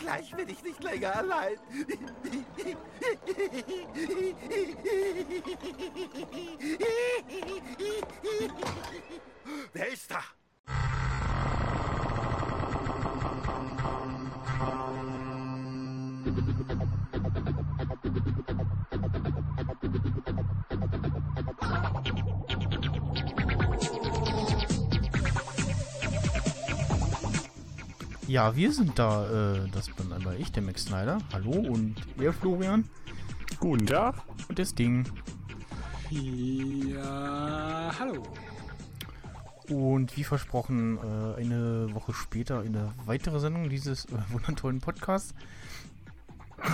Gleich bin ich nicht länger allein. Wer ist da? Ja, wir sind da. Äh, das bin einmal ich, der Max Snyder. Hallo und ihr, Florian. Guten Tag. Und das Ding. Ja, hallo. Und wie versprochen, äh, eine Woche später eine weitere Sendung dieses äh, wundertollen Podcasts.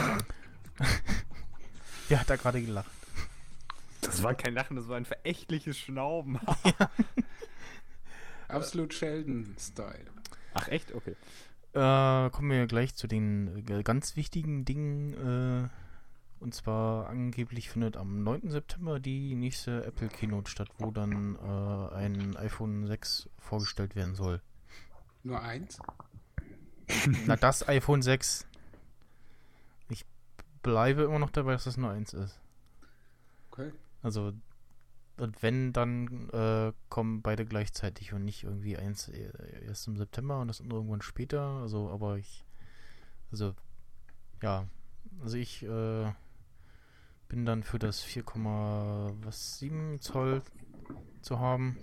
Wer hat da gerade gelacht? Das war kein Lachen, das war ein verächtliches Schnauben. Absolut Sheldon-Style. Ach echt? Okay. Äh, kommen wir gleich zu den äh, ganz wichtigen Dingen. Äh, und zwar angeblich findet am 9. September die nächste Apple Keynote statt, wo dann äh, ein iPhone 6 vorgestellt werden soll. Nur eins? Na, das iPhone 6. Ich bleibe immer noch dabei, dass das nur eins ist. Okay. Also, und wenn, dann äh, kommen beide gleichzeitig und nicht irgendwie eins äh, erst im September und das andere irgendwann später. Also, aber ich, also, ja, also ich äh, bin dann für das 4,7 Zoll zu haben.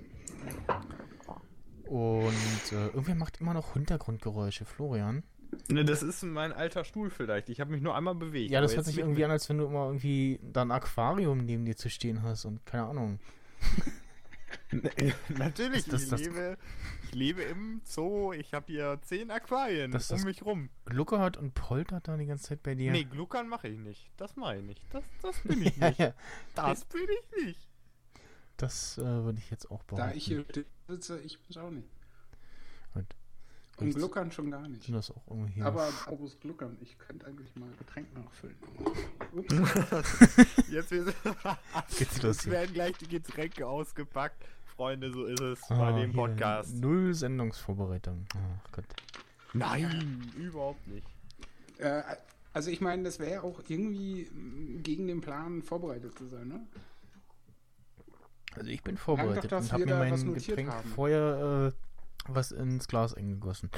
Und äh, irgendwer macht immer noch Hintergrundgeräusche, Florian. Ne, das ist mein alter Stuhl vielleicht. Ich habe mich nur einmal bewegt. Ja, das hört sich irgendwie an, als wenn du immer irgendwie da ein Aquarium neben dir zu stehen hast und keine Ahnung. Natürlich, das ich, das- lebe, ich lebe im Zoo. Ich habe hier zehn Aquarien Das ist um das- mich rum. Luckert und poltert da die ganze Zeit bei dir. Nee, Gluckern mache ich nicht. Das mache ich nicht. Das, das bin ich ja, nicht. ja. Das bin ich nicht. Das äh, würde ich jetzt auch behaupten. Da ich hier sitze, ich bin auch nicht. Und- Gluckern schon gar nicht. Das auch irgendwie hier? Aber apropos Gluckern, ich könnte eigentlich mal Getränk nachfüllen. Ups. Jetzt, Geht's los Jetzt werden gleich die Getränke ausgepackt. Freunde, so ist es Ah, bei dem Podcast. Null Sendungsvorbereitung. Ach Gott. Nein, überhaupt nicht. äh, also ich meine, das wäre auch irgendwie mm, gegen den Plan vorbereitet zu sein, ne? Also ich bin vorbereitet dass und habe mir mein Getränk haben. vorher äh, was ins Glas eingegossen.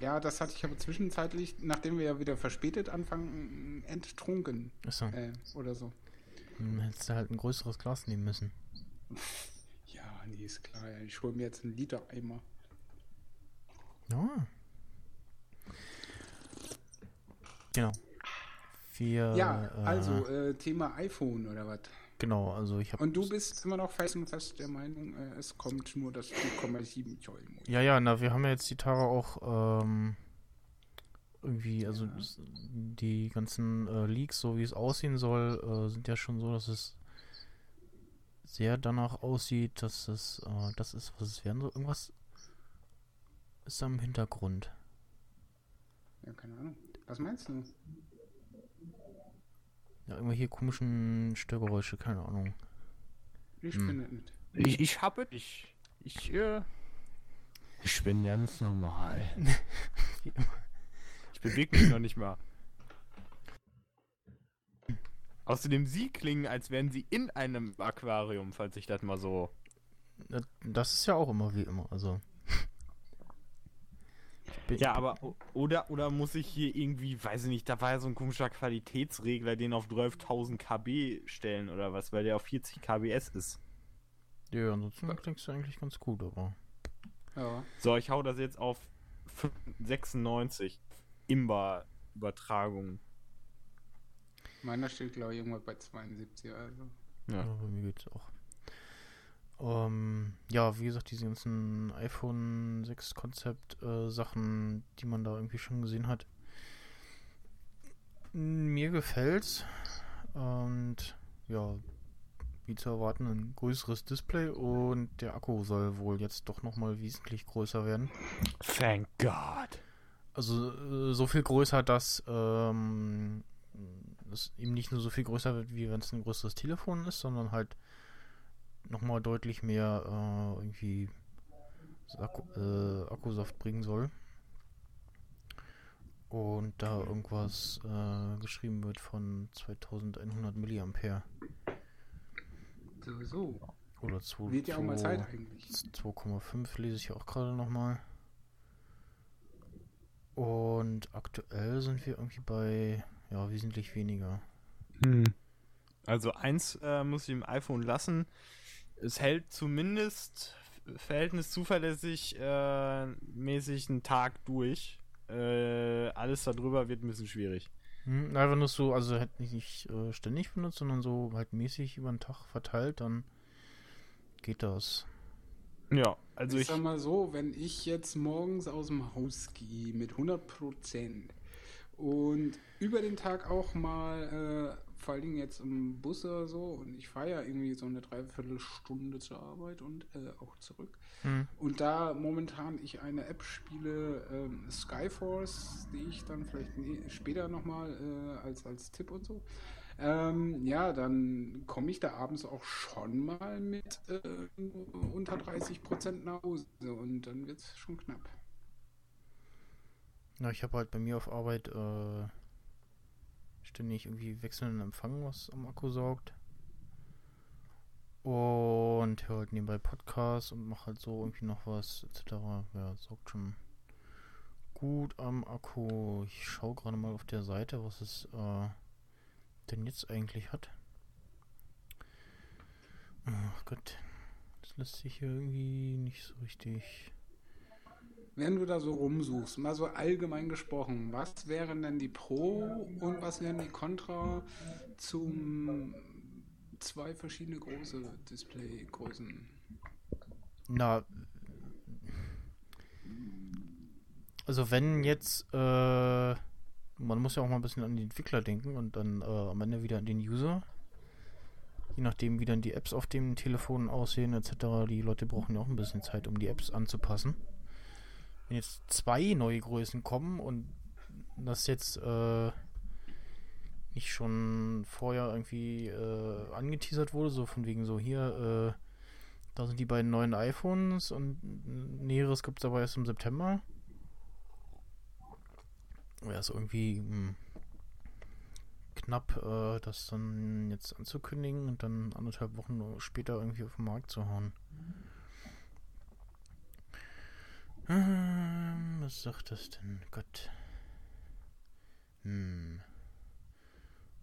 Ja, das hatte ich aber zwischenzeitlich, nachdem wir ja wieder verspätet anfangen, enttrunken. Achso, Äh, oder so. dann hättest du halt ein größeres Glas nehmen müssen. Ja, nee, ist klar. Ich hole mir jetzt einen Liter Eimer. Ja. Genau. Wir, Ja, äh, also äh, Thema iPhone oder was? Genau, also ich habe. Und du bist immer noch fest und fest der Meinung, äh, es kommt nur das 4,7 Zoll. Modell. Ja, ja, na, wir haben ja jetzt die Tage auch ähm, irgendwie, also Ja. die ganzen äh, Leaks, so wie es aussehen soll, äh, sind ja schon so, dass es sehr danach aussieht, dass es äh, das ist, was es werden soll. Irgendwas ist da im Hintergrund. Ja, keine Ahnung. Was meinst du? Ja, irgendwelche komischen Störgeräusche, keine Ahnung. Ich Hm. bin nicht. Ich, ich habe es. Ich, ich, äh, ich bin ganz normal. Wie immer. Ich bewege mich noch nicht mal. Außerdem, sie klingen, als wären sie in einem Aquarium, falls ich das mal so. Das ist ja auch immer wie immer, also. Ja, aber oder oder muss ich hier irgendwie, weiß ich nicht, da war ja so ein komischer Qualitätsregler, den auf 12.000 KB stellen oder was, weil der auf 40 kbs ist. Ja, ansonsten klingst du eigentlich ganz gut, aber. Ja. So, ich hau das jetzt auf 5 96 Imba-Übertragung. Meiner steht, glaube ich, irgendwas bei 72. Also. Ja, Ja. bei mir geht's auch. Ähm, ja, wie gesagt, diese ganzen iPhone 6 Konzept äh, Sachen, die man da irgendwie schon gesehen hat. Mir gefällt's. Und ja, wie zu erwarten, ein größeres Display und der Akku soll wohl jetzt doch nochmal wesentlich größer werden. Thank God. Also äh, so viel größer, dass ähm, es eben nicht nur so viel größer wird, wie wenn es ein größeres Telefon ist, sondern halt nochmal deutlich mehr äh, irgendwie Akku, äh, Akkusaft bringen soll. und da irgendwas äh, geschrieben wird von 2100 Milliampere. So, so. Oder 2, Wird ja auch mal Zeit eigentlich. 2,5 lese ich auch gerade nochmal. Und aktuell sind wir irgendwie bei, ja, wesentlich weniger. Also eins äh, muss ich im iPhone lassen. Es hält zumindest Verhältnis zuverlässig äh, mäßig einen Tag durch. Äh, alles darüber wird ein bisschen schwierig. Hm, einfach nur so, also halt nicht, nicht äh, ständig benutzt, sondern so halt mäßig über den Tag verteilt, dann geht das. Ja, also ich, ich. sag mal so, wenn ich jetzt morgens aus dem Haus gehe mit 100 Prozent und über den Tag auch mal, äh, vor allen Dingen jetzt im Bus oder so, und ich fahre ja irgendwie so eine Dreiviertelstunde zur Arbeit und äh, auch zurück. Hm. Und da momentan ich eine App spiele, ähm, Skyforce, die ich dann vielleicht ne später nochmal äh, als, als Tipp und so, ähm, ja, dann komme ich da abends auch schon mal mit äh, unter 30 Prozent nach Hause und dann wird es schon knapp. Ja, ich habe halt bei mir auf Arbeit äh, ständig irgendwie wechselnden Empfang, was am Akku saugt. Und höre halt nebenbei Podcasts und mache halt so irgendwie noch was, etc. Ja, saugt schon gut am Akku. Ich schaue gerade mal auf der Seite, was es äh, denn jetzt eigentlich hat. Ach Gott, das lässt sich hier irgendwie nicht so richtig. Wenn du da so rumsuchst, mal so allgemein gesprochen, was wären denn die Pro und was wären die Contra zum zwei verschiedene große Displaygrößen? Na, also wenn jetzt, äh, man muss ja auch mal ein bisschen an die Entwickler denken und dann äh, am Ende wieder an den User. Je nachdem, wie dann die Apps auf dem Telefon aussehen etc. Die Leute brauchen ja auch ein bisschen Zeit, um die Apps anzupassen. Wenn jetzt zwei neue Größen kommen und das jetzt äh, nicht schon vorher irgendwie äh, angeteasert wurde, so von wegen so hier, äh, da sind die beiden neuen iPhones und Näheres gibt es aber erst im September. Ja, ist irgendwie mh, knapp, äh, das dann jetzt anzukündigen und dann anderthalb Wochen später irgendwie auf den Markt zu hauen. Ähm, was sagt das denn? Gott. Hm.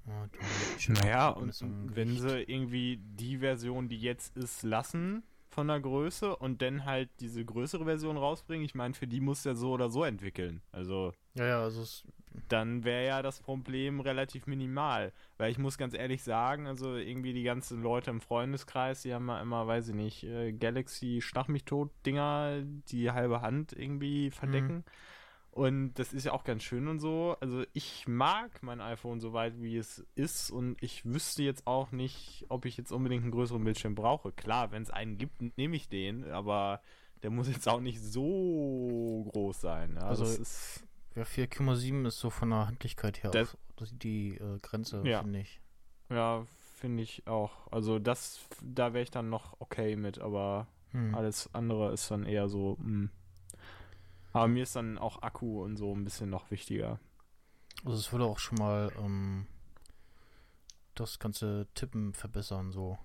Oh, du- Naja, und wenn sie irgendwie die Version, die jetzt ist, lassen von der Größe und dann halt diese größere Version rausbringen, ich meine, für die muss der so oder so entwickeln. Also Ja, ja, also es, dann wäre ja das Problem relativ minimal. Weil ich muss ganz ehrlich sagen, also irgendwie die ganzen Leute im Freundeskreis, die haben ja immer, weiß ich nicht, äh, Galaxy Schlag mich tot Dinger, die halbe Hand irgendwie verdecken. Und das ist ja auch ganz schön und so. Also ich mag mein iPhone so weit, wie es ist und ich wüsste jetzt auch nicht, ob ich jetzt unbedingt einen größeren Bildschirm brauche. Klar, wenn es einen gibt, nehme ich den, aber der muss jetzt auch nicht so groß sein. Ja, Also ist ja, 4,7 ist so von der Handlichkeit her Das- auch die äh, Grenze, Ja. finde ich. Ja, finde ich auch. Also das, da wäre ich dann noch okay mit, aber Hm. alles andere ist dann eher so, mh. Aber mir ist dann auch Akku und so ein bisschen noch wichtiger. Also es würde auch schon mal ähm, das ganze Tippen verbessern, so.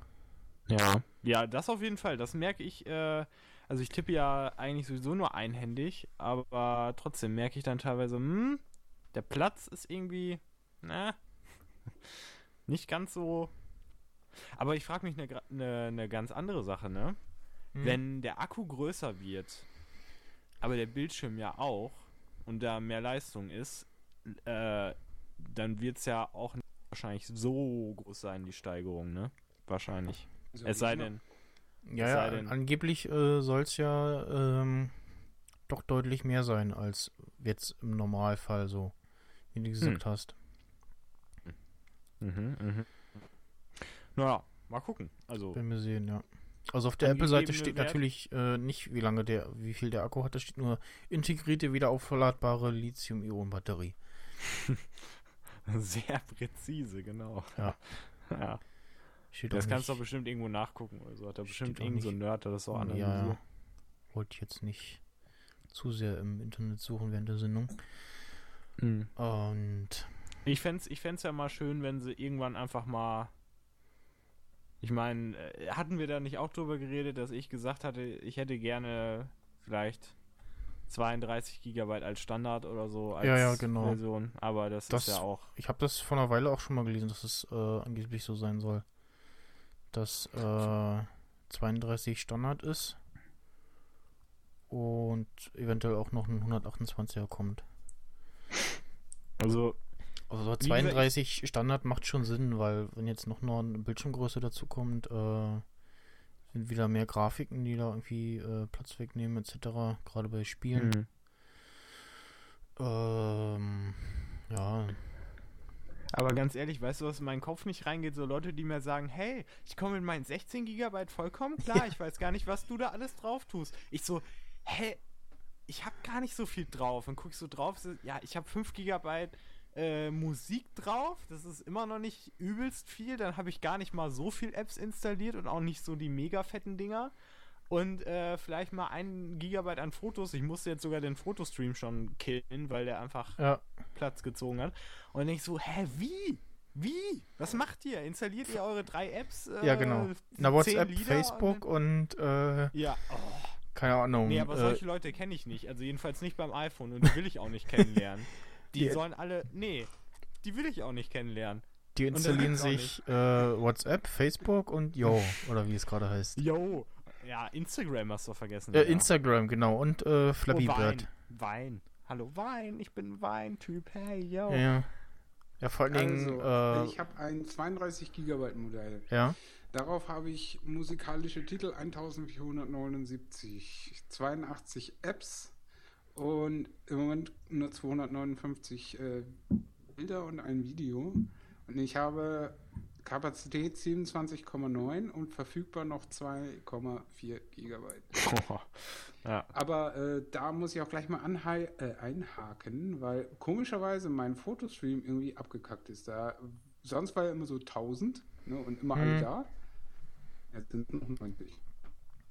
Ja. Ja, das auf jeden Fall. Das merke ich, äh, also ich tippe ja eigentlich sowieso nur einhändig, aber trotzdem merke ich dann teilweise, hm, der Platz ist irgendwie, na, nicht ganz so. Aber ich frage mich eine ne, ne ganz andere Sache, ne? Hm. Wenn der Akku größer wird, aber der Bildschirm ja auch und da mehr Leistung ist, äh, dann wird es ja auch nicht wahrscheinlich so groß sein, die Steigerung, ne? Wahrscheinlich. Also Es sei denn, Ja, ja denn- angeblich äh, soll es ja ähm, doch deutlich mehr sein als jetzt im Normalfall so, wie du gesagt hast. Mhm, mhm. Naja, mal gucken. Also, Werden wir sehen, ja. Also auf der Apple-Seite steht Wert- natürlich äh, nicht, wie lange der, wie viel der Akku hat. Da steht nur integrierte, wiederaufladbare Lithium-Ionen-Batterie. sehr präzise, genau. Ja. ja. Steht Das auch kannst du doch bestimmt irgendwo nachgucken oder so. Hat da bestimmt auch irgend so ein. Nerd, der das so Ja, analysiert. ja. Wollte ich jetzt nicht zu sehr im Internet suchen während der Sendung. Mhm. Und Ich fände es ich fänd's ja mal schön, wenn sie irgendwann einfach mal. Ich meine, äh, hatten wir da nicht auch drüber geredet, dass ich gesagt hatte, ich hätte gerne vielleicht 32 Gigabyte als Standard oder so als Ja, ja, genau. Version. Aber das, Das- ist ja auch. ich habe das vor einer Weile auch schon mal gelesen, dass es äh, angeblich so sein soll. Dass äh, 32 Standard ist und eventuell auch noch ein 128er kommt. Also, Also so Wie gesagt, 32 Standard macht schon Sinn, weil wenn jetzt noch noch eine Bildschirmgröße dazu kommt, äh, sind wieder mehr Grafiken, die da irgendwie äh, Platz wegnehmen etc. Gerade bei Spielen. mhm. Ähm, ja, Aber ganz ehrlich, weißt du, was in meinen Kopf nicht reingeht? So Leute, die mir sagen, hey, ich komme mit meinen 16 Gigabyte vollkommen klar, ich weiß gar nicht, was du da alles drauf tust. Ich so, hä, ich habe gar nicht so viel drauf. Und guck ich so drauf, so, ja, ich habe 5 Gigabyte äh, Musik drauf, das ist immer noch nicht übelst viel. Dann habe ich gar nicht mal so viel Apps installiert und auch nicht so die mega fetten Dinger. Und äh, vielleicht mal ein Gigabyte an Fotos. Ich musste jetzt sogar den Fotostream schon killen, weil der einfach ja, Platz gezogen hat. Und ich so, hä, wie? Wie? Was macht ihr? Installiert ihr eure drei Apps? Äh, ja genau. Na, WhatsApp, Lieder Facebook und äh, ja, oh. keine Ahnung. nee, aber äh, solche Leute kenne ich nicht. Also jedenfalls nicht beim iPhone und die will ich auch nicht kennenlernen. Die Die- sollen alle, nee, die will ich auch nicht kennenlernen. die installieren sich äh, WhatsApp, Facebook und Yo, oder wie es gerade heißt. Yo, ja, Instagram hast du vergessen. Äh, ja. Instagram, genau. Und äh, Flappy oh, Wein. Bird. Wein. Hallo, Wein, ich bin Wein-Typ. Hey, yo. Ja. Ja, vor allen Dingen, Also, äh, ich habe ein 32 Gigabyte Modell. ja. Darauf habe ich musikalische Titel 1479, 82 Apps und im Moment nur 259 äh, Bilder und ein Video. Und ich habe Kapazität 27,9 und verfügbar noch 2,4 Gigabyte. ja. Aber äh, da muss ich auch gleich mal äh, einhaken, weil komischerweise mein Fotostream irgendwie abgekackt ist. Da, sonst war er immer so 1000 ne, und immer alle Hm. da. Jetzt sind es noch 90.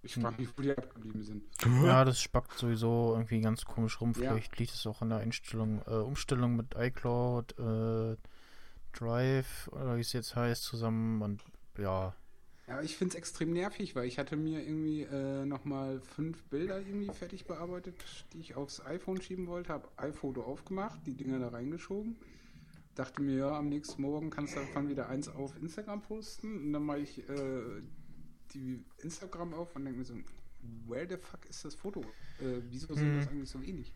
Ich frage mich, wo die abgeblieben sind. Ja, das spackt sowieso irgendwie ganz komisch rum. Ja. Vielleicht liegt es auch an der Einstellung, äh, Umstellung mit iCloud, äh, Drive, oder wie es jetzt heißt, zusammen und ja. Ja, ich finde es extrem nervig, weil ich hatte mir irgendwie äh, nochmal fünf Bilder irgendwie fertig bearbeitet, die ich aufs iPhone schieben wollte, habe iPhoto aufgemacht, die Dinger da reingeschoben. Dachte mir, ja, am nächsten Morgen kannst du davon wieder eins auf Instagram posten. Und dann mache ich äh, die Instagram auf und denke mir so, where the fuck ist das Foto? Äh, wieso sind Hm. das eigentlich so wenig?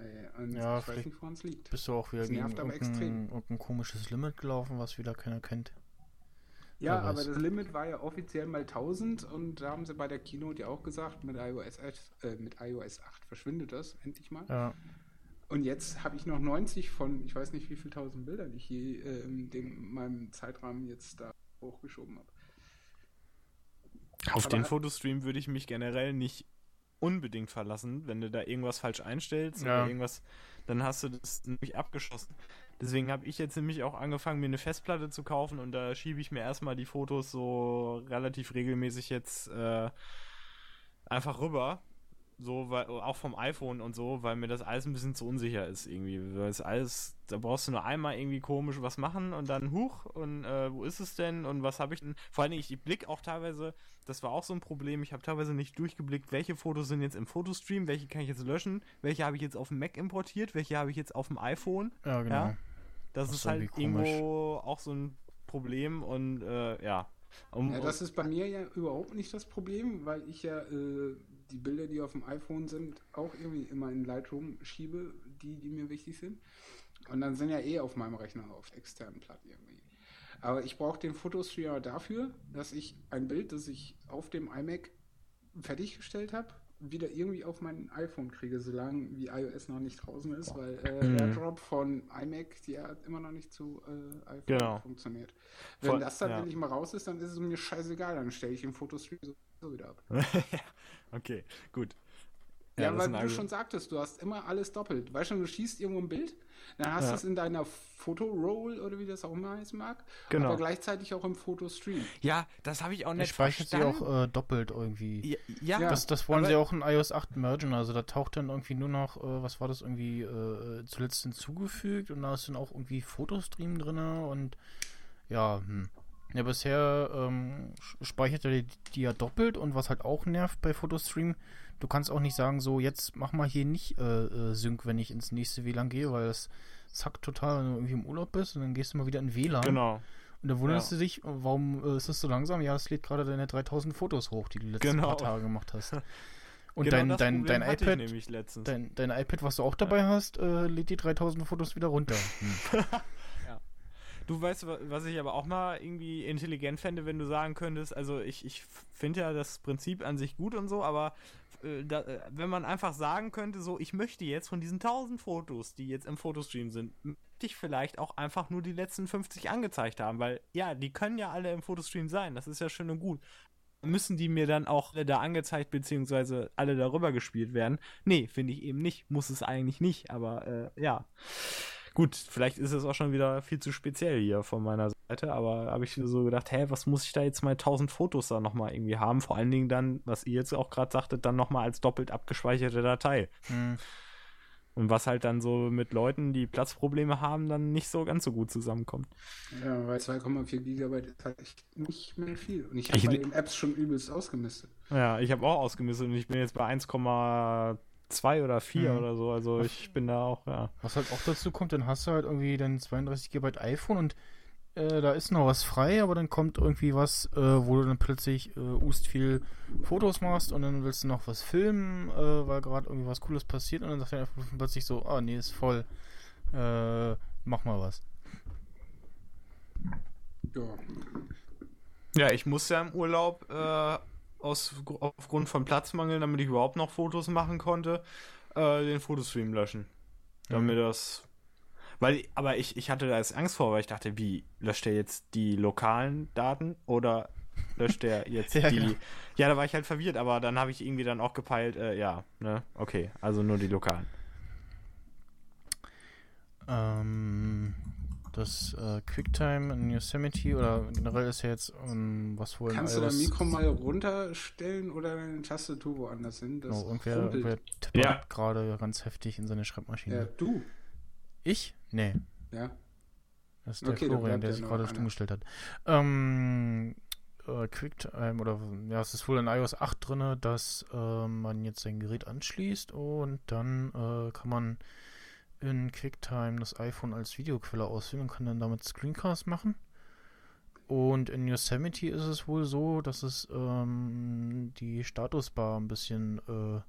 Äh, und Ja, ich weiß nicht, woran es liegt. Bist du auch wieder Das gegen nervt aber irgendein, extrem. irgendein komisches Limit gelaufen, was wieder keiner kennt? Ja, Wer aber weiß. das Limit war ja offiziell mal 1000 und da haben sie bei der Keynote ja auch gesagt, mit iOS 8, äh, mit iOS 8 verschwindet das endlich mal. Ja. Und jetzt habe ich noch 90 von, ich weiß nicht wie viel tausend Bildern ich je äh, in dem, meinem Zeitrahmen jetzt da hochgeschoben habe. Auf Aber- den Fotostream würde ich mich generell nicht unbedingt verlassen. Wenn du da irgendwas falsch einstellst Ja. oder irgendwas, dann hast du das nämlich abgeschossen. Deswegen habe ich jetzt nämlich auch angefangen, mir eine Festplatte zu kaufen und da schiebe ich mir erstmal die Fotos so relativ regelmäßig jetzt äh, einfach rüber. So, weil, auch vom iPhone und so, weil mir das alles ein bisschen zu unsicher ist irgendwie. Weil es alles, da brauchst du nur einmal irgendwie komisch was machen und dann huch und äh, wo ist es denn und was habe ich denn? Vor allen Dingen, ich blick auch teilweise, das war auch so ein Problem, ich habe teilweise nicht durchgeblickt, welche Fotos sind jetzt im Fotostream, welche kann ich jetzt löschen, welche habe ich jetzt auf dem Mac importiert, welche habe ich jetzt auf dem iPhone. Ja, genau. Ja. Das, Das ist ist halt irgendwie irgendwo auch so ein Problem und äh, ja. Um, Ja, das ist bei mir ja überhaupt nicht das Problem, weil ich ja äh, die Bilder, die auf dem iPhone sind, auch irgendwie immer in Lightroom schiebe, die, die mir wichtig sind. Und dann sind ja eh auf meinem Rechner auf externen Platten irgendwie. Aber ich brauche den Fotostreamer dafür, dass ich ein Bild, das ich auf dem iMac fertiggestellt habe, wieder irgendwie auf mein iPhone kriege, solange wie iOS noch nicht draußen ist, weil äh, Mhm. AirDrop von iMac, die hat immer noch nicht zu äh, iPhone Genau. funktioniert. Wenn Voll- das dann ja. endlich mal raus ist, dann ist es mir scheißegal, dann stelle ich den Fotostream so wieder ab. okay, gut. Ja, das weil du Argument. schon sagtest, du hast immer alles doppelt. Weißt du, du schießt irgendwo ein Bild, dann hast Ja. du es in deiner Fotoroll oder wie das auch immer heißen mag, Genau. aber gleichzeitig auch im Fotostream. Ja, das habe ich auch nicht speichert sie verstanden. auch äh, doppelt irgendwie. ja, ja, Ja. Das, das wollen aber- sie auch in iOS 8 mergen. Also da taucht dann irgendwie nur noch, äh, was war das irgendwie äh, zuletzt hinzugefügt und da ist dann auch irgendwie Fotostream drin und ja, hm. Ja, bisher ähm, speichert er die, ja doppelt und was halt auch nervt bei Fotostream, du kannst auch nicht sagen, so jetzt mach mal hier nicht äh, äh, Sync, wenn ich ins nächste WLAN gehe, weil das zackt total, wenn du irgendwie im Urlaub bist und dann gehst du mal wieder in WLAN. genau. Und dann wunderst Ja. du dich, warum äh, ist das so langsam? Ja, das lädt gerade deine 3000 Fotos hoch, die du die letzten Genau. paar Tage gemacht hast. Und genau dein, dein, dein iPad, dein, dein iPad, was du auch dabei hast, äh, lädt die 3000 Fotos wieder runter. Hm. Du weißt, wa- was ich aber auch mal irgendwie intelligent fände, wenn du sagen könntest, also ich, ich finde ja das Prinzip an sich gut und so, aber äh, da, äh, wenn man einfach sagen könnte, so, ich möchte jetzt von diesen 1000 Fotos, die jetzt im Fotostream sind, möchte ich vielleicht auch einfach nur die letzten 50 angezeigt haben, weil ja, die können ja alle im Fotostream sein, das ist ja schön und gut. Müssen die mir dann auch da angezeigt, beziehungsweise alle darüber gespielt werden? Nee, finde ich eben nicht. Muss es eigentlich nicht, aber äh, ja. Gut, vielleicht ist es auch schon wieder viel zu speziell hier von meiner Seite, aber habe ich so gedacht, hä, was muss ich da jetzt mal 1000 Fotos da nochmal irgendwie haben? Vor allen Dingen dann, was ihr jetzt auch gerade sagtet, dann nochmal als doppelt abgespeicherte Datei. Hm. Und was halt dann so mit Leuten, die Platzprobleme haben, dann nicht so ganz so gut zusammenkommt. Ja, weil 2,4 Gigabyte ist halt echt nicht mehr viel. Und ich habe bei den Apps schon übelst ausgemistet. Ja, ich habe auch ausgemistet und ich bin jetzt bei 1,2 oder 4 Mhm. oder so. Also ich bin da auch, ja. Was halt auch dazu kommt, dann hast du halt irgendwie dein 32 GB iPhone und äh, da ist noch was frei, aber dann kommt irgendwie was, äh, wo du dann plötzlich äh, ust viel Fotos machst und dann willst du noch was filmen, äh, weil gerade irgendwie was Cooles passiert und dann sagt er einfach plötzlich so, ah nee, ist voll, äh, mach mal was. Ja. Ja, ich muss ja im Urlaub äh, aus, aufgrund von Platzmangel, damit ich überhaupt noch Fotos machen konnte, äh, den Fotostream löschen. Damit das. Weil, aber ich, ich hatte da jetzt Angst vor, weil ich dachte, wie, löscht er jetzt die lokalen Daten oder löscht er jetzt Ja, die. genau. Ja, da war ich halt verwirrt, aber dann habe ich irgendwie dann auch gepeilt, äh, ja, ne, okay, also nur die lokalen. Ähm, das äh, QuickTime in Yosemite oder generell ist ja jetzt ähm, was wohl in Kannst du dein iOS- Mikro mal runterstellen oder deine Tastatur woanders hin? Das Genau, irgendwer, rumpelt. irgendwer tippert Ja. gerade ganz heftig in seine Schreibmaschine. Ja, du. Ich? Nee. Ja. Das ist der Okay, Florian, der sich gerade stumm gestellt hat. Ähm, äh, QuickTime oder ja, es ist wohl in iOS 8 drin, dass äh, man jetzt sein Gerät anschließt und dann äh, kann man in QuickTime das iPhone als Videoquelle auswählen und kann dann damit Screencast machen. Und in Yosemite ist es wohl so, dass es ähm, die Statusbar ein bisschen äh,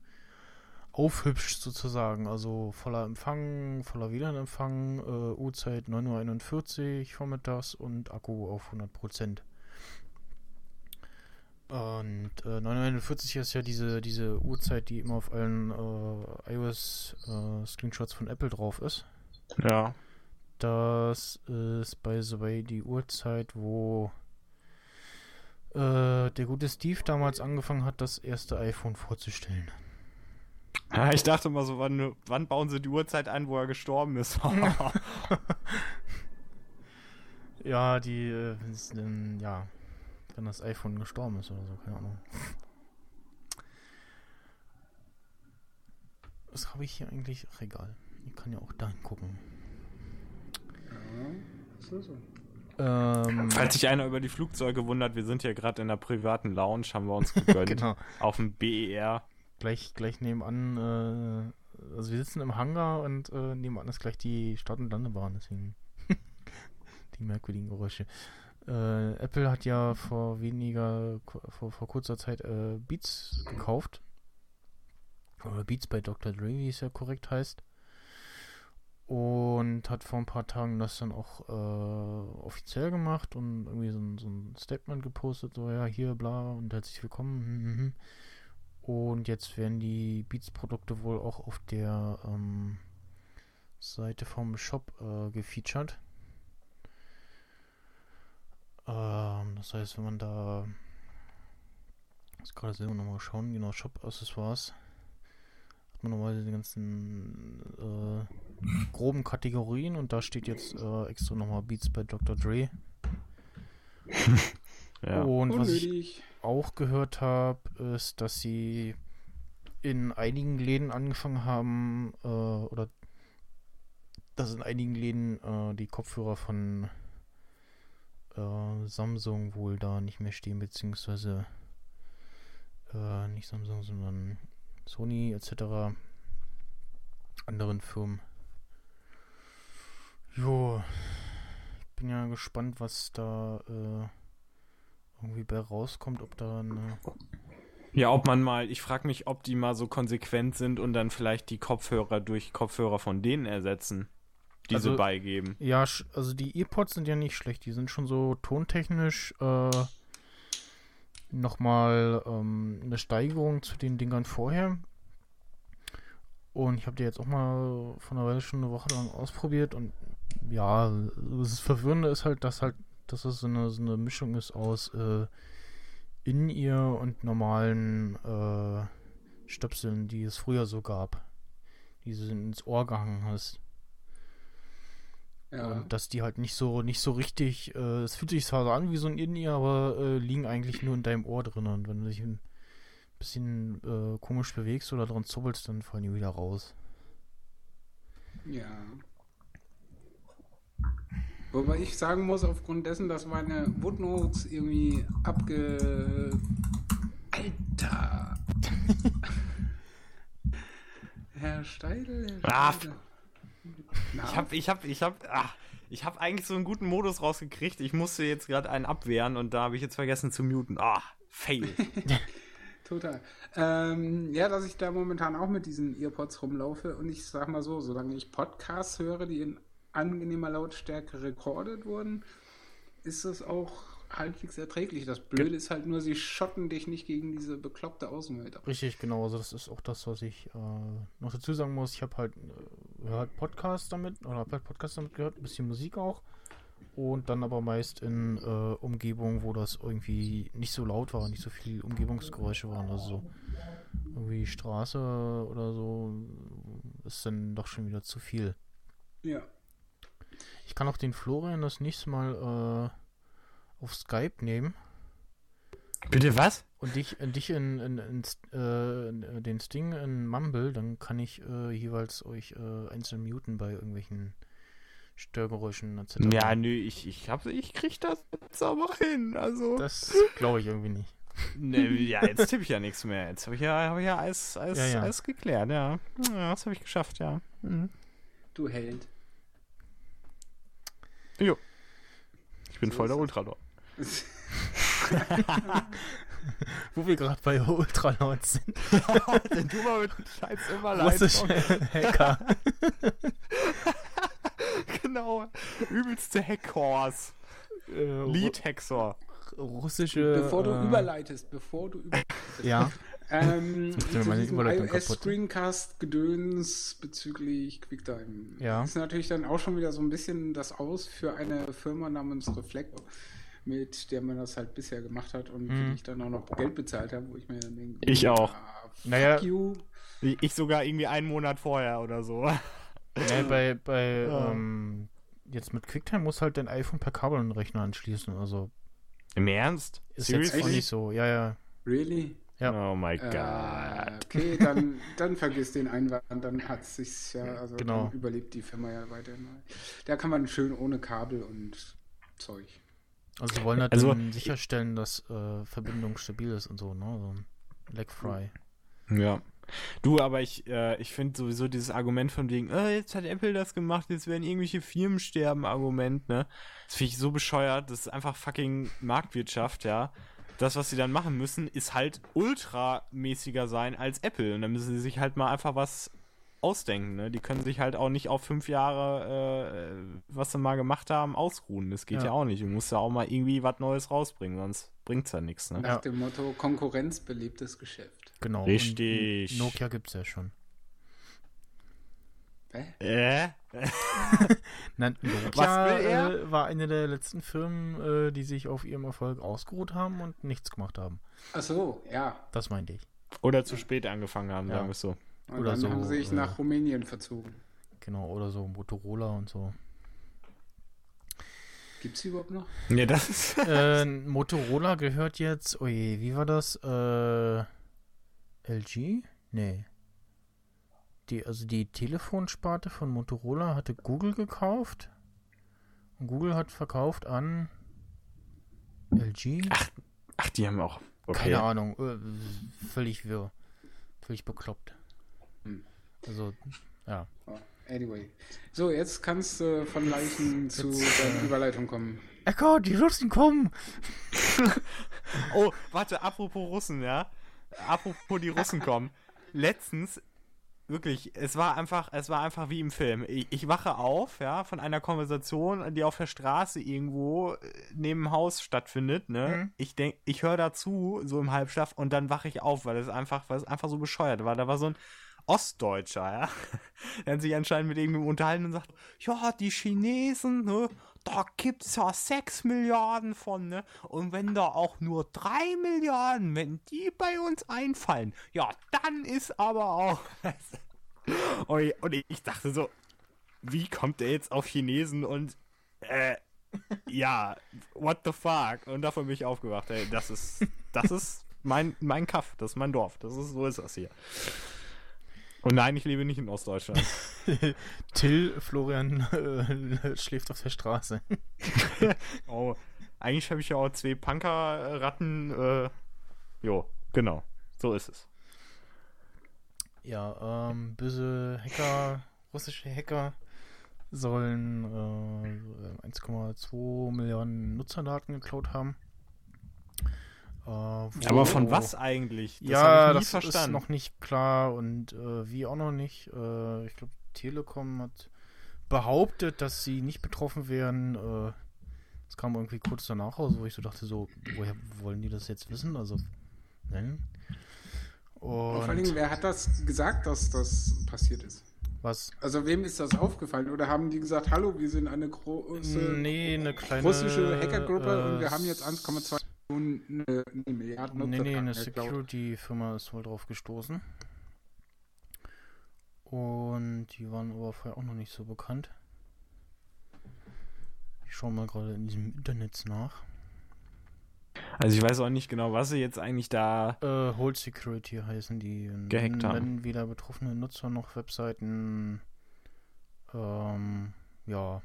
aufhübscht sozusagen. Also voller Empfang, voller WLAN-Empfang, äh, Uhrzeit 9.41 Uhr vormittags und Akku auf 100%. Und äh, 9.41 Uhr ist ja diese, diese Uhrzeit, die immer auf allen äh, iOS-Screenshots von Apple drauf ist. Ja. Das ist by the way die Uhrzeit, wo äh, der gute Steve damals angefangen hat, das erste iPhone vorzustellen. Ja, ich dachte mal so, wann, wann bauen sie die Uhrzeit ein, wo er gestorben ist? Ja, die, äh, ja, wenn das iPhone gestorben ist oder so, keine Ahnung. Was habe ich hier eigentlich? Ach, egal. Ich kann ja auch dahin gucken. Ja, so, so. Ähm, Falls sich einer über die Flugzeuge wundert, wir sind hier gerade in einer privaten Lounge, haben wir uns gegönnt. genau. Auf dem BER. Gleich, gleich nebenan, äh, also wir sitzen im Hangar und äh, nebenan ist gleich die Start- und Landebahn, deswegen die merkwürdigen Geräusche. Äh, Apple hat ja vor weniger, vor, vor kurzer Zeit äh, Beats gekauft. Oder Beats bei Dr. Dre, wie es ja korrekt heißt. Und hat vor ein paar Tagen das dann auch äh, offiziell gemacht und irgendwie so ein, so ein Statement gepostet, so ja, hier, bla, und herzlich willkommen. hm, hm, hm. Und jetzt werden die Beats-Produkte wohl auch auf der ähm, Seite vom Shop äh, gefeatured. Ähm, das heißt, wenn man da. Muss gerade selber nochmal schauen, genau, Shop-Accessoires. macht man normalerweise die ganzen äh, groben Kategorien und da steht jetzt äh, extra nochmal Beats bei Dr. Dre. Ja. Und was ich auch gehört habe, ist, dass sie in einigen Läden angefangen haben, äh, oder dass in einigen Läden äh, die Kopfhörer von äh, Samsung wohl da nicht mehr stehen, beziehungsweise äh, nicht Samsung, sondern Sony etc. anderen Firmen. Jo, ich bin ja gespannt, was da äh, irgendwie bei rauskommt, ob da eine Ja, ob man mal, ich frage mich, ob die mal so konsequent sind und dann vielleicht die Kopfhörer durch Kopfhörer von denen ersetzen, die sie Also- beigeben. Ja, also die E-Pods sind ja nicht schlecht. Die sind schon so tontechnisch äh, nochmal ähm, eine Steigerung zu den Dingern vorher. Und ich habe die jetzt auch mal von einer Weile schon eine Woche lang ausprobiert und ja, das Verwirrende ist halt, dass halt, dass es so eine, so eine Mischung ist aus äh, In-Ear und normalen äh, Stöpseln, die es früher so gab. Die du ins Ohr gehangen hast. Ja. Und dass die halt nicht so, nicht so richtig, äh, es fühlt sich zwar so an wie so ein In-Ear, aber äh, liegen eigentlich nur in deinem Ohr drin. Und wenn du dich ein bisschen äh, komisch bewegst oder dran zuppelst, dann fallen die wieder raus. Ja. Wobei ich sagen muss, aufgrund dessen, dass meine Woodnotes irgendwie abge... Alter! Herr Steidel, Herr Ah, Steidel. Na, Ich hab, ich hab, ich hab, ah, hab eigentlich so einen guten Modus rausgekriegt. Ich musste jetzt gerade einen abwehren und da habe ich jetzt vergessen zu muten. Ah, fail. Total. Ähm, ja, dass ich da momentan auch mit diesen Earpods rumlaufe und ich sag mal so, solange ich Podcasts höre, die in angenehmer Lautstärke recorded wurden, ist das auch halbwegs erträglich. Das Blöde ist halt nur, sie schotten dich nicht gegen diese bekloppte Außenwelt ab. Richtig, genau. Also das ist auch das, was ich äh, noch dazu sagen muss. Ich habe halt, äh, halt Podcasts damit, oder habe halt Podcasts damit gehört, ein bisschen Musik auch. Und dann aber meist in äh, Umgebungen, wo das irgendwie nicht so laut war, nicht so viel Umgebungsgeräusche waren. Also so irgendwie Straße oder so ist dann doch schon wieder zu viel. Ja. Ich kann auch den Florian das nächste Mal äh, auf Skype nehmen Bitte was? und dich, äh, dich in, in, äh, in äh, den Sting in Mumble, dann kann ich äh, jeweils euch äh, einzeln muten bei irgendwelchen Störgeräuschen etc. Ja, nö, ich, ich hab, ich krieg das jetzt aber hin. Also. Das glaube ich irgendwie nicht. Ne, ja, jetzt tippe ich ja nichts mehr. Jetzt habe ich ja, hab ich ja alles, alles, Ja, ja. alles geklärt, ja. Ja, das habe ich geschafft, ja. Mhm. Du Held. Jo. Ich bin So voll der es. Wo wir gerade bei Ultralaut sind. Denn du mal mit Scheiß immer Russische Hacker. genau. Übelste Hackhorse. äh, Lead-Hexor. Ru- Russische. Bevor du äh, überleitest, bevor du überleitest. Ja, Ähm, Überleitung kaputt. iOS-Screencast-Gedöns bezüglich QuickTime. Ja. Ist natürlich dann auch schon wieder so ein bisschen das Aus für eine Firma namens Reflector, mit der man das halt bisher gemacht hat und Mhm. die ich dann auch noch Geld bezahlt habe, wo ich mir dann denke, Ich auch. ah, Naja. you. Ich sogar irgendwie einen Monat vorher oder so. ja bei, bei Ja. ähm, jetzt mit QuickTime muss halt dein iPhone per Kabel an den Rechner anschließen. Also Im Ernst? ist jetzt auch nicht so. Ja, ja. Really? Ja. Oh my Äh, god. okay, dann, dann vergiss den Einwand, dann hat es sich ja, also Genau. dann überlebt die Firma ja weiterhin. Da kann man schön ohne Kabel und Zeug. Also sie wollen halt Also- dann sicherstellen, dass äh, Verbindung stabil ist und so, ne? So ein Lag frei. Ja. Du, aber ich, äh, ich finde sowieso dieses Argument von wegen, äh, jetzt hat Apple das gemacht, jetzt werden irgendwelche Firmen sterben, Argument, ne? Das finde ich so bescheuert, das ist einfach fucking Marktwirtschaft, ja. Das, was sie dann machen müssen, ist halt ultramäßiger sein als Apple. Und dann müssen sie sich halt mal einfach was ausdenken, ne? Die können sich halt auch nicht auf fünf Jahre, äh, was sie mal gemacht haben, ausruhen. Das geht ja, Ja. auch nicht. Du musst ja auch mal irgendwie was Neues rausbringen, sonst bringt's ja nichts, ne? Nach Ja. dem Motto Konkurrenz belebtes Geschäft. Genau. Richtig. Und Nokia gibt's ja schon. Hä? Äh? Nein, Nokia Was will er? äh, war eine der letzten Firmen, äh, die sich auf ihrem Erfolg ausgeruht haben und nichts gemacht haben. Ach so, ja. Das meinte ich. Oder zu spät angefangen haben, Ja. sagen wir es so. Und Oder dann so, haben sie sich äh, nach Rumänien verzogen. Genau, oder so Motorola und so. Gibt es überhaupt noch? Ja, das ist. äh, Motorola gehört jetzt, oje, wie war das? Äh, LG? Nee. Die, also die Telefonsparte von Motorola hatte Google gekauft. Und Google hat verkauft an LG? Ach, die haben auch. Okay. Keine Ahnung. Äh, völlig wirr. Völlig bekloppt. Hm. Also, ja. Oh, anyway. So, jetzt kannst du von Leichen zu Jetzt, deiner äh, Überleitung kommen. Eckart, die Russen kommen! Oh, warte, apropos Russen, ja. Apropos die Russen kommen. Letztens, wirklich, es war einfach, es war einfach wie im Film. Ich, ich wache auf, ja, von einer Konversation, die auf der Straße irgendwo äh, neben dem Haus stattfindet, ne? Mhm. Ich denk, ich höre dazu, so im Halbschlaf, und dann wache ich auf, weil es einfach, weil es einfach so bescheuert war. Da war so ein Ostdeutscher, ja. Hat sich anscheinend mit irgendjemandem unterhalten und sagt, ja, die Chinesen, ne, da gibt's ja 6 Milliarden von, ne? Und wenn da auch nur 3 Milliarden, wenn die bei uns einfallen, ja, dann ist aber auch. und, ich, und ich dachte so, wie kommt der jetzt auf Chinesen und äh, ja, what the fuck? Und davon bin ich aufgewacht. Ey, das ist, das ist mein, mein Kaff, das ist mein Dorf. Das ist, so ist das hier. Und nein, ich lebe nicht in Ostdeutschland. Till Florian äh, schläft auf der Straße. Oh, eigentlich habe ich ja auch zwei Punkerratten. Äh, jo, genau. So ist es. Ja, ähm, böse Hacker, russische Hacker sollen äh, 1,2 Millionen Nutzerdaten geklaut haben. Äh, Aber von was eigentlich? Das ja, hab ich nie das verstanden. ist noch nicht klar und äh, wie auch noch nicht. Äh, ich glaube, Telekom hat behauptet, dass sie nicht betroffen wären. Äh, das kam irgendwie kurz danach raus, wo ich so dachte, so, woher wollen die das jetzt wissen? Also, nein. Und vor allen Und Dingen, wer hat das gesagt, dass das passiert ist? was? Also wem ist das aufgefallen? Oder haben die gesagt, hallo, wir sind eine große Nee, eine kleine russische Hackergruppe und wir äh, haben jetzt 1,2 Millionen äh, nee, Milliarden Nee, nee, eine. Security-Firma ist wohl drauf gestoßen. Und die waren aber vorher auch noch nicht so bekannt. Ich schaue mal gerade in diesem Internet nach. Also ich weiß auch nicht genau, was sie jetzt eigentlich da. Äh, Hold Security heißen die. Gehackt haben. wenn weder betroffene Nutzer noch Webseiten ähm, ja,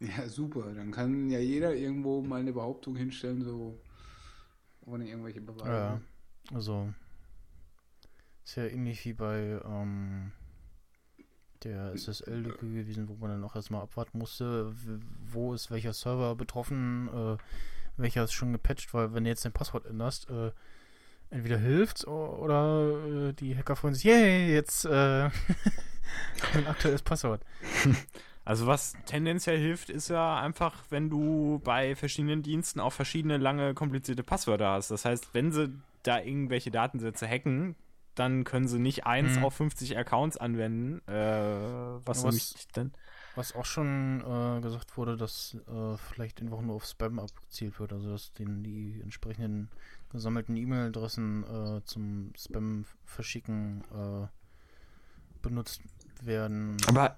Ja, super. Dann kann ja jeder irgendwo mal eine Behauptung hinstellen, so ohne irgendwelche Beweise. Ja. Also, ist ja ähnlich wie bei ähm, der SSL-Lücke gewesen, wo man dann auch erstmal abwarten musste, wo ist welcher Server betroffen, äh, welcher ist schon gepatcht, weil wenn du jetzt dein Passwort änderst, äh, entweder hilft's oder äh, die Hacker freuen sich, yay, jetzt äh, ein aktuelles Passwort. Also was tendenziell hilft, ist ja einfach, wenn du bei verschiedenen Diensten auch verschiedene lange komplizierte Passwörter hast. Das heißt, wenn sie da irgendwelche Datensätze hacken, dann können sie nicht eins Mhm. auf 50 Accounts anwenden. Äh, was Was-. Was auch schon äh, gesagt wurde, dass äh, vielleicht einfach nur auf Spam abgezielt wird, also dass den, die entsprechenden gesammelten E-Mail-Adressen äh, zum Spam verschicken äh, benutzt werden. Aber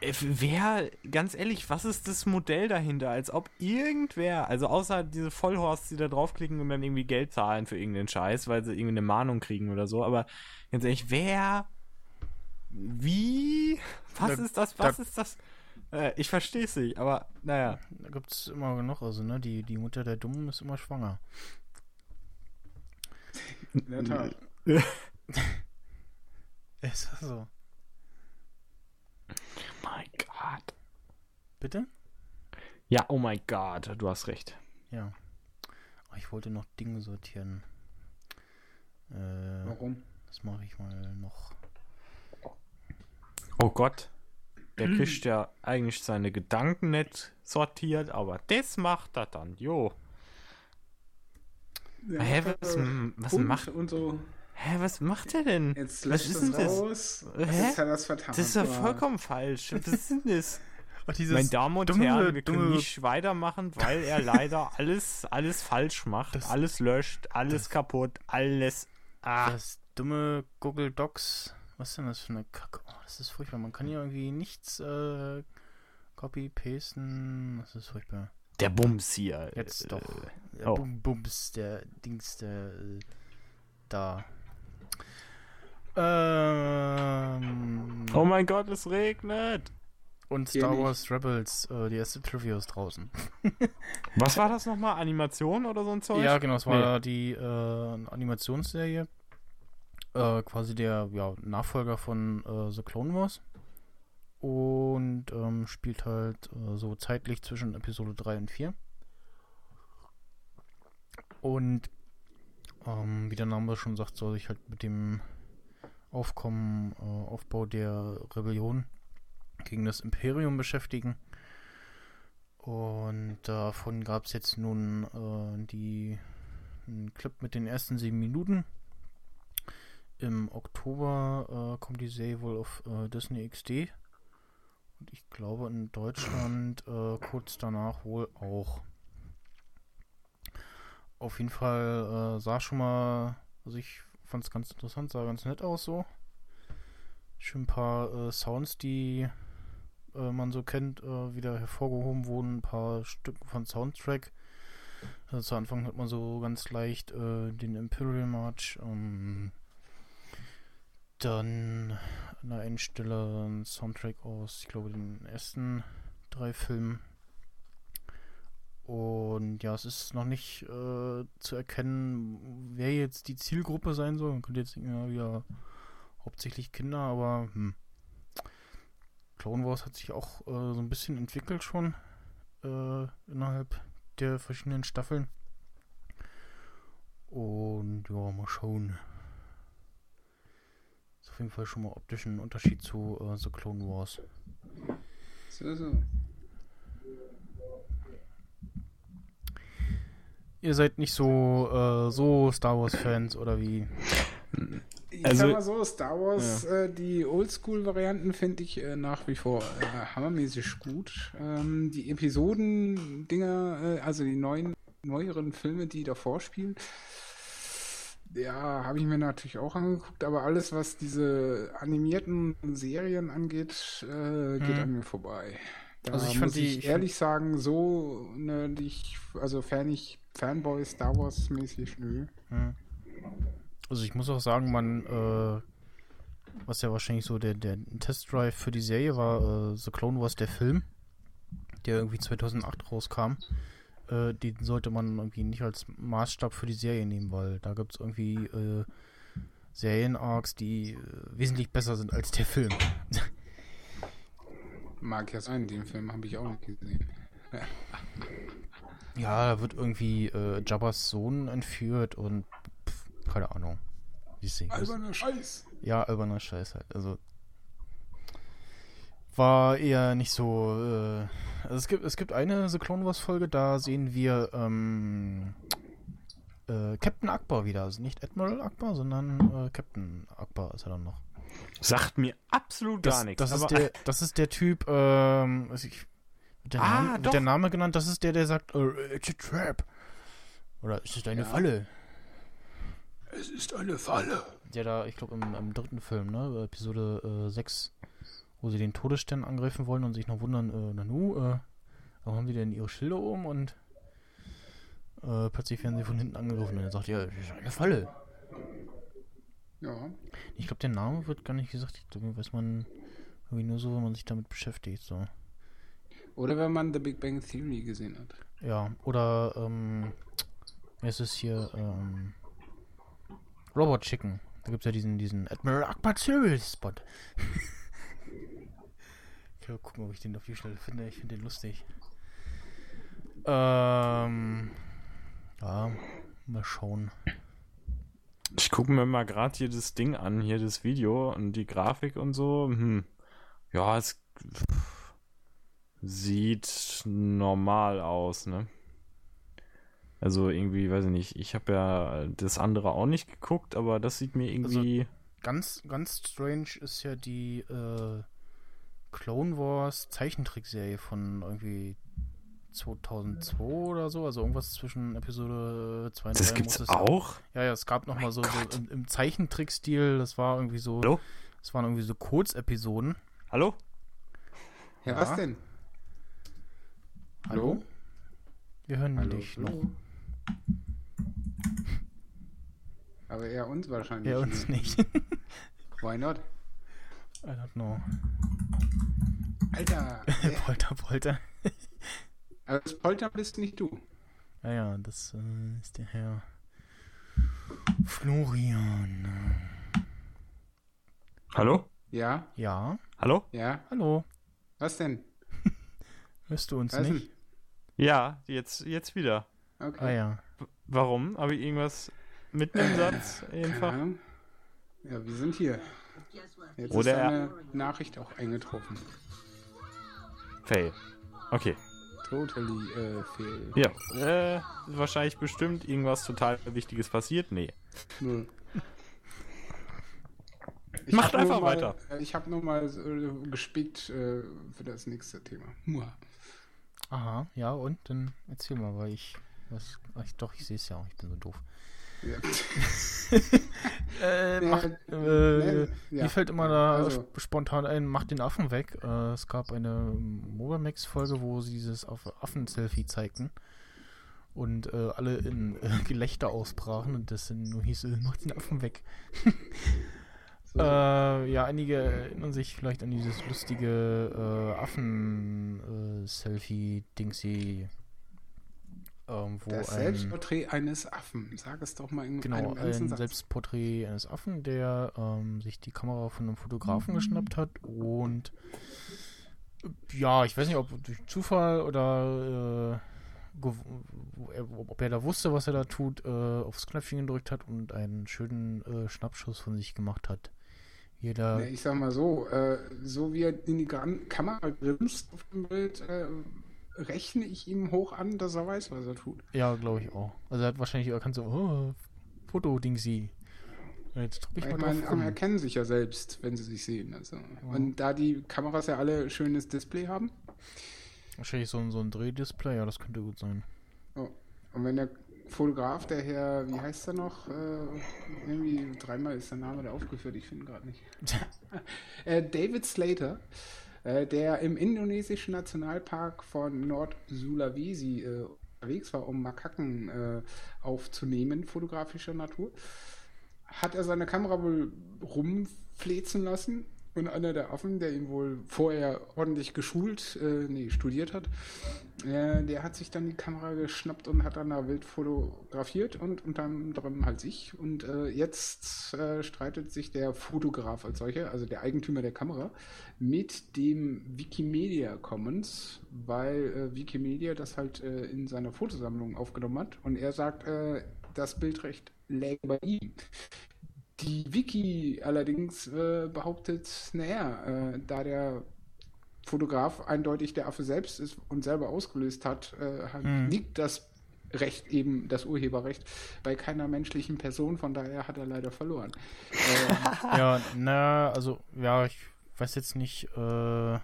wer, ganz ehrlich, was ist das Modell dahinter? Als ob irgendwer, also außer diese Vollhorsts, die da draufklicken und dann irgendwie Geld zahlen für irgendeinen Scheiß, weil sie irgendwie eine Mahnung kriegen oder so, aber ganz ehrlich, wer, wie, was Da- ist das, was da- ist das? Äh, ich verstehe es nicht, aber naja. Da gibt es immer genug, also ne, die, die Mutter der Dummen ist immer schwanger. In der Tat. Ist das so? Mein Gott. Bitte? Ja, oh mein Gott, du hast recht. Ja. Oh, ich wollte noch Dinge sortieren. Äh, Warum? das mache ich mal noch. Oh Gott. Der kriegt ja eigentlich seine Gedanken nicht sortiert, aber das macht er dann, jo. Ja, Hä, äh, was, was Punkt macht, Und so, hä, was macht er denn? jetzt Was löscht ist das denn das? raus. Hä? Er es vertan. Das ist ja vollkommen falsch. Was ist denn das? Oh, dieses Meine Damen und dumme- Herren, wir können dumme- nicht weitermachen, weil er leider alles, alles falsch macht, Das- alles löscht, alles das- kaputt, alles. Ah, Das dumme Google Docs Was ist denn das für eine Kacke? Oh, das ist furchtbar. Man kann hier irgendwie nichts äh, copy-pasten. Das ist furchtbar. Der Bums hier. Jetzt äh, doch. Der oh. Bum Bums, der Dings, der äh, da. Ähm, Oh mein Gott, es regnet. und Hier Star nicht. Wars Rebels, äh, die erste Trivia ist draußen. Was war das nochmal? Animation oder so ein Zeug? Ja, genau, es war die äh, Animationsserie. Äh, quasi der ja, Nachfolger von äh, The Clone Wars. Und ähm, spielt halt äh, so zeitlich zwischen Episode 3 und 4. Und ähm, wie der Name schon sagt, soll sich halt mit dem Aufkommen, äh, Aufbau der Rebellion gegen das Imperium beschäftigen. Und davon gab es jetzt nun äh, die einen Clip mit den ersten sieben Minuten. Im Oktober äh, kommt die Serie wohl auf äh, Disney XD. Und ich glaube in Deutschland äh, kurz danach wohl auch. Auf jeden Fall äh, sah schon mal, also ich fand es ganz interessant, sah ganz nett aus so. Schön ein paar äh, Sounds, die äh, man so kennt, äh, wieder hervorgehoben wurden. Ein paar Stücken von Soundtrack. Also zu Anfang hört man so ganz leicht äh, den Imperial March. Ähm, dann an der einen Stelle ein Soundtrack aus, ich glaube, den ersten drei Filmen. Und ja, es ist noch nicht äh, zu erkennen, wer jetzt die Zielgruppe sein soll. Man könnte jetzt denken, ja, wieder hauptsächlich Kinder, aber hm. Clone Wars hat sich auch äh, so ein bisschen entwickelt schon äh, innerhalb der verschiedenen Staffeln. Und ja, mal schauen. Ist auf jeden Fall schon mal optisch ein Unterschied zu äh, The Clone Wars. So, so. Ihr seid nicht so äh, so Star Wars Fans oder wie? Ich Also- sag mal so, Star Wars, äh, die Oldschool-Varianten finde ich äh, nach wie vor äh, hammermäßig gut. Ähm, die Episoden-Dinger, äh, also die neuen, neueren Filme, die davor spielen, ja, habe ich mir natürlich auch angeguckt, aber alles, was diese animierten Serien angeht, äh, geht Mhm. an mir vorbei. Da Also ich muss fand die- ich ich ehrlich sagen, so nerdig, also fan ich Fanboy Star Wars mäßig, nö. Hm. Also ich muss auch sagen, man, äh, was ja wahrscheinlich so der, der Testdrive für die Serie war, äh, The Clone Wars, der Film, der irgendwie 2008 rauskam. Äh, den sollte man irgendwie nicht als Maßstab für die Serie nehmen, weil da gibt es irgendwie äh, Serien-Arcs, die äh, wesentlich besser sind als der Film. Mag ja sein, den Film habe ich auch nicht gesehen. Ja, da wird irgendwie äh, Jabba's Sohn entführt und pff, keine Ahnung. Wie es Alberner Scheiß. Ja, alberner Scheiß halt. Also war eher nicht so. Äh, also es gibt es gibt eine The Clone Wars Folge, da sehen wir ähm, äh, Captain Akbar wieder. Also nicht Admiral Akbar, sondern äh, Captain Akbar ist er dann noch. Sagt mir absolut Das, gar nichts. das, ist der, das ist der Typ, ähm, also ich, der Ah, Name, wird der Name genannt, das ist der, der sagt, äh, it's a trap. Oder ist es eine Ja. Falle? Es ist eine Falle. Der da, ich glaube, im, im dritten Film, ne, Episode äh, 6, wo sie den Todesstern angreifen wollen und sich noch wundern, äh, Nanu, äh, warum haben die denn ihre Schilder oben und äh, plötzlich werden sie von hinten angegriffen und er sagt, ja, das ist eine Falle. Ja. Ich glaube, der Name wird gar nicht gesagt, ich weiß man irgendwie nur so, wenn man sich damit beschäftigt, so. Oder wenn man The Big Bang Theory gesehen hat. Ja, oder, ähm, es ist hier, ähm, Robot Chicken. Da gibt es ja diesen, diesen Admiral Akbar Serial Spot. ich will gucken, ob ich den auf die Schnelle finde. Ich finde den lustig. Ähm, ja, mal schauen. Ich gucke mir mal gerade hier das Ding an, hier das Video und die Grafik und so. Hm. Ja, es sieht normal aus, ne? Also irgendwie, weiß ich nicht, ich habe ja das andere auch nicht geguckt, aber das sieht mir irgendwie. Ganz, ganz strange ist ja die äh, Clone Wars Zeichentrickserie von irgendwie 2002 oder so, also irgendwas zwischen Episode 2 und das 3 gibt's muss es auch? Ja, ja, es gab noch Mein mal so, so im, im Zeichentrickstil, das war irgendwie so Hallo? Es waren irgendwie so Kurzepisoden. Hallo? Ja, Ja. was denn? Hallo? Wir hören Hallo? dich noch. Hallo? Aber eher uns wahrscheinlich. Ja, uns nicht. Why not? I don't know. Alter, Polter, Polter. aber das Polter bist nicht du. Ja, ja, das äh, ist der Herr Florian. Hallo? Ja, Ja, Hallo? ja. hallo. Was denn? Hörst du uns Was nicht? Ja, jetzt, jetzt wieder. Okay. Ah ja. Warum? Habe ich irgendwas mitten im Satz einfach? Ja, wir sind hier. Jetzt Oder ist eine Nachricht auch eingetroffen. Fail. Okay. Totally äh, fail. Ja. Äh, wahrscheinlich bestimmt irgendwas total Wichtiges passiert? Nee. Null. Macht hab nur einfach mal, weiter. äh, Ich habe nur mal äh, gespickt äh, für das nächste Thema. Muah. Aha, ja, und dann erzähl mal, weil ich. Was, ich doch, ich sehe es ja auch, ich bin so doof. Ja. Äh, Ja, mach, äh, äh, ja. Mir fällt immer da Also. sp- spontan ein, mach den Affen weg. Äh, es gab eine Mobamax-Folge, wo sie dieses Aff- Affen-Selfie zeigten. Und äh, alle in äh, Gelächter ausbrachen und das nur hieß, äh, mach den Affen weg. So. Äh, ja, einige erinnern sich vielleicht an dieses lustige äh, Affen-Selfie-Dingsy. Ähm, das ein, Selbstporträt eines Affen. Sag es doch mal in Genau, einem ein Satz. Selbstporträt eines Affen, der ähm, sich die Kamera von einem Fotografen geschnappt hat und äh, ja, ich weiß nicht, ob durch Zufall oder äh, er- ob er da wusste, was er da tut, äh, aufs Knöpfchen gedrückt hat und einen schönen äh, Schnappschuss von sich gemacht hat. Jeder, Ja, ich sag mal so, äh, so wie er in die Kamera grinst auf dem Bild, äh, rechne ich ihm hoch an, dass er weiß, was er tut. ja, glaube ich auch. Also er hat wahrscheinlich erkannt so, oh, Foto-Dingsi. Jetzt drücke ich Ich mal meine, erkennen sich ja selbst, wenn sie sich sehen. Also. Und da die Kameras ja alle schönes Display haben, Wahrscheinlich so ein, so ein Drehdisplay, ja, das könnte gut sein. oh. und wenn der Fotograf, der Herr, wie heißt er noch? Äh, irgendwie dreimal ist der Name da aufgeführt, ich finde gerade nicht. äh, David Slater, äh, der im indonesischen Nationalpark von Nord-Sulawesi äh, unterwegs war, um Makaken äh, aufzunehmen, fotografischer Natur, hat er seine Kamera wohl rumflezen lassen und einer der Affen, der ihn wohl vorher ordentlich geschult, äh, nee, studiert hat, äh, der hat sich dann die Kamera geschnappt und hat dann da wild fotografiert und unter anderem halt sich. Und äh, jetzt äh, streitet sich der Fotograf als solcher, also der Eigentümer der Kamera, mit dem Wikimedia Commons, weil äh, Wikimedia das halt äh, in seiner Fotosammlung aufgenommen hat. Und er sagt, das Bildrecht läge bei ihm. Die Wiki allerdings äh, behauptet, naja, äh, da der Fotograf eindeutig der Affe selbst ist und selber ausgelöst hat, äh, hat- Hm. liegt das Recht eben, das Urheberrecht, bei keiner menschlichen Person, von daher hat er leider verloren. ähm, Ja, na, also, ja, ich weiß jetzt nicht, äh,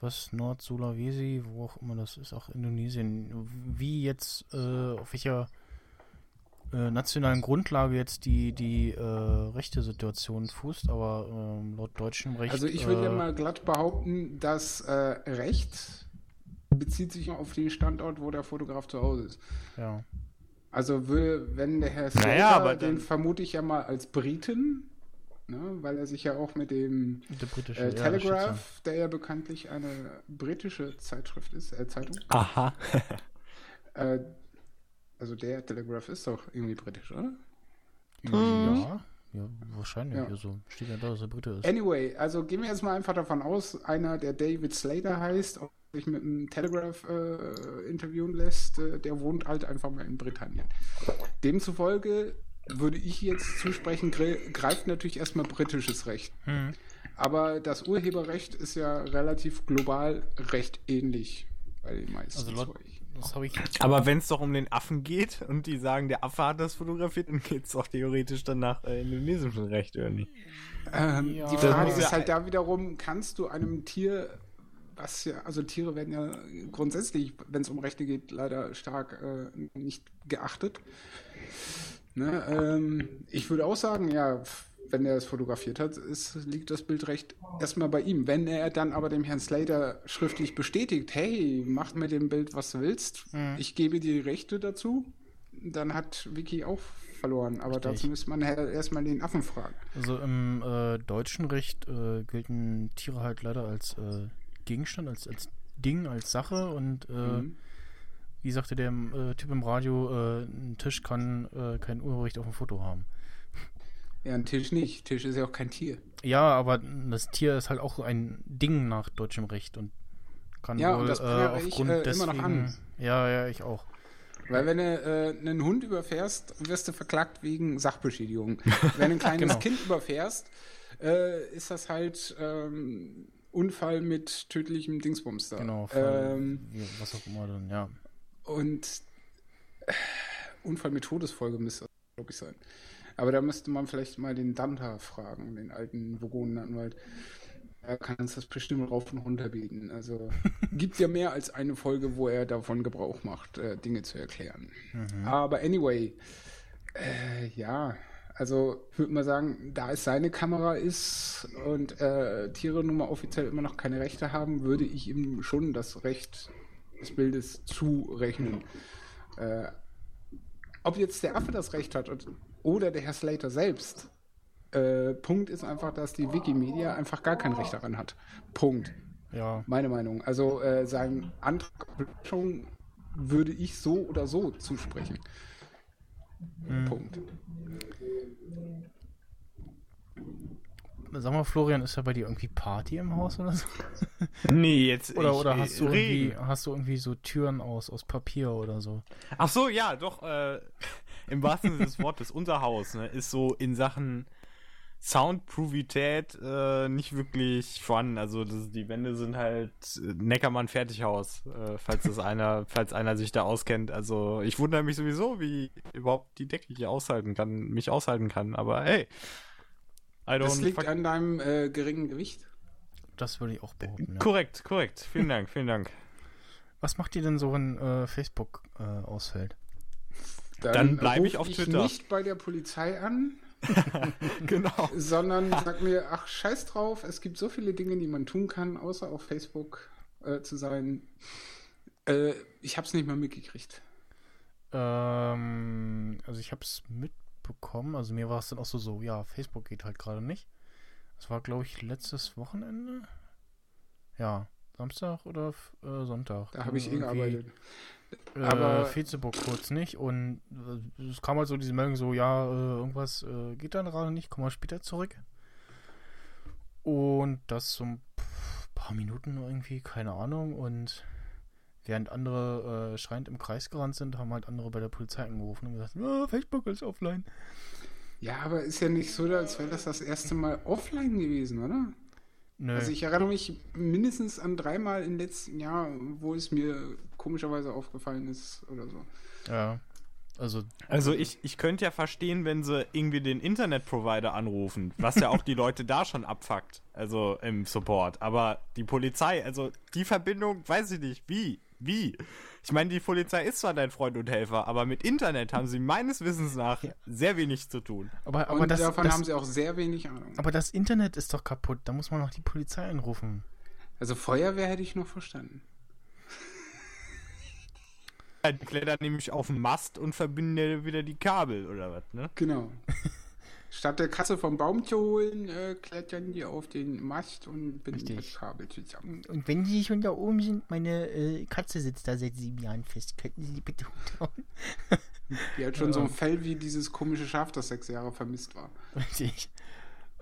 was Nord-Sulawesi, wo auch immer das ist, auch Indonesien, wie jetzt, äh, auf welcher äh, nationalen Grundlage jetzt die, die äh, rechte Situation fußt, aber ähm, laut deutschem Recht. also ich würde ja äh, mal glatt behaupten, das äh, Recht bezieht sich auf den Standort, wo der Fotograf zu Hause ist. Ja. Also würde, wenn der Herr Slater, Naja, aber den vermute ich ja mal als Briten, ne, weil er sich ja auch mit dem Der britische äh, ja, Telegraph, der ja bekanntlich eine britische Zeitschrift ist, äh, Zeitung, Aha. äh, also der Telegraph ist doch irgendwie britisch, oder? so. Ja, ja, wahrscheinlich. Ja. Also steht ja da, dass er Brite ist. Anyway, also gehen wir jetzt mal einfach davon aus, einer, der David Slater heißt, und sich mit einem Telegraph äh, interviewen lässt, äh, der wohnt halt einfach mal in Britannien. Demzufolge würde ich jetzt zusprechen, gre- greift natürlich erstmal britisches Recht. Hm. Aber das Urheberrecht ist ja relativ global recht ähnlich bei den meisten. Also laut- Zeug. Das habe ich. Aber wenn es doch um den Affen geht und die sagen, der Affe hat das fotografiert, dann geht es doch theoretisch dann nach äh, indonesischem Recht, oder nicht? Ähm, Ja. die Frage ist halt da wiederum, kannst du einem Tier, was ja, also Tiere werden ja grundsätzlich, wenn es um Rechte geht, leider stark äh, nicht geachtet. Ne, ähm, ich würde auch sagen, ja, wenn er es fotografiert hat, ist, liegt das Bildrecht erstmal bei ihm. Wenn er dann aber dem Herrn Slater schriftlich bestätigt, hey, mach mit dem Bild, was du willst, Mhm. ich gebe dir die Rechte dazu, dann hat Vicky auch verloren. Aber Richtig. dazu müsste man erstmal den Affen fragen. Also im äh, deutschen Recht äh, gelten Tiere halt leider als äh, Gegenstand, als, als Ding, als Sache und äh, Mhm. wie sagte der äh, Typ im Radio, äh, ein Tisch kann äh, kein Urheberrecht auf dem Foto haben. Ja, ein Tisch nicht. Tisch ist ja auch kein Tier. Ja, aber das Tier ist halt auch ein Ding nach deutschem Recht und kann Ja, wohl und das äh, prangere ich, aufgrund äh, immer deswegen. noch an. Ja, ja, ich auch. Weil wenn du äh, einen Hund überfährst, wirst du verklagt wegen Sachbeschädigung. wenn du ein kleines Genau. Kind überfährst, äh, ist das halt ähm, Unfall mit tödlichem Dingsbums da. Genau. Fall, Ähm, was auch immer dann, ja. und äh, Unfall mit Todesfolge müsste das, glaube ich, sein. Aber da müsste man vielleicht mal den Danta fragen, den alten Vogonenanwalt. Er kann uns das bestimmt rauf und runter bieten. Also gibt ja mehr als eine Folge, wo er davon Gebrauch macht, äh, Dinge zu erklären. Aber anyway, äh, ja, also ich würde mal sagen, da es seine Kamera ist und äh, Tiere nun mal offiziell immer noch keine Rechte haben, würde ich ihm schon das Recht des Bildes zurechnen. Äh, ob jetzt der Affe das Recht hat und, oder der Herr Slater selbst. Äh, Punkt ist einfach, dass die Wikimedia einfach gar kein Recht daran hat. Punkt. Ja, Meine Meinung. Also äh, sein Antrag würde ich so oder so zusprechen. Punkt. sag mal, Florian, ist ja bei dir irgendwie Party im Haus oder so? Nee, jetzt. Oder, ich, oder hast du irgendwie, Regen. hast du irgendwie so Türen aus, aus Papier oder so? Ach so, ja, doch. Äh, Im wahrsten Sinne des Wortes, unser Haus ne, ist so in Sachen Soundproofität äh, nicht wirklich vorhanden. Also das, die Wände sind halt äh, Neckermann Fertighaus, äh, falls das einer, falls einer sich da auskennt. Also ich wundere mich sowieso, wie überhaupt die Decke hier aushalten kann, mich aushalten kann. Aber hey, I Das liegt an deinem äh, geringen Gewicht. Das würde ich auch behaupten. Ja. Korrekt, korrekt. Vielen Dank, vielen Dank. Was macht ihr denn so, wenn äh, Facebook äh, ausfällt? Dann bleib ruf ich auf Twitter. nicht bei der Polizei an, genau. sondern sag mir, ach, scheiß drauf, es gibt so viele Dinge, die man tun kann, außer auf Facebook äh, zu sein. Äh, ich hab's nicht mal mitgekriegt. Ähm, also ich habe es mitbekommen. Also mir war es dann auch so, so, ja, Facebook geht halt gerade nicht. Das war, glaube ich, letztes Wochenende. Ja, Samstag oder äh, Sonntag. Da habe ich eh Irgendwie, gearbeitet. Äh, Aber- Facebook kurz nicht. Und äh, es kam halt so diese Meldung so, ja, äh, irgendwas äh, geht dann gerade nicht, komm mal später zurück. Und das so ein paar Minuten irgendwie, keine Ahnung. Und während andere äh, schreiend im Kreis gerannt sind, haben halt andere bei der Polizei angerufen und gesagt, ah, Facebook ist offline. Ja, aber ist ja nicht so, als wäre das das erste Mal offline gewesen, oder? Nö. Also ich erinnere mich mindestens an dreimal im letzten Jahr, wo es mir komischerweise aufgefallen ist oder so. ja. Also, Also ich, ich könnte ja verstehen, wenn sie irgendwie den Internetprovider anrufen, was ja auch die Leute da schon abfuckt, also im Support. Aber die Polizei, also die Verbindung, weiß ich nicht, wie? Wie? Ich meine, die Polizei ist zwar dein Freund und Helfer, aber mit Internet haben sie meines Wissens nach sehr wenig zu tun. aber, aber, Und das, davon das, haben sie auch sehr wenig Ahnung. aber das Internet ist doch kaputt. Da muss man noch die Polizei anrufen. Also Feuerwehr hätte ich noch verstanden. Die klettern nämlich auf den Mast und verbinden wieder die Kabel oder was, ne? Genau. Statt der Katze vom Baum zu holen, äh, klettern die auf den Mast und binden das Kabel zusammen. Und wenn Sie schon da oben sind, meine äh, Katze sitzt da seit sieben Jahren fest. Könnten Sie die bitte hochhauen? Die hat schon so ein Fell wie dieses komische Schaf, das sechs Jahre vermisst war. Richtig.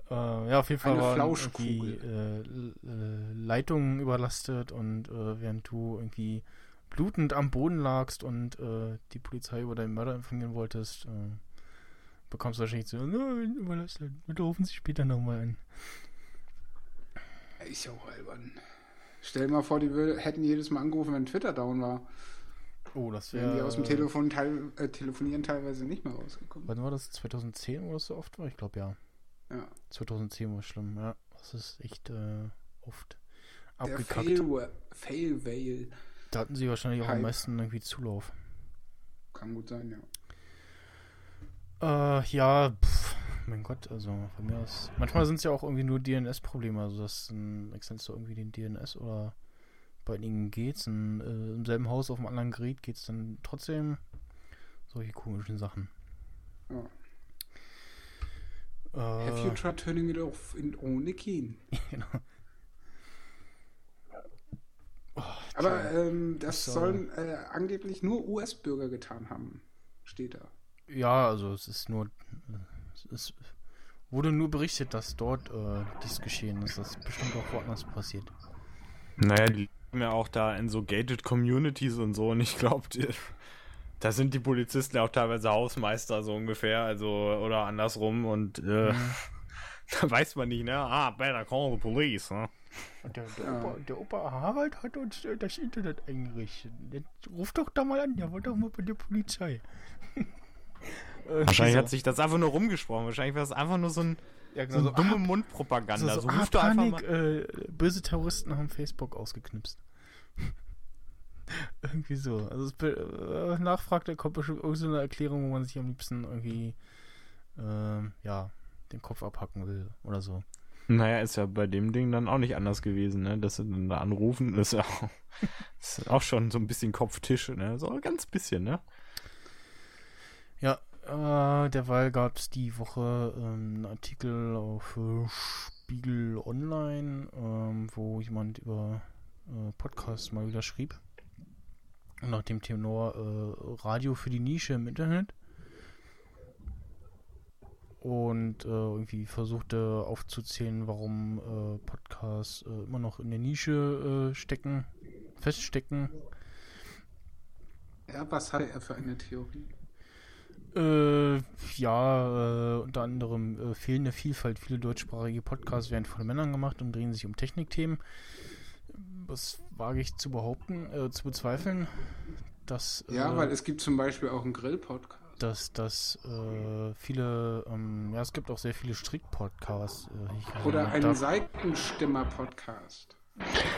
Äh, ja, auf jeden Fall Eine waren Flauschkugel. irgendwie äh, äh, Leitungen überlastet und äh, während du irgendwie blutend am Boden lagst und äh, die Polizei über deinen Mörder informieren wolltest, äh, bekommst du wahrscheinlich so, nein, überlastet, bitte rufen Sie später nochmal an. Ist ja auch albern. Stell dir mal vor, die wür- hätten jedes Mal angerufen, wenn Twitter down war. Oh, das Wären die wäre... aus dem Telefon teil äh, telefonieren teilweise nicht mehr rausgekommen. Wann war das? 2010, wo das so oft war? Ich glaube, ja. Ja. 2010 war schlimm, ja. Das ist echt äh, oft Der abgekackt. Fail, Fail Whale. Da hatten sie wahrscheinlich auch am meisten irgendwie Zulauf. Kann gut sein, ja. Äh, ja, pff, mein Gott, also bei mir aus. Manchmal sind es ja auch irgendwie nur DNS-Probleme, also dass ein du irgendwie den DNS oder bei einigen geht's, in, äh, im selben Haus auf einem anderen Gerät geht's dann trotzdem solche komischen Sachen. Ja. Äh, Have you tried turning it off in ohne Keen? genau. Aber ähm, das So. sollen äh, angeblich nur US-Bürger getan haben, steht da. Ja, also es ist nur, es ist, wurde nur berichtet, dass dort äh, dies geschehen ist. Das ist bestimmt auch woanders passiert. Naja, die leben ja auch da in so gated Communities und so und ich glaube, da sind die Polizisten ja auch teilweise Hausmeister so ungefähr, also oder andersrum und äh, da weiß man nicht, ne? Ah, better call the police, ne? Und der, der, Ja. Opa, der Opa Harald hat uns äh, das Internet eingerichtet. Jetzt ruf doch da mal an, der war doch mal bei der Polizei. Irgendwie Wahrscheinlich so. hat sich das einfach nur rumgesprochen. Wahrscheinlich war es einfach nur so ein ja, so eine so, dumme ah, Mundpropaganda. so, So, so, ah, Panik, mal. äh, böse Terroristen haben Facebook ausgeknipst. irgendwie so. Also es äh, nachfragt, da kommt bestimmt irgend so eine Erklärung, wo man sich am liebsten irgendwie ähm, ja, den Kopf abhacken will oder so. Naja, ist ja bei dem Ding dann auch nicht anders gewesen, ne? Dass sie dann da anrufen, ist ja auch, ist auch schon so ein bisschen Kopftisch, ne? So ein ganz bisschen, ne? Ja, äh, derweil gab es die Woche ähm, einen Artikel auf äh, Spiegel Online, ähm, wo jemand über äh, Podcasts mal wieder schrieb. Nach dem Tenor äh, Radio für die Nische im Internet. Und äh, irgendwie versuchte aufzuzählen, warum äh, Podcasts äh, immer noch in der Nische äh, stecken, feststecken. Ja, was hatte er für eine Theorie? Äh, ja, äh, unter anderem fehlende Vielfalt. Viele deutschsprachige Podcasts werden von Männern gemacht und drehen sich um Technikthemen. Das wage ich zu behaupten, äh, zu bezweifeln, dass, Ja, weil es gibt zum Beispiel auch einen Grill-Podcast. Dass, dass äh, viele, ähm, ja, es gibt auch sehr viele Strick-Podcasts. Äh, Oder einen Seitenstimmer-Podcast.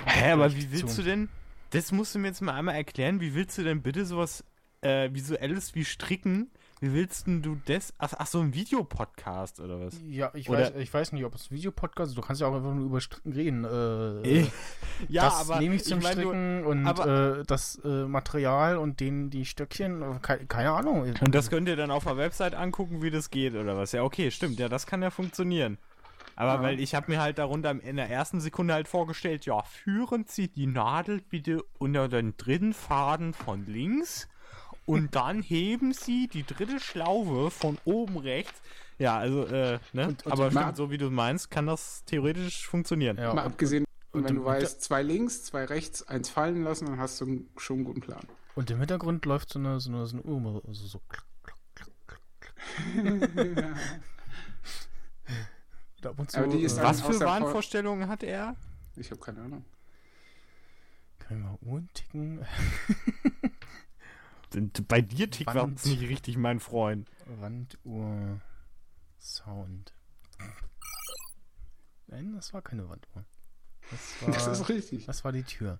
Hä, aber wie willst du denn, das musst du mir jetzt mal einmal erklären, wie willst du denn bitte sowas äh, Visuelles wie Stricken, wie willst denn du das, ach, ach so ein Videopodcast oder was? Ja, ich Oder- weiß, ich weiß nicht, ob es Videopodcast ist. Du kannst ja auch einfach nur über Stricken reden. Äh, ja, das nehme ich zum mein, du- Stricken und aber- äh, das äh, Material und den, die Stöckchen, äh, keine, keine Ahnung. Und das könnt ihr dann auf der Website angucken, wie das geht oder was? Ja, okay, stimmt. Ja, das kann ja funktionieren. Aber Ja. weil ich habe mir halt darunter in der ersten Sekunde halt vorgestellt, ja, führen Sie die Nadel bitte unter den dritten Faden von links und dann heben Sie die dritte Schlaufe von oben rechts. Ja, also, äh, ne? Und- und Aber stimmt, so wie du meinst, kann das theoretisch funktionieren. Ja, Mal und- abgesehen, und wenn du weißt, zwei links, zwei rechts, eins fallen lassen, dann hast du einen- schon einen guten Plan. Und im Hintergrund läuft so eine, so eine, so eine Uhr, also so klack, klack, klack, klack, klack. Und ab und zu, ist äh, Was für Wahnvorstellungen hat er? Ich habe keine Ahnung. Können wir mal Uhren ticken? Bei dir tickt was nicht richtig, mein Freund. Wanduhr Sound. Nein, das war keine Wanduhr. Das war, Das ist richtig. das war die Tür.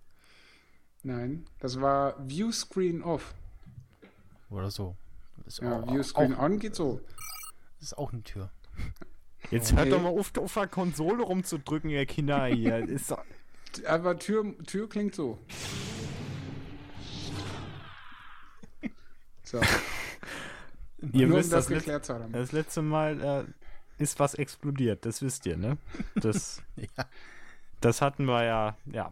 Nein, das war Viewscreen off. Oder so. Ja, auch, Viewscreen auch, on geht so. das ist auch eine Tür. Jetzt Okay. hört doch mal auf, auf der Konsole rumzudrücken, ihr Kinder hier. Ist doch, Aber Tür, Tür klingt so. So, ihr nur um wisst, das das, letz, geklärt zu haben. das letzte Mal äh, ist was explodiert, das wisst ihr, ne? Das, Ja. das hatten wir ja, ja.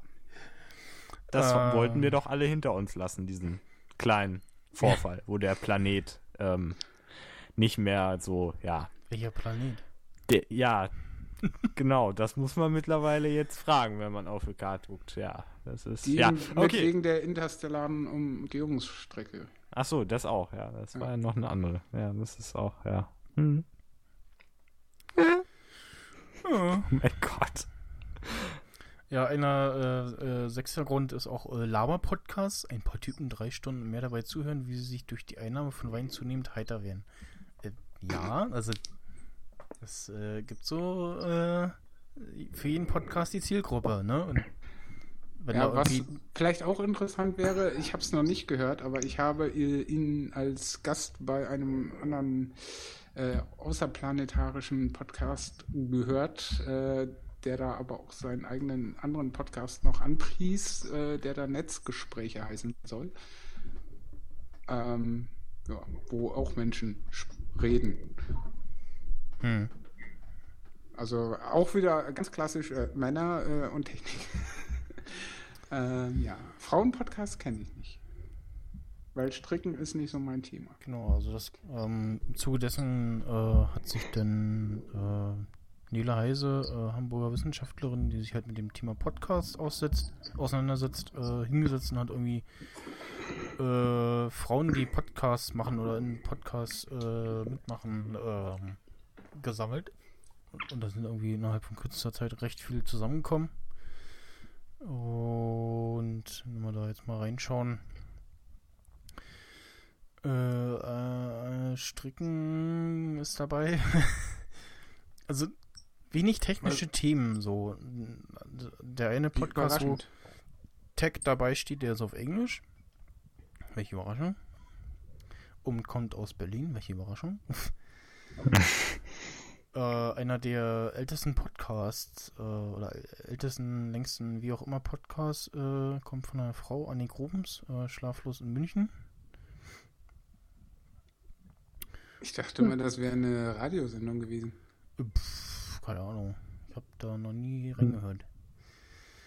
Das Ähm. wollten wir doch alle hinter uns lassen, diesen kleinen Vorfall, wo der Planet ähm, nicht mehr so, ja, Welcher Planet? der, ja, genau, das muss man mittlerweile jetzt fragen, wenn man auf die Karte guckt, ja. Das ist, Die ja, okay. wegen der interstellaren Umgehungsstrecke. Ach so, das auch, ja. Das war ja noch eine andere. Ja, das ist auch, ja. Hm. Ja. Oh mein Gott. Ja, einer äh, äh, sechster Grund ist auch äh, Laber-Podcasts. Ein paar Typen drei Stunden mehr dabei zuhören, wie sie sich durch die Einnahme von Wein zunehmend heiter werden. Äh, ja, also es äh, gibt so äh, für jeden Podcast die Zielgruppe, ne? Und Ja, was vielleicht auch interessant wäre, ich habe es noch nicht gehört, aber ich habe ihn als Gast bei einem anderen äh, außerplanetarischen Podcast gehört, äh, der da aber auch seinen eigenen anderen Podcast noch anpries, äh, der da Netzgespräche heißen soll. Ähm, ja, wo auch Menschen reden. Hm. Also auch wieder ganz klassisch äh, Männer äh, und Technik. ähm, ja, Frauenpodcast kenne ich nicht. Weil Stricken ist nicht so mein Thema. Genau, also das ähm, im Zuge dessen äh, hat sich dann äh, Nele Heise, äh, Hamburger Wissenschaftlerin, die sich halt mit dem Thema Podcast aussetzt, auseinandersetzt, äh, hingesetzt und hat irgendwie äh, Frauen, die Podcasts machen oder in Podcasts äh, mitmachen, ähm, gesammelt. Und da sind irgendwie innerhalb von kürzester Zeit recht viel zusammengekommen. Und wenn wir da jetzt mal reinschauen. Äh, äh, Stricken ist dabei. also wenig technische Themen so. Der eine Podcast, wo. Tech dabei steht, der ist auf Englisch. Welche Überraschung. Und kommt aus Berlin. Welche Überraschung. äh, einer der ältesten Podcasts äh, oder ältesten, längsten, wie auch immer Podcasts äh, kommt von einer Frau, Annie Grubens, äh, Schlaflos in München. Ich dachte mal, das wäre eine Radiosendung gewesen. Pff, keine Ahnung. Ich habe da noch nie reingehört.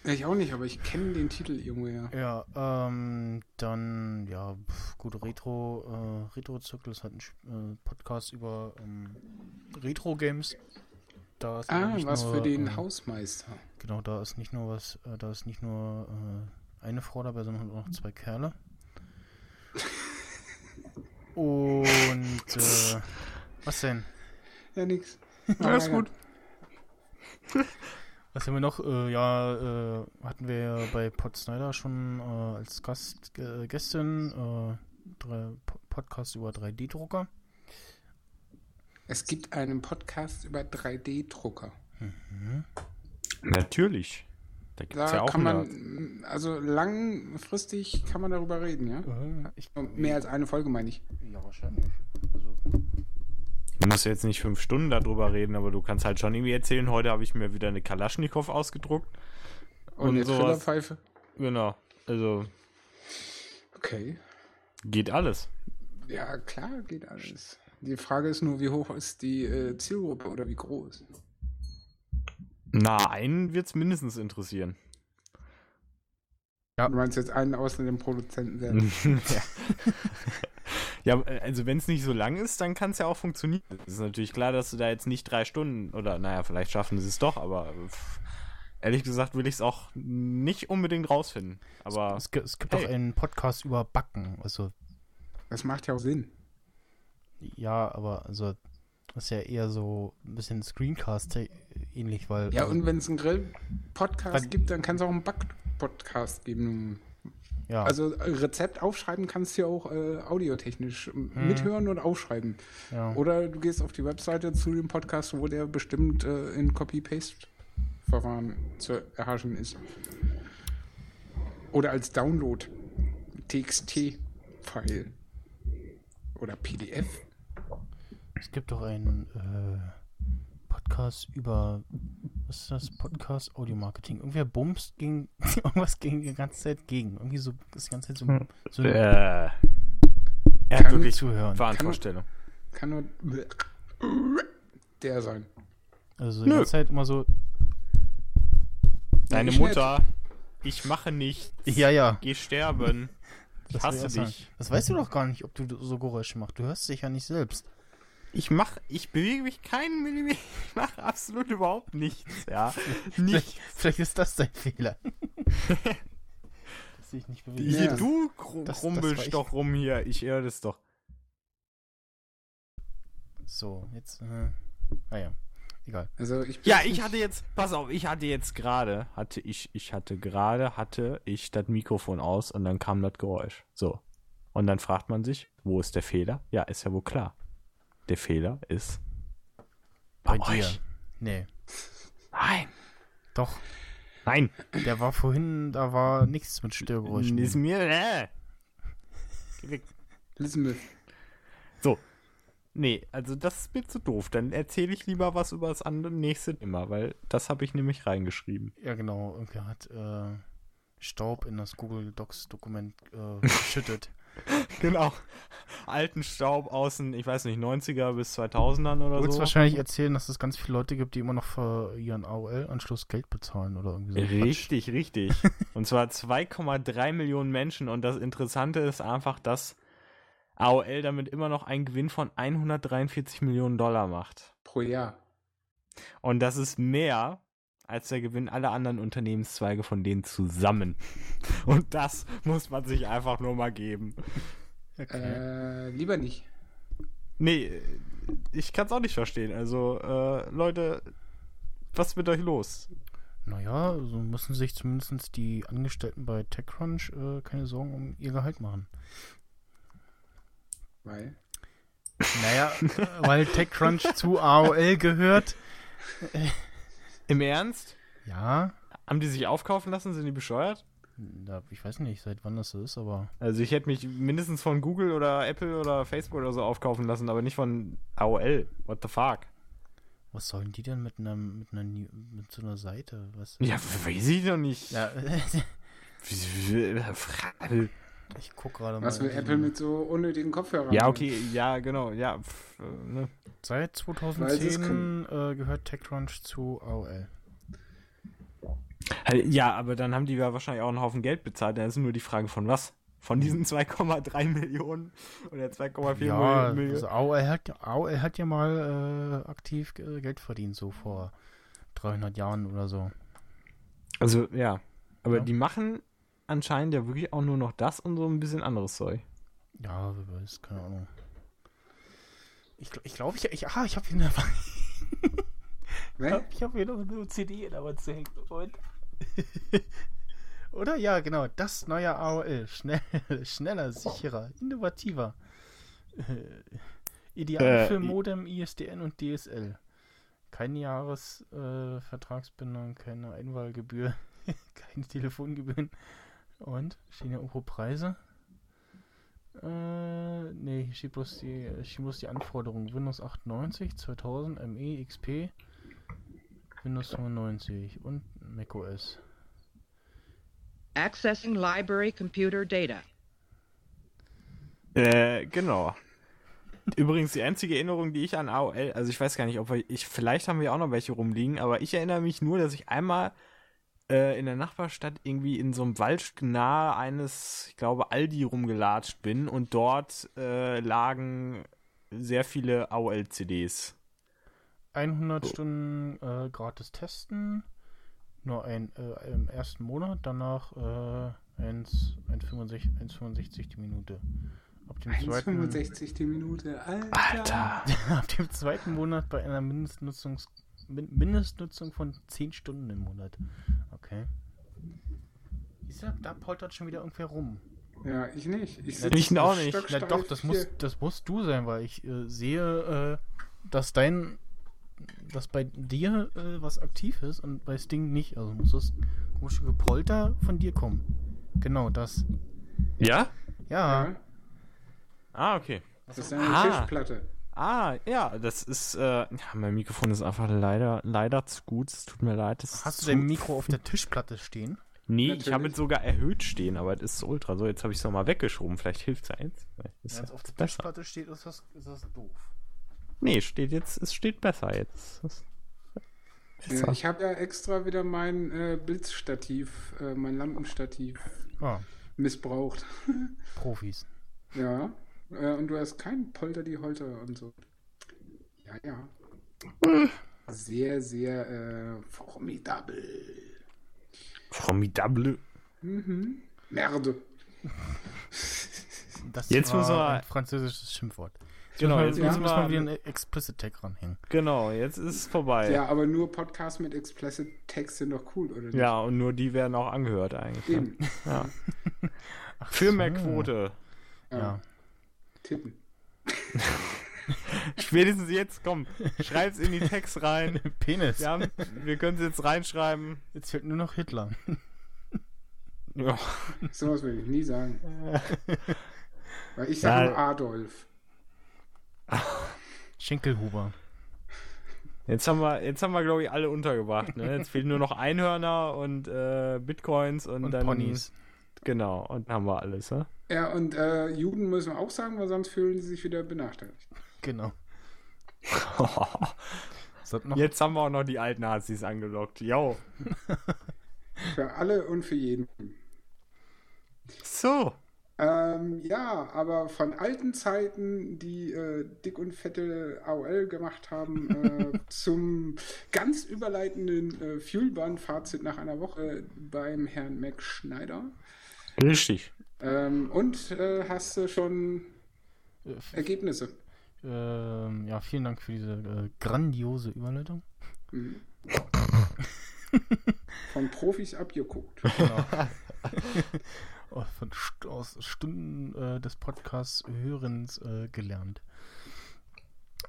Ich auch nicht, aber ich kenne den Titel irgendwoher. Ja, ähm, dann, ja, pf, gut, Retro, äh, Retro-Zirkel ist halt ein äh, Podcast über ähm, Retro-Games. Da ist Ah, was nur, für den äh, Hausmeister. Genau, da ist nicht nur was, äh, da ist nicht nur äh, eine Frau dabei, sondern auch noch zwei Kerle. Und, äh, was denn? Ja, nix. Alles gut. Was haben wir noch? Äh, ja, äh, hatten wir ja bei Pod Snyder schon äh, als Gast, äh, Gästin äh, drei, Po- Podcast über 3D-Drucker. Es gibt einen Podcast über 3D-Drucker. Natürlich. Da gibt es Da ja auch kann man, also langfristig kann man darüber reden, ja? Äh, ich, Mehr als eine Folge, meine ich. ja, wahrscheinlich. Also, Du musst jetzt nicht fünf Stunden darüber reden, aber du kannst halt schon irgendwie erzählen, heute habe ich mir wieder eine Kalaschnikow ausgedruckt. Und, Und eine sowas. Trillerpfeife. Genau. Also Okay. geht alles. Ja, klar, geht alles. Die Frage ist nur, wie hoch ist die äh, Zielgruppe oder wie groß? Na, einen wird es mindestens interessieren. Ja. Du meinst jetzt einen außer dem Produzenten selbst? ja. ja, also wenn es nicht so lang ist, dann kann es ja auch funktionieren. Es ist natürlich klar, dass du da jetzt nicht drei Stunden oder naja, vielleicht schaffen sie es doch, aber pff, ehrlich gesagt will ich es auch nicht unbedingt rausfinden. Aber es, es gibt hey. auch einen Podcast über Backen. Also, Das macht ja auch Sinn. ja, aber also, das ist ja eher so ein bisschen Screencast ähnlich, weil. Ja, also, und wenn es einen Grill-Podcast gibt, dann kann es auch einen Back-Podcast geben. ja, Also äh, Rezept aufschreiben kannst du ja auch äh, audiotechnisch m- mithören und aufschreiben. ja. Oder du gehst auf die Webseite zu dem Podcast, wo der bestimmt äh, in Copy-Paste-Verfahren zu erhaschen ist. Oder als Download. TXT-File. Oder PDF. Es gibt doch einen äh, Podcast über, was ist das? Podcast Audio Marketing. Irgendwer bumst gegen, irgendwas gegen die ganze Zeit gegen. Irgendwie so, das die ganze Zeit so, so äh, er hat Kann wirklich Zuhören. Wahnvorstellung. Kann nur der sein. Also die Nö. ganze Zeit immer so, Deine Mutter, ich mache nicht, ja, ja. geh sterben. Ich hasse dich. Das weißt du doch gar nicht, ob du so Geräusche machst. Du hörst dich ja nicht selbst. Ich mach, ich bewege mich keinen Millimeter. Ich mache absolut überhaupt nichts, ja. Nicht. Vielleicht ist das dein Fehler. Dass ich nicht bewege. Hier, Ja. du ich. doch rum hier. Ich höre das doch. So, jetzt, äh, naja, egal. Also ich Ja, ich hatte jetzt, pass auf, ich hatte jetzt gerade, hatte ich, ich hatte gerade, hatte ich das Mikrofon aus und dann kam das Geräusch. So. Und dann fragt man sich, wo ist der Fehler? Ja, ist ja wohl klar. Der Fehler ist Bei bei dir. euch. Nee, Nein. doch. Nein. Der war vorhin, da war nichts mit Störgeräuschen. Ist mir, äh. Lismith. So. Nee, also das ist mir zu doof. Dann erzähle ich lieber was über das andere nächste Thema, weil das habe ich nämlich reingeschrieben. Ja, genau. Irgendwer hat äh, Staub in das Google Docs Dokument äh, geschüttet. Genau. Alten Staub außen, ich weiß nicht, 90er bis 2000ern oder Du würdest so. wahrscheinlich erzählen, dass es ganz viele Leute gibt, die immer noch für ihren AOL-Anschluss Geld bezahlen oder irgendwie so. ein Quatsch. Richtig, richtig. und zwar 2,3 Millionen Menschen. Und das Interessante ist einfach, dass AOL damit immer noch einen Gewinn von 143 Millionen Dollar macht. Pro Jahr. Und das ist mehr als der Gewinn aller anderen Unternehmenszweige von denen zusammen. Und das muss man sich einfach nur mal geben. Okay. Äh, lieber nicht. Nee, ich kann es auch nicht verstehen. Also, äh, Leute, was ist mit euch los? Naja, so müssen sich zumindest die Angestellten bei TechCrunch äh, keine Sorgen um ihr Gehalt machen. Weil. Naja, weil TechCrunch zu AOL gehört. Im Ernst? Ja, Haben die sich aufkaufen lassen? Sind die bescheuert? ich weiß nicht, seit wann das so ist, aber Also ich hätte mich mindestens von Google oder Apple oder Facebook oder so aufkaufen lassen, aber nicht von AOL. What the fuck? was sollen die denn mit einem mit einer mit so einer Seite? Was? Ja, weiß ich doch nicht. Ja, ich guck gerade mal. Was will Apple mit so unnötigen Kopfhörern? Ja, okay, ja, genau, ja. Pf, äh, ne. Seit Weil sie es 2010 äh, gehört TechCrunch zu AOL. Halt, Ja, aber dann haben die ja wahrscheinlich auch einen Haufen Geld bezahlt. Dann ist nur die Frage von was? Von diesen 2,3 Millionen oder 2,4 Ja, Millionen? also AOL hat, AOL hat ja mal äh, aktiv äh, Geld verdient, so vor 300 Jahren oder so. Also, ja. Aber Ja. die machen anscheinend ja wirklich auch nur noch das und so ein bisschen anderes Zeug. Ja, wer weiß, keine Ahnung. Ich glaube, ich, glaub, ich, ich, ah, ich habe hier eine, Ne? ich habe hier noch eine CD in der Wand zu hängen. Moment. Oder? Ja, genau. Das neue AOL. Schnell, schneller, sicherer, innovativer. Äh, ideal Äh, für Modem, ISDN und DSL. Keine Jahresvertragsbindung, äh, keine Einwahlgebühr, keine Telefongebühren. Und? Stehen ja irgendwo Preise? Äh, nee, hier steht bloß die, hier stehen bloß die Anforderungen. Windows 98, 2000, ME, XP, Windows 95 und macOS. Accessing library computer data. Äh, genau. Übrigens, die einzige Erinnerung, die ich an AOL, also ich weiß gar nicht, ob wir, ich, vielleicht haben wir auch noch welche rumliegen, aber ich erinnere mich nur, dass ich einmal äh, in der Nachbarstadt irgendwie in so einem Wald nahe eines, ich glaube, Aldi rumgelatscht bin und dort äh, lagen sehr viele AOL-CDs. 100 Stunden äh, gratis testen, nur ein, äh, im ersten Monat, danach äh, 1 1,65 1,65 die Minute. Ab dem, zweiten, 1,65 die Minute. Alter. Alter! ab dem zweiten Monat bei einer Mindestnutzungs, Min Mindestnutzung von 10 Stunden im Monat. Okay. Siehst du, da poltert schon wieder irgendwer rum. Ja, ich nicht. Ich ich auch nicht. Na doch, das muss, das musst du sein, weil ich äh, sehe, äh, dass dein, dass bei dir äh, was aktiv ist und bei Sting nicht. Also muss das komische Gepolter von dir kommen. Genau das. Ja? Ja, Ja, Ah, okay. das ist eine Ah. Tischplatte. Ah, ja, das ist, äh, ja, mein Mikrofon ist einfach leider, leider zu gut. Es tut mir leid. hast du dein Mikro auf der Tischplatte stehen? Nee, ich Natürlich. habe es sogar erhöht stehen, aber es ist ultra. So, jetzt habe ich es nochmal weggeschoben. Vielleicht hilft es eins. Ist Wenn ja es auf der besser. Tischplatte steht, ist das, ist das doof. Nee, steht jetzt, es steht besser jetzt. Ist besser. Ja, ich habe ja extra wieder mein äh, Blitzstativ, äh, mein Lampenstativ Ah, missbraucht. Profis. Ja. Äh, und du hast keinen Polter die Holter und so. Ja, ja. Sehr, sehr äh, formidabel. Formidable. Mhm. Merde. Das Jetzt war wir- ein französisches Schimpfwort. Jetzt Genau, müssen jetzt wir, jetzt müssen wir- wir wieder einen Explicit Tag ranhängen. Genau, jetzt ist es vorbei. Ja, aber nur Podcasts mit explicit Text sind doch cool, oder nicht? Ja, und nur die werden auch angehört eigentlich. Eben. Ja. Ach Für so. mehr Quote. Ja. Ja. Tippen. Spätestens jetzt, komm, schreib's in die Text rein. Penis. Wir, haben, wir können es jetzt reinschreiben. Jetzt fehlt nur noch Hitler. Ja. Sowas will ich nie sagen. Weil ich Ja. sage nur Adolf. Schenkelhuber. Jetzt haben wir, jetzt haben wir, glaube ich, alle untergebracht. Ne? Jetzt fehlen nur noch Einhörner und äh, Bitcoins und, Und dann. Ponys. Genau, und dann haben wir alles, ne? Ja, und äh, Juden müssen wir auch sagen, weil sonst fühlen sie sich wieder benachteiligt. Genau. Jetzt haben wir auch noch die alten Nazis angelockt. Jo. Für alle und für jeden. So. Ähm, ja, aber von alten Zeiten, die äh, dick und fette AOL gemacht haben, äh, zum ganz überleitenden äh, Fuelbahn-Fazit nach einer Woche beim Herrn Mac Schneider. Richtig. Ähm, und äh, hast du schon äh, Ergebnisse? ähm, ja, vielen Dank für diese äh, grandiose Überleitung. Mhm. Von Profis abgeguckt. Genau. Oh, Von St aus Stunden äh, des Podcasts Hörens äh, gelernt.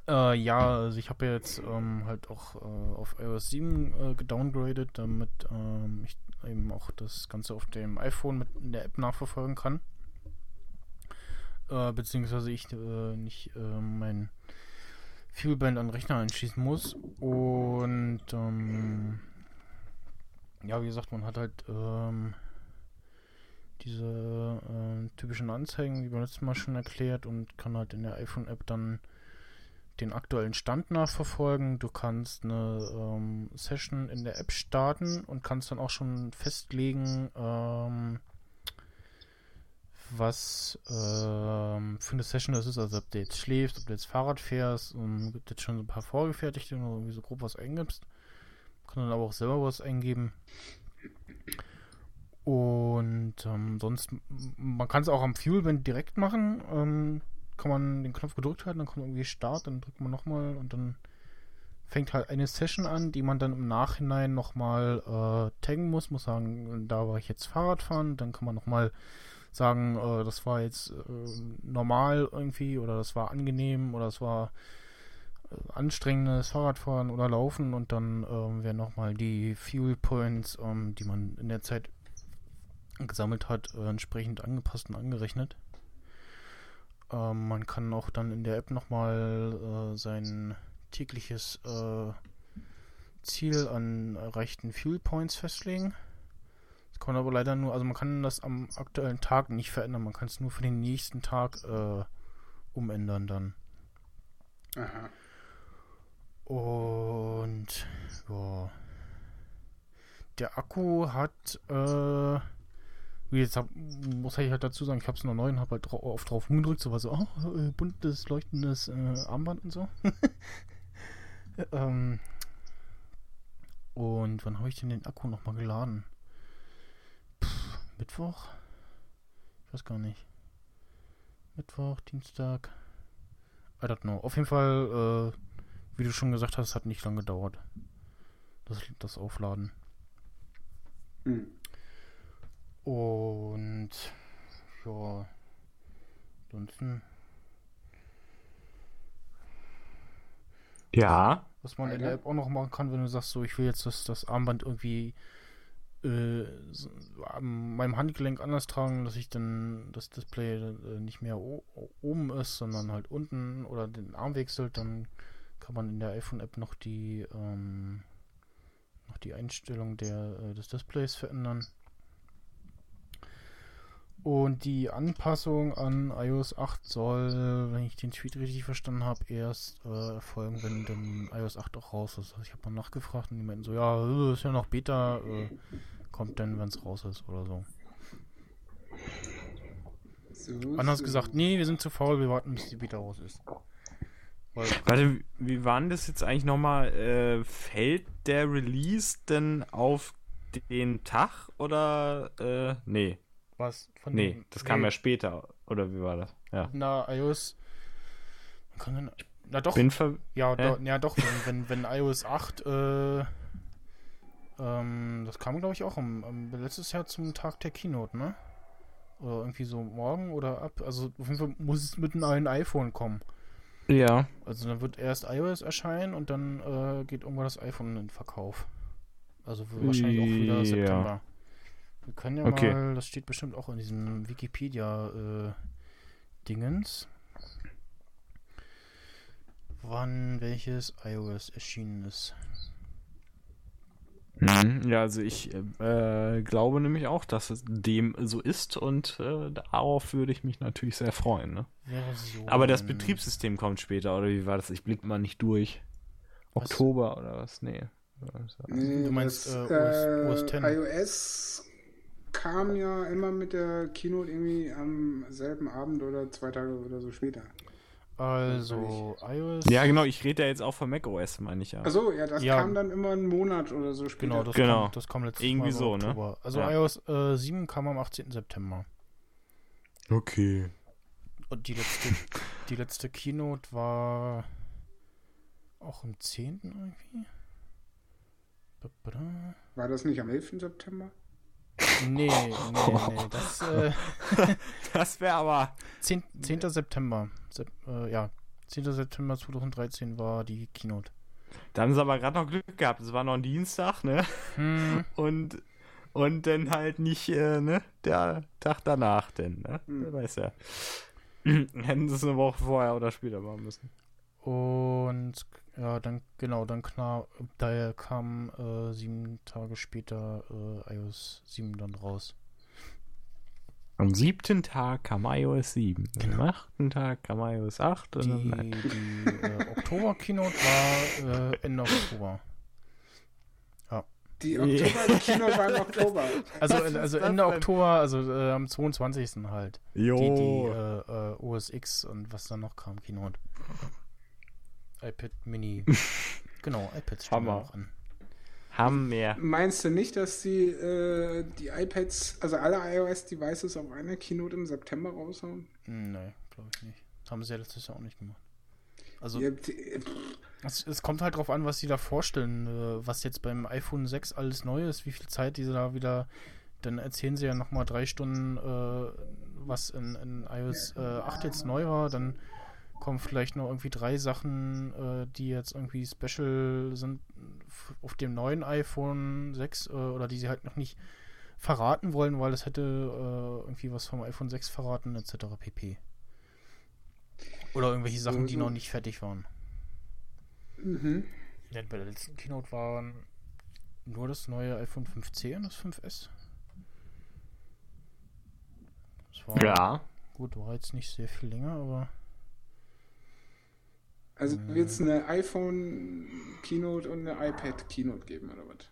Äh, ja, also ich habe jetzt ähm, halt auch äh, auf iOS 7 äh, gedowngradet, damit ähm, ich eben auch das Ganze auf dem iPhone mit in der App nachverfolgen kann. Äh, beziehungsweise ich äh, nicht äh, mein Fuelband an den Rechner anschließen muss. Und ähm, ja, wie gesagt, man hat halt ähm, diese typischen Anzeigen, wie beim letzten Mal schon erklärt, und kann halt in der iPhone-App dann den aktuellen Stand nachverfolgen. Du kannst eine ähm, Session in der App starten und kannst dann auch schon festlegen, ähm, was ähm, für eine Session das ist. Also ob du jetzt schläfst, ob du jetzt Fahrrad fährst, und gibt jetzt schon ein paar vorgefertigte, du irgendwie so grob was eingibst. Kann dann aber auch selber was eingeben. Und ähm, sonst, man kann es auch am Fuelband direkt machen. Kann man den Knopf gedrückt halten, dann kommt irgendwie Start, dann drückt man nochmal und dann fängt halt eine Session an, die man dann im Nachhinein nochmal äh, taggen muss. Muss sagen, da war ich jetzt Fahrrad fahren, dann kann man nochmal sagen, äh, das war jetzt äh, normal irgendwie oder das war angenehm oder das war äh, anstrengendes Fahrradfahren oder Laufen und dann ähm, werden nochmal die Fuel Points, ähm, die man in der Zeit gesammelt hat, äh, entsprechend angepasst und angerechnet. Ähm, man kann auch dann in der App nochmal äh, sein tägliches äh, Ziel an erreichten Fuel Points festlegen. Das kann man aber leider nur, also man kann das am aktuellen Tag nicht verändern, man kann es nur für den nächsten Tag äh, umändern dann. Aha. Und ja. Der Akku hat, äh, wie jetzt hab, muss ich halt dazu sagen, ich habe es noch neu und habe halt drau oft drauf rumgedrückt, so war so, oh, äh, buntes, leuchtendes äh, Armband und so. ähm, und wann habe ich denn den Akku nochmal geladen? Pff, Mittwoch? Ich weiß gar nicht. Mittwoch, Dienstag. I don't know. Auf jeden Fall, äh, wie du schon gesagt hast, hat nicht lange gedauert. Das, das Aufladen. Hm. Und ja, ansonsten, Ja. was man in der App auch noch machen kann, wenn du sagst, so ich will jetzt das, das Armband irgendwie äh, so, an meinem Handgelenk anders tragen, dass ich dann das Display äh, nicht mehr o- oben ist, sondern halt unten oder den Arm wechselt, dann kann man in der iPhone-App noch die ähm, noch die Einstellung der, äh, des Displays verändern. Und die Anpassung an iOS 8 soll, wenn ich den Tweet richtig verstanden habe, erst äh, erfolgen, wenn dann iOS 8 auch raus ist. Also ich habe mal nachgefragt und die meinten so, ja, äh, ist ja noch Beta, äh, kommt dann, wenn es raus ist oder so. So, Anders so. gesagt, nee, wir sind zu faul, wir warten, bis die Beta raus ist. Weil, Warte, wie war denn das jetzt eigentlich nochmal? Äh, fällt der Release denn auf den Tag oder äh, nee? Was? Von Nee, dem- das kam nee, ja später. Oder wie war das? Ja. Na, iOS. Man kann na doch, Bin ver Ja, do, ja doch, wenn, wenn, wenn iOS 8, äh, ähm, das kam glaube ich auch am, am letztes Jahr zum Tag der Keynote, ne? Oder irgendwie so morgen oder ab, also auf jeden Fall muss es mit einem neuen iPhone kommen. Ja. Also dann wird erst iOS erscheinen und dann äh, geht irgendwann das iPhone in den Verkauf. Also wahrscheinlich auch wieder Ja. September. Wir können ja Okay. mal, das steht bestimmt auch in diesem Wikipedia äh, wann welches iOS erschienen ist. Mhm. Ja, also ich äh, glaube nämlich auch, dass es dem so ist und äh, darauf würde ich mich natürlich sehr freuen. Ne? Version. Aber das Betriebssystem kommt später, oder wie war das? Ich blick mal nicht durch. Was? Oktober oder was? Nee. Du meinst, das, äh, OS- OS 10? iOS kam ja immer mit der Keynote irgendwie am selben Abend oder zwei Tage oder so später. Also, iOS. Ja, genau, ich rede ja jetzt auch von macOS, meine ich ja. Achso, ja, das Ja. kam dann immer einen Monat oder so später. Genau, das, Genau. Kam, das kam letztes Irgendwie Mal so, ne? Also Ja. iOS äh, 7 kam am 18. September. Okay. Und die letzte, die letzte Keynote war auch am 10. irgendwie? War das nicht am 11. September? Nee, nee, nee. Das äh, Das wäre aber. 10, 10. September. Sep, äh, ja, 10. September 2013 war die Keynote. Da haben sie aber gerade noch Glück gehabt. Es war noch ein Dienstag, ne? Hm, Und, und dann halt nicht, äh, ne? Der Tag danach, denn, ne? Hm. Wer weiß ja. Hätten sie es eine Woche vorher oder später machen müssen. Und ja, dann, genau, dann klar, daher kam äh, sieben Tage später äh, iOS 7 dann raus. Am siebten Tag kam iOS 7. Am achten Tag kam iOS 8. Und Die, dann, die äh, Oktober-Keynote war äh, Ende Oktober. Die Oktober-Keynote war im Oktober. Also, also Ende? Oktober, also äh, am 22. halt. jo. Die, die äh, äh, OS X und was dann noch kam, Keynote. iPad Mini. genau, iPads stehen Hammer. da noch an. haben mehr. Meinst du nicht, dass die, äh, die iPads, also alle iOS-Devices auf einer Keynote im September raushauen? Hm, Nee, glaube ich nicht. Haben sie ja letztes Jahr auch nicht gemacht. Also, Ja, die- es, es kommt halt drauf an, was sie da vorstellen. Äh, was jetzt beim iPhone 6 alles neu ist, wie viel Zeit diese da wieder. Dann erzählen sie ja nochmal drei Stunden, äh, was in, in iOS äh, 8 jetzt neu war. Dann kommen vielleicht noch irgendwie drei Sachen, äh, die jetzt irgendwie special sind auf dem neuen iPhone 6 äh, oder die sie halt noch nicht verraten wollen, weil es hätte äh, irgendwie was vom iPhone 6 verraten, etc. pp. Oder irgendwelche Sachen, die Also- noch nicht fertig waren. Mhm. Ja, bei der letzten Keynote waren nur das neue iPhone 5C und das 5S. Das war Ja. gut, war jetzt nicht sehr viel länger, aber Also wird es eine iPhone-Keynote und eine iPad-Keynote geben, oder was?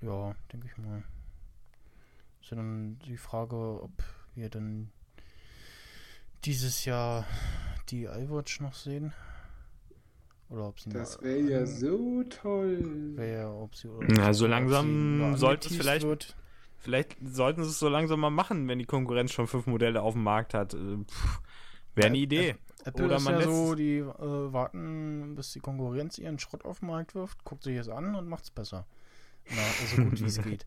ja, denke ich mal. Ist ja dann die Frage, ob wir dann dieses Jahr die iWatch noch sehen. Oder ob sie Das wäre ja so toll. wär, ob sie, oder Na, so ob sie langsam sollte es vielleicht- Wird. Vielleicht sollten sie es so langsam mal machen, wenn die Konkurrenz schon fünf Modelle auf dem Markt hat. Wäre eine Ä- Idee. Apple Oder ist man ja so, es- die äh, warten, bis die Konkurrenz ihren Schrott auf den Markt wirft, guckt sich es an und macht's besser. Na, so gut wie es geht.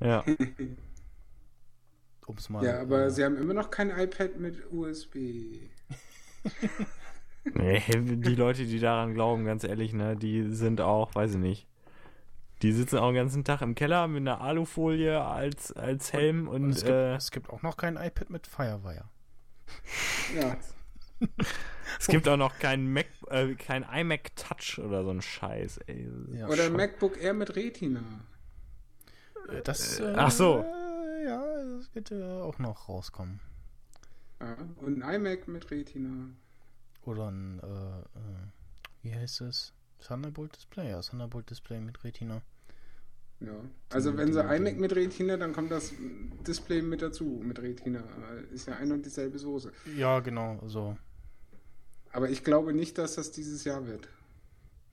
Ja. Um's mal. Ja, aber äh, sie haben immer noch kein iPad mit USB. Nee, die Leute, die daran glauben, ganz ehrlich, ne, die sind auch, weiß ich nicht. Die sitzen auch den ganzen Tag im Keller mit einer Alufolie als, als Helm und, und es, gibt, äh, es gibt auch noch kein iPad mit Firewire. Ja, es gibt auch noch kein Mac, äh, kein iMac Touch oder so ein Scheiß, ey. Ja, oder schon. MacBook Air mit Retina. Äh, Das, Äh, äh, ach so. äh, Ja, das wird äh, auch noch rauskommen. Ja, und ein iMac mit Retina. Oder ein, äh, äh, wie heißt es? Thunderbolt Display, ja, Thunderbolt Display mit Retina. Ja. Also wenn sie iMac mit Retina, dann kommt das Display mit dazu, mit Retina. Ist ja ein und dieselbe Soße. Ja, genau, so. Aber ich glaube nicht, dass das dieses Jahr wird.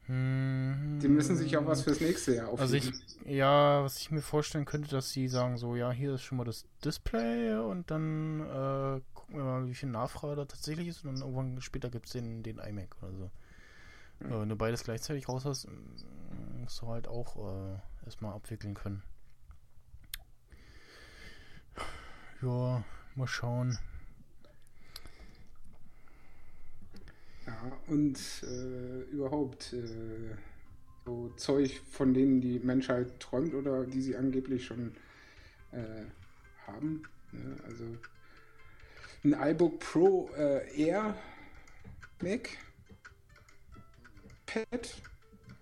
Hm, Die müssen sich auch was fürs nächste Jahr aufheben. Also ich, ja, was ich mir vorstellen könnte, dass sie sagen so, ja, hier ist schon mal das Display und dann äh, gucken wir mal, wie viel Nachfrage da tatsächlich ist und dann irgendwann später gibt es den, den iMac oder so. Äh, wenn du beides gleichzeitig raus hast, musst du halt auch äh, erstmal abwickeln können. Ja, mal schauen. Ja, und äh, überhaupt äh, so Zeug, von denen die Menschheit träumt oder die sie angeblich schon äh, haben. Ne? Also ein iBook Pro äh, Air Mac. iPad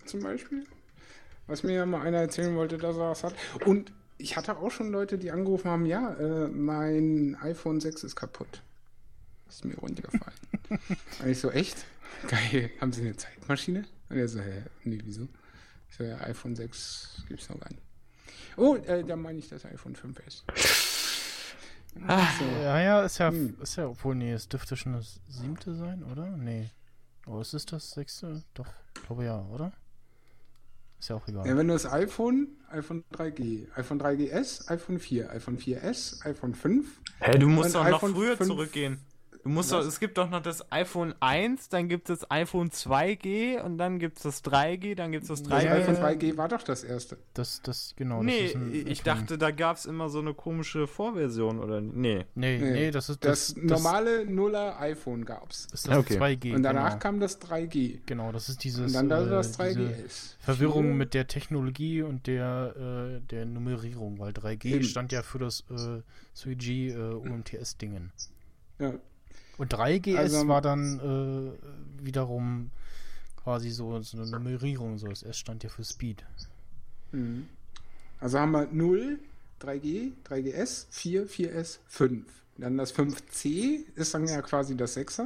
zum Beispiel. Was mir ja mal einer erzählen wollte, dass er was hat. Und ich hatte auch schon Leute, die angerufen haben, ja, äh, mein iPhone 6 ist kaputt. Ist mir runtergefallen. Und ich so, echt? Geil, haben Sie eine Zeitmaschine? Und er so, hä, nee, wieso? Ich so, ja, iPhone 6 gibt's noch gar nicht. Oh, äh, da meine ich das iPhone 5S. So. Ja, ja, ist ja, Hm. ist ja, obwohl, nee, es dürfte schon das siebte sein, oder? Nee. Oh, ist es das sechste? Doch, glaube ja, oder? Ist ja auch egal. Ja, wenn du das iPhone, iPhone 3G, iPhone 3GS, iPhone 4, iPhone 4S, iPhone 5, Hä, du musst doch noch iPhone früher 5 zurückgehen. Du musst doch, es gibt doch noch das iPhone 1, dann gibt es das iPhone 2G und dann gibt es das 3G, dann gibt es das das 3G. Ja, iPhone ja. 3G war doch das erste. Das, das, genau. das nee, ist ein ich dachte, da gab es immer so eine komische Vorversion, oder? Nee. Nee, Nee, nee, das ist Das, das, normale Nuller iPhone gab's. Das ist das Okay. 2G. Und danach genau. kam das 3G. Genau, das ist dieses. Und dann da äh, das diese 3GS. Verwirrung mit der Technologie und der, äh, der Nummerierung, weil 3G Eben. stand ja für das äh, 3G äh, UMTS-Dingen. Ja. Und 3GS Also- war dann äh, wiederum quasi so, so eine Nummerierung. So. Das S stand ja für Speed. Mhm. Also haben wir 0, 3G, 3GS, 4, 4S, 5. Dann das 5C ist dann ja quasi das 6er.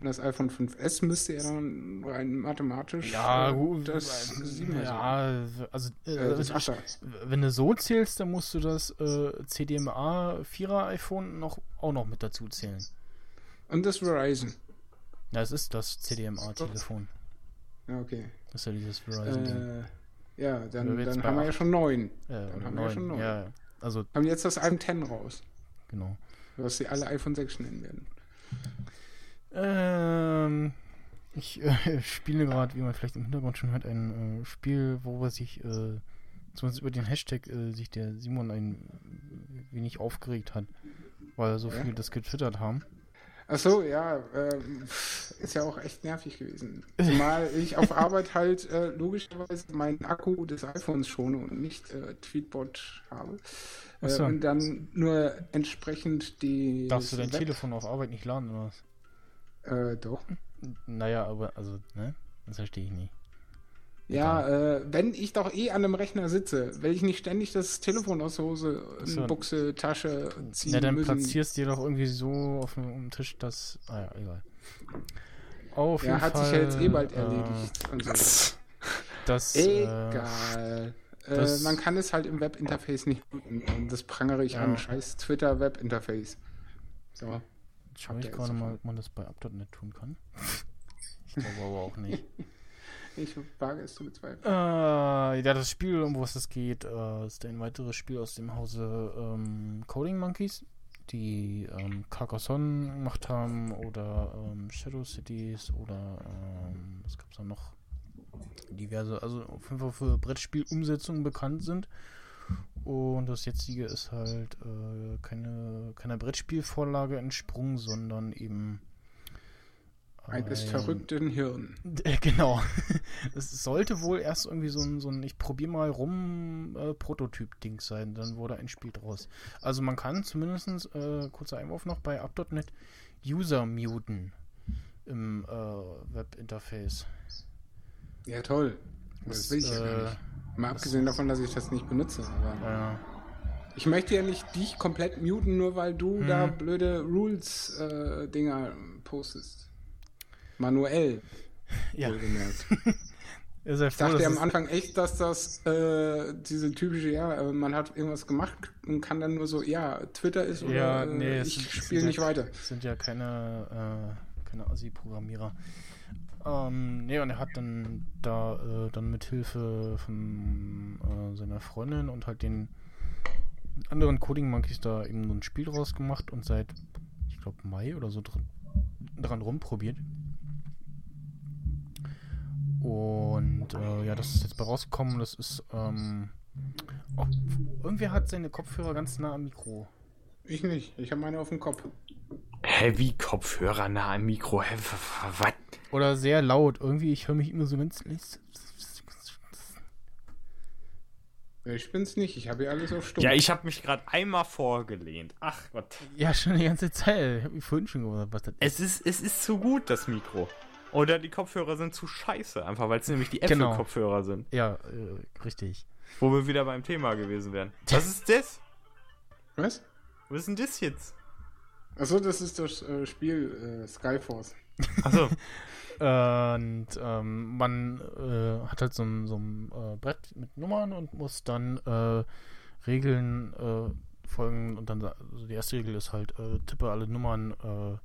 Und das iPhone 5S müsste ja dann rein mathematisch Ja, äh, gut. das 7er sein. ja, also äh, Äh, das ich- 8er. wenn du so zählst, dann musst du das äh, CDMA 4er iPhone noch, auch noch mit dazu zählen. Und das Verizon. Ja, es ist das CDMA-Telefon. Ja, okay. Das ist ja dieses Verizon-Ding. Äh, ja, dann, dann haben wir ja schon 9. Äh, dann haben wir ja schon neun. neun. Ja, also, Haben jetzt das iPhone 10 raus. genau. Was sie alle iPhone 6 nennen werden. Ähm, ich äh, spiele gerade, wie man vielleicht im Hintergrund schon hört, ein äh, Spiel, worüber sich, äh, zumindest über den Hashtag, äh, sich der Simon ein wenig aufgeregt hat, weil so Ja? viel das getwittert haben. Ach so, ja, ähm, ist ja auch echt nervig gewesen. Zumal ich auf Arbeit halt äh, logischerweise meinen Akku des iPhones schone und nicht äh, Tweetbot habe. Ach Äh, so. und dann nur entsprechend die. Darfst du dein Web- Telefon auf Arbeit nicht laden oder was? Äh, doch. Naja, aber, also, ne? Das verstehe ich nicht. Ja, äh, wenn ich doch eh an einem Rechner sitze, will ich nicht ständig das Telefon aus der Hose, so. Buchse, Tasche ziehen Na, dann müssen. platzierst du dir doch irgendwie so auf dem, Tisch das. Ah ja, egal. Auf Ja, jeden hat Fall, sich ja jetzt eh bald äh, erledigt. und so. Das, äh, Egal. Äh, man kann es halt im Webinterface nicht das prangere ich Ja. an. Scheiß Twitter-Webinterface. So. Schau ich gerade mal, ob man das bei Up.net tun kann. ich glaube aber auch nicht. Ich wage es zu bezweifeln. Äh, ja, das Spiel, um was es geht, äh, ist ein weiteres Spiel aus dem Hause ähm, Coding Monkeys, die ähm, Carcassonne gemacht haben oder ähm, Shadow Cities oder ähm, was gab's da noch? Diverse, also auf jeden Fall für Brettspielumsetzungen bekannt sind. Und das jetzige ist halt äh, keine, keiner Brettspielvorlage entsprungen, sondern eben Eines ein- verrückten Hirn. äh, Genau. Es sollte wohl erst irgendwie so ein, so ein ich probiere mal rum äh, Prototyp-Ding sein. Dann wurde ein Spiel draus. Also man kann zumindest, äh, kurzer Einwurf noch, bei Up.net User muten im äh, Webinterface. Ja, toll. Das, Das, will ich ja äh, gar nicht. Mal abgesehen davon, dass ich das nicht benutze. Aber Ja, ich möchte ja nicht dich komplett muten, nur weil du Hm. da blöde Rules-Dinger postest. Manuell, ja. seid Ich froh, dachte am Anfang echt, dass das äh, diese typische, ja, äh, man hat irgendwas gemacht und kann dann nur so, ja, Twitter ist oder Ja, äh, nee, ich spiele nicht ja- weiter. sind ja keine, äh, keine Assi-Programmierer. Ähm, nee, und er hat dann da äh, dann mit Hilfe von äh, seiner Freundin und halt den anderen Coding Monkeys da eben so ein Spiel draus gemacht und seit, ich glaube, Mai oder so dran, dran rumprobiert. Und äh, ja, das ist jetzt bei rausgekommen. Das ist, ähm, oh, irgendwer hat seine Kopfhörer ganz nah am Mikro. Ich nicht, ich habe meine auf dem Kopf. Heavy Kopfhörer nah am Mikro. Hä, was? Oder sehr laut. Irgendwie, ich höre mich immer so ganz. Ich bin's nicht, ich habe ja alles auf Stumm. Ja, ich habe mich gerade einmal vorgelehnt. Ach Gott. Ja, schon die ganze Zeit. Ich habe mich vorhin schon gesagt, was das Es ist, es ist zu gut, das Mikro. Oder die Kopfhörer sind zu scheiße, einfach weil es nämlich die Genau. Apple-Kopfhörer sind. Ja, äh, richtig. Wo wir wieder beim Thema gewesen wären. Was ist das? Was? Was ist denn das jetzt? Achso, das ist das äh, Spiel äh, Skyforce. Achso. Und ähm, man äh, hat halt so ein, so ein äh, Brett mit Nummern und muss dann äh, Regeln äh, folgen. Und dann also die erste Regel ist halt, äh, tippe alle Nummern äh,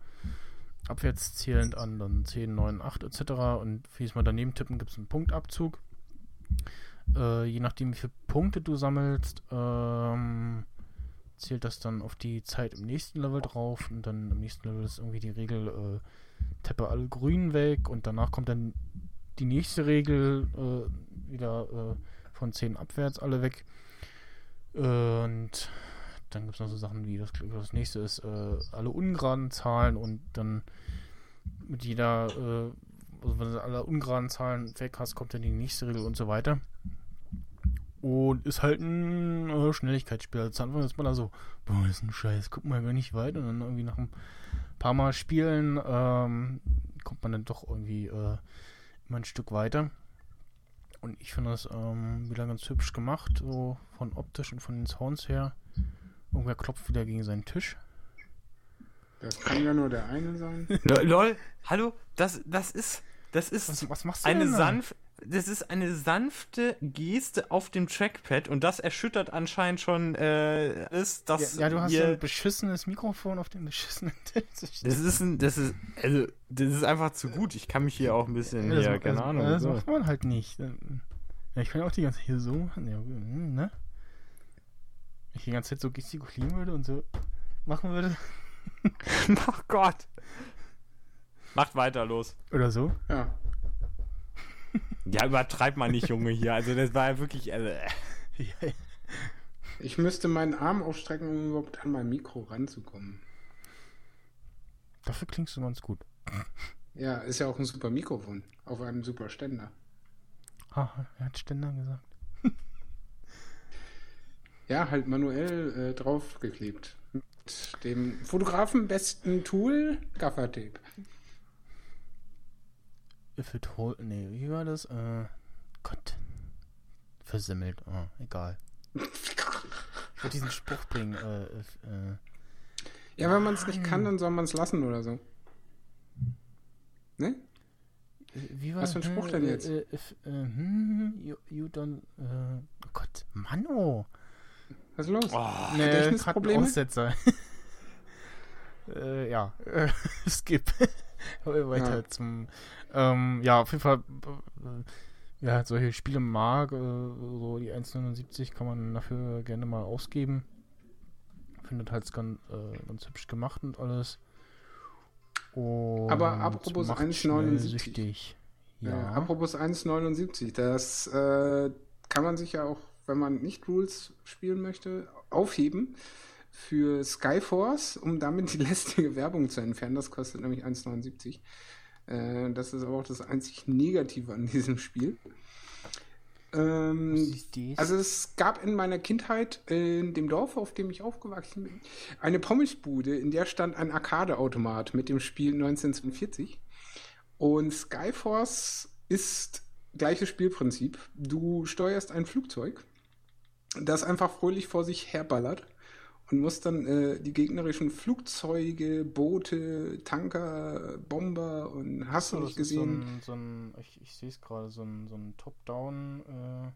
abwärts zählend an, dann 10, 9, 8 etc. Und für jedes Mal daneben tippen gibt es einen Punktabzug. Äh, je nachdem, wie viele Punkte du sammelst, ähm, zählt das dann auf die Zeit im nächsten Level drauf. Und dann im nächsten Level ist irgendwie die Regel, äh, Teppe alle Grün weg und danach kommt dann die nächste Regel äh, wieder äh, von 10 abwärts alle weg. Und dann gibt es noch so Sachen wie das, das nächste ist äh, alle ungeraden Zahlen und dann mit jeder, äh, also wenn du alle ungeraden Zahlen weg hast, kommt dann die nächste Regel und so weiter. Und ist halt ein äh, Schnelligkeitsspiel. Also zu Anfang ist man da so, boah, ist ein Scheiß, guck mal gar nicht weit. Und dann irgendwie nach einem paar Mal spielen ähm, kommt man dann doch irgendwie äh, immer ein Stück weiter. Und ich finde das ähm, wieder ganz hübsch gemacht, so von optisch und von den Sounds her. Irgendwer klopft wieder gegen seinen Tisch. Das kann ja nur der eine sein. Lol, hallo, das, das ist, das ist Was, was machst du eine denn da? sanft, das ist eine sanfte Geste auf dem Trackpad und das erschüttert anscheinend schon äh, alles, Ja, dass ja, du hast ihr, ein beschissenes Mikrofon auf dem beschissenen Tisch. das ist ein, das ist, also, das ist einfach zu gut. Ich kann mich hier auch ein bisschen, Ja, das, keine Ahnung. Das so. macht man halt nicht. Ja, ich kann ja auch die ganze Zeit hier so machen. Ja, hm, ne? Wenn ich die ganze Zeit so gestikulieren würde und so machen würde. Ach Gott. Macht weiter, los. Oder so. Ja. Ja, übertreib mal nicht, Junge, hier. Also, das war ja wirklich, also, äh, Ja, Ich müsste meinen Arm aufstrecken, um überhaupt an mein Mikro ranzukommen. Dafür klingst du ganz gut. Ja, ist ja auch ein super Mikrofon auf einem super Ständer. Ah, er hat Ständer gesagt. Ja, halt manuell äh, draufgeklebt. Mit dem Fotografen besten Tool, Gaffertape. If it hold. Nee, wie war das? Äh, Gott. Versimmelt. Ah, egal. Ich wollte diesen Spruch bringen. Äh, if, äh, Ja, wenn man es nicht kann, dann soll man es lassen oder so. Ne? wie war Was für ein Spruch denn äh, jetzt? Äh, if, äh, hm, you, you don't. Äh, oh Gott, Manno. Was ist los? oh, Nee, Gedächtnisprobleme? grad ein Aussetzer. äh, ja, äh, skip. Weiter Ja. zum. Ähm, ja, auf jeden Fall. Äh, halt solche Spiele mag, äh, so die 1,79 kann man dafür gerne mal ausgeben. Findet halt ganz, äh, ganz hübsch gemacht und alles. Und Aber apropos macht 1,79. schnell süchtig. Ja. Ja. apropos 1,79, das äh, kann man sich ja auch, wenn man nicht Rules spielen möchte, aufheben für Skyforce, um damit die lästige Werbung zu entfernen. Das kostet nämlich 1,79. Äh, das ist aber auch das einzig Negative an diesem Spiel. Ähm, also es gab in meiner Kindheit in dem Dorf, auf dem ich aufgewachsen bin, eine Pommesbude, in der stand ein Arcade-Automat mit dem Spiel 1942. Und Skyforce ist gleiches Spielprinzip. Du steuerst ein Flugzeug, das einfach fröhlich vor sich herballert und musst dann äh, die gegnerischen Flugzeuge, Boote, Tanker, Bomber und hast du nicht ist so gesehen. ein, so ein ich, ich sehe es gerade, so ein, so ein Top-Down äh,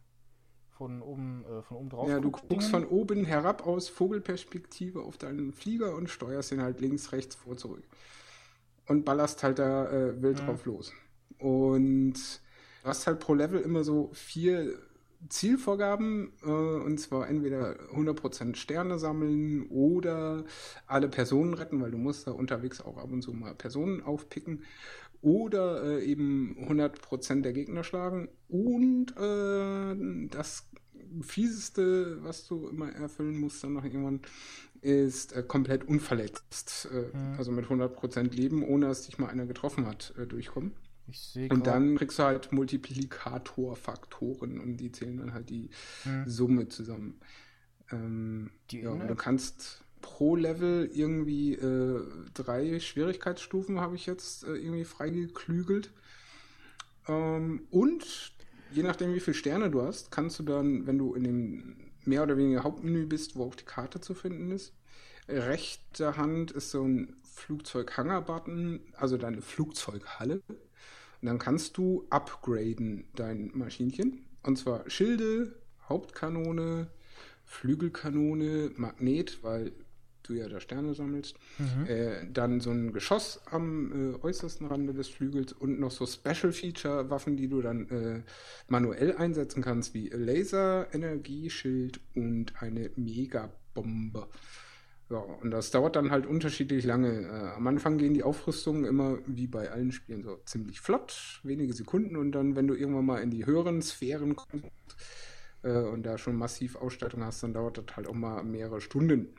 von oben, äh, von oben drauf. Ja, du guckst von oben herab aus Vogelperspektive auf deinen Flieger und steuerst ihn halt links, rechts, vor, zurück. Und ballerst halt da äh, wild Ja. drauf los. Und du hast halt pro Level immer so vier Zielvorgaben, äh, und zwar entweder 100% Sterne sammeln oder alle Personen retten, weil du musst da unterwegs auch ab und zu mal Personen aufpicken oder äh, eben 100% der Gegner schlagen und äh, das fieseste, was du immer erfüllen musst dann noch irgendwann, ist äh, komplett unverletzt, Mhm. also mit 100% Leben, ohne dass dich mal einer getroffen hat, äh, durchkommen. Und dann kriegst du halt Multiplikatorfaktoren und die zählen dann halt die Hm. Summe zusammen. Ähm, Die ja, und du kannst pro Level irgendwie äh, drei Schwierigkeitsstufen habe ich jetzt äh, irgendwie freigeklügelt. Ähm, und je nachdem, wie viele Sterne du hast, kannst du dann, wenn du in dem mehr oder weniger Hauptmenü bist, wo auch die Karte zu finden ist, rechte Hand ist so ein Flugzeughanger-Button, also deine Flugzeughalle. Dann kannst du upgraden dein Maschinchen. Und zwar Schilde, Hauptkanone, Flügelkanone, Magnet, weil du ja da Sterne sammelst. Äh, dann so ein Geschoss am äh, äußersten Rande des Flügels und noch so Special Feature Waffen, die du dann äh, manuell einsetzen kannst, wie Laser, Energieschild und eine Megabombe. Ja, und das dauert dann halt unterschiedlich lange. Äh, am Anfang gehen die Aufrüstungen immer wie bei allen Spielen so ziemlich flott, wenige Sekunden und dann, wenn du irgendwann mal in die höheren Sphären kommst äh, und da schon massiv Ausstattung hast, dann dauert das halt auch mal mehrere Stunden.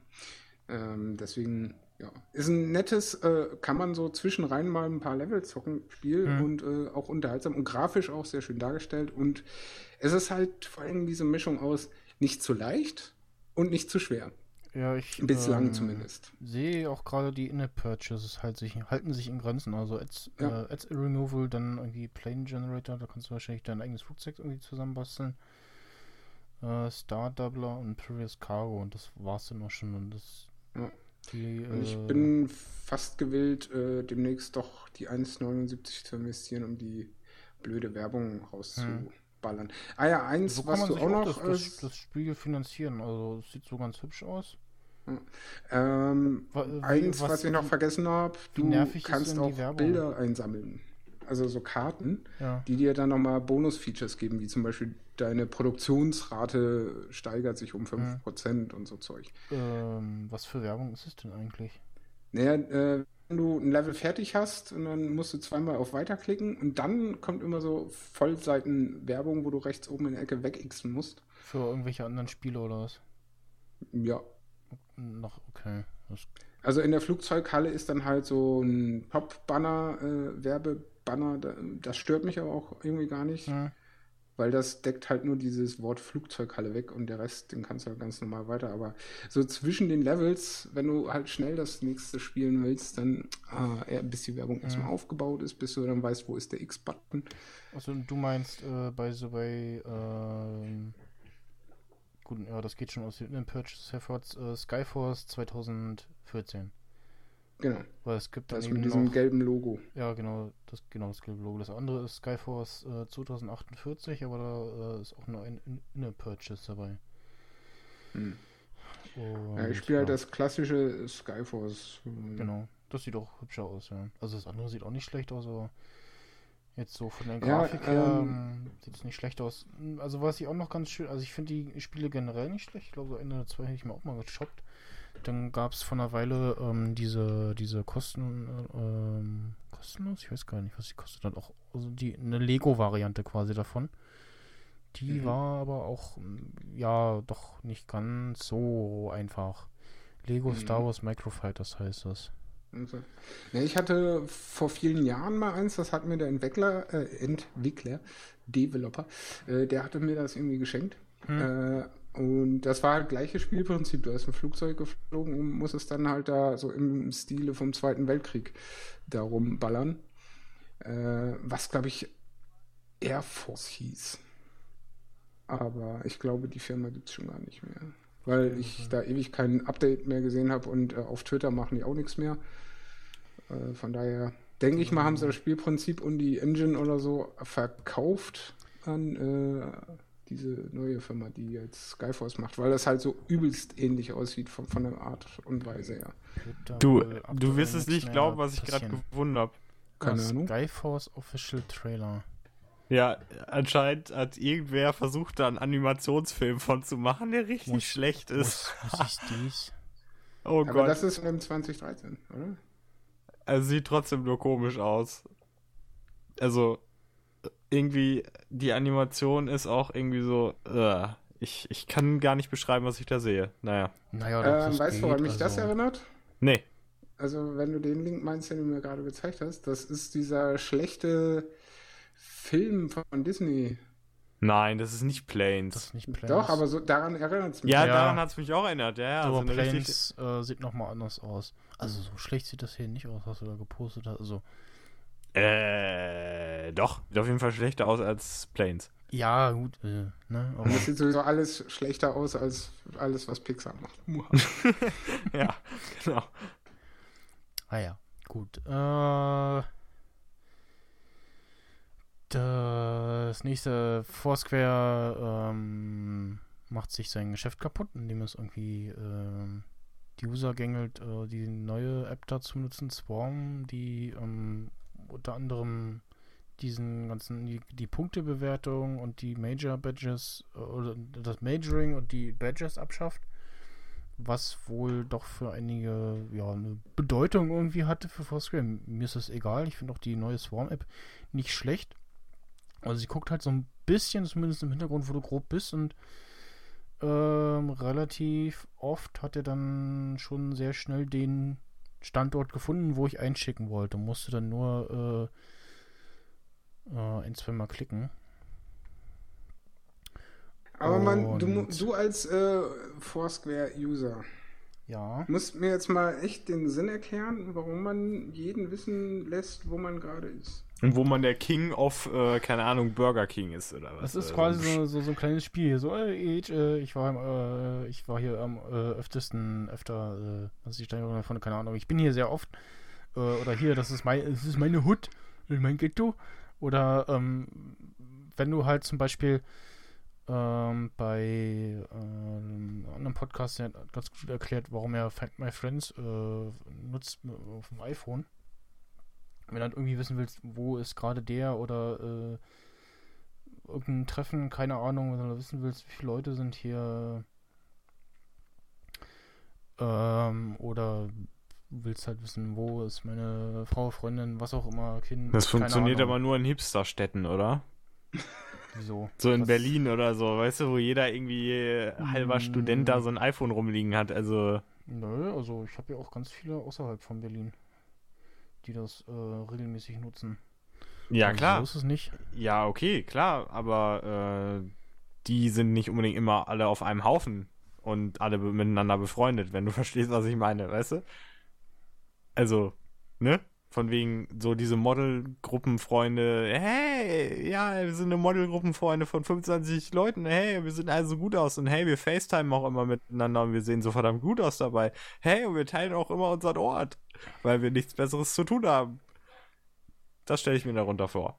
Ähm, deswegen, ja, ist ein nettes, äh, kann man so zwischenrein mal ein paar Level zocken, Spiel Mhm. und äh, auch unterhaltsam und grafisch auch sehr schön dargestellt. Und es ist halt vor allem diese Mischung aus nicht zu leicht und nicht zu schwer. Ja, ich. Bislang ähm, zumindest. Sehe auch gerade die In-App-Purchases halt sich, halten sich in Grenzen. Also Ads, Ja. äh, Ads Removal, dann irgendwie Plane Generator, da kannst du wahrscheinlich dein eigenes Flugzeug irgendwie zusammenbasteln. Äh, Star Doubler und Previous Cargo und das war's dann auch schon. Und das. Ja. Die, Und ich äh, bin fast gewillt, äh, demnächst doch die 1,79 zu investieren, um die blöde Werbung rauszuballern. Ah ja, eins, so kann was man du auch noch. das, das, das Spiel finanzieren. Also es sieht so ganz hübsch aus. Ähm, Wa- wie- eins, was, was- ich noch vergessen habe, du kannst auch Werbung? Bilder einsammeln. Also so Karten, Ja. die dir dann nochmal Bonus-Features geben, wie zum Beispiel deine Produktionsrate steigert sich um 5% und so Zeug. Ähm, was für Werbung ist es denn eigentlich? Naja, äh, wenn du ein Level fertig hast und dann musst du zweimal auf Weiter klicken und dann kommt immer so Vollseiten Werbung, wo du rechts oben in der Ecke wegixen musst. Für irgendwelche anderen Spiele oder was? Ja. Noch, okay. Das, Also in der Flugzeughalle ist dann halt so ein Pop-Banner, äh, Werbebanner, da, das stört mich aber auch irgendwie gar nicht, hm. weil das deckt halt nur dieses Wort Flugzeughalle weg und der Rest, den kannst du halt ganz normal weiter. Aber so zwischen den Levels, wenn du halt schnell das nächste spielen willst, dann eher, bis die Werbung erstmal aufgebaut ist, bis du dann weißt, wo ist der X-Button. Also du meinst äh, bei so bei ähm, gut, ja, das geht schon aus den Purchase hervor, äh, Skyforce 2014. Genau, Weil es gibt das mit diesem noch, gelben Logo. ja genau, das genau das gelbe Logo. Das andere ist Skyforce äh, 2048, aber da äh, ist auch nur ein In- Inner-Purchase dabei. Hm. Und, Ja, ich spiele halt ja, das klassische Skyforce. Genau, das sieht auch hübscher aus, ja. Also das andere sieht auch nicht schlecht aus, aber jetzt so von der Ja, Grafik her ähm, ähm, sieht es nicht schlecht aus. Hm, Also was ich auch noch ganz schön, also ich finde die Spiele generell nicht schlecht. Ich glaube, so eine oder zwei hätte ich mir auch mal geshoppt. Dann gab es vor einer Weile ähm, diese, diese Kosten, äh, ähm, kostenlos, ich weiß gar nicht, was die kostet hat. Auch also die, eine Lego-Variante quasi davon. Die Mhm. war aber auch, mm, ja, doch nicht ganz so einfach. Lego Mhm. Star Wars Microfighters heißt das. Und so. Ja, ich hatte vor vielen Jahren mal eins, das hat mir der Entwickler, äh, Entwickler, Developer, äh, der hatte mir das irgendwie geschenkt. Äh, und das war halt gleiches Spielprinzip. Du hast ein Flugzeug geflogen und musstest dann halt da so im Stile vom Zweiten Weltkrieg darum ballern. Äh, was, glaube ich, Air Force hieß. Aber ich glaube, die Firma gibt es schon gar nicht mehr. Weil ich da ewig kein Update mehr gesehen habe und äh, auf Twitter machen die auch nichts mehr. Äh, von daher denke ich mal, haben sie das Spielprinzip und die Engine oder so verkauft an äh, diese neue Firma, die jetzt Skyforce macht, weil das halt so übelst ähnlich aussieht von, von der Art und Weise her. Du, du wirst es nicht glauben, was ich gerade gefunden habe. Keine Ah, Ahnung. Skyforce Official Trailer. Ja, anscheinend hat irgendwer versucht, da einen Animationsfilm von zu machen, der richtig Muss- schlecht ist. Muss, muss ich dies? Oh Aber Gott. das ist im 2013, oder? Also sieht trotzdem nur komisch aus. Also, irgendwie, die Animation ist auch irgendwie so, äh, ich, ich kann gar nicht beschreiben, was ich da sehe. Naja. Naja, Ähm, das weißt du, woran mich das also- erinnert? Nee. Also, wenn du den Link meinst, den du mir gerade gezeigt hast, das ist dieser schlechte Film von Disney. Nein, das ist nicht Planes. Das ist nicht Planes. Doch, aber so daran erinnert es mich. ja, Ja. daran hat es mich auch erinnert. Ja, ja, aber also eine richtig, Planes äh, sieht nochmal anders aus. Also so schlecht sieht das hier nicht aus, was du da gepostet hast. Also, äh, doch, sieht auf jeden Fall schlechter aus als Planes. ja, gut, äh, ne? Aber Das sieht sowieso alles schlechter aus als alles, was Pixar macht. ja, genau. Ah ja, gut. Äh, das nächste Foursquare ähm, macht sich sein Geschäft kaputt, indem es irgendwie ähm, die User gängelt, äh, die neue App dazu nutzen, Swarm, die ähm, unter anderem diesen ganzen, die, die Punktebewertung und die Major Badges äh, das Majoring und die Badges abschafft was wohl doch für einige ja eine Bedeutung irgendwie hatte für Foursquare. Mir ist das egal. Ich finde auch die neue Swarm-App nicht schlecht. Also sie guckt halt so ein bisschen, zumindest im Hintergrund, wo du grob bist und ähm, relativ oft hat er dann schon sehr schnell den Standort gefunden, wo ich einschicken wollte. Musste dann nur äh, äh, ein, zwei Mal klicken. Aber man, du, du als äh, Foursquare-User Ja. musst mir jetzt mal echt den Sinn erklären, warum man jeden wissen lässt, wo man gerade ist. Und wo man der King of, äh, keine Ahnung, Burger King ist oder was? Das ist Äh, quasi so, so, so ein kleines Spiel hier. So, ich, äh, ich, war, im, äh, ich war hier am äh, öftesten, öfter, äh, was ist die Steigerung davon? Keine Ahnung. Ich bin hier sehr oft. Äh, oder hier, das ist, mein, das ist meine Hut, mein Ghetto. Oder ähm, wenn du halt zum Beispiel ähm, bei äh, einem anderen Podcast, der hat ganz gut erklärt, warum er Find My Friends nutzt auf dem iPhone. Wenn du halt irgendwie wissen willst, wo ist gerade der oder äh, irgendein Treffen, keine Ahnung, wenn du wissen willst, wie viele Leute sind hier ähm, oder willst halt wissen, wo ist meine Frau, Freundin, was auch immer, Kind. Das funktioniert Ahnung. aber nur in Hipsterstädten, oder? Wieso? So in Das- Berlin oder so, weißt du, wo jeder irgendwie halber Mm. Student da so ein iPhone rumliegen hat. Also, Nö, also ich habe ja auch ganz viele außerhalb von Berlin, die das äh, regelmäßig nutzen. ja also klar. So ist es nicht. Ja, okay, klar, aber äh, die sind nicht unbedingt immer alle auf einem Haufen und alle miteinander befreundet, wenn du verstehst, was ich meine, weißt du? Also, ne? Von wegen so diese Modelgruppenfreunde, hey, ja, wir sind eine Modelgruppenfreunde von 25 Leuten, hey, wir sehen also gut aus und hey, wir FaceTime auch immer miteinander und wir sehen so verdammt gut aus dabei. Hey, und wir teilen auch immer unseren Ort, weil wir nichts Besseres zu tun haben. Das stelle ich mir darunter vor.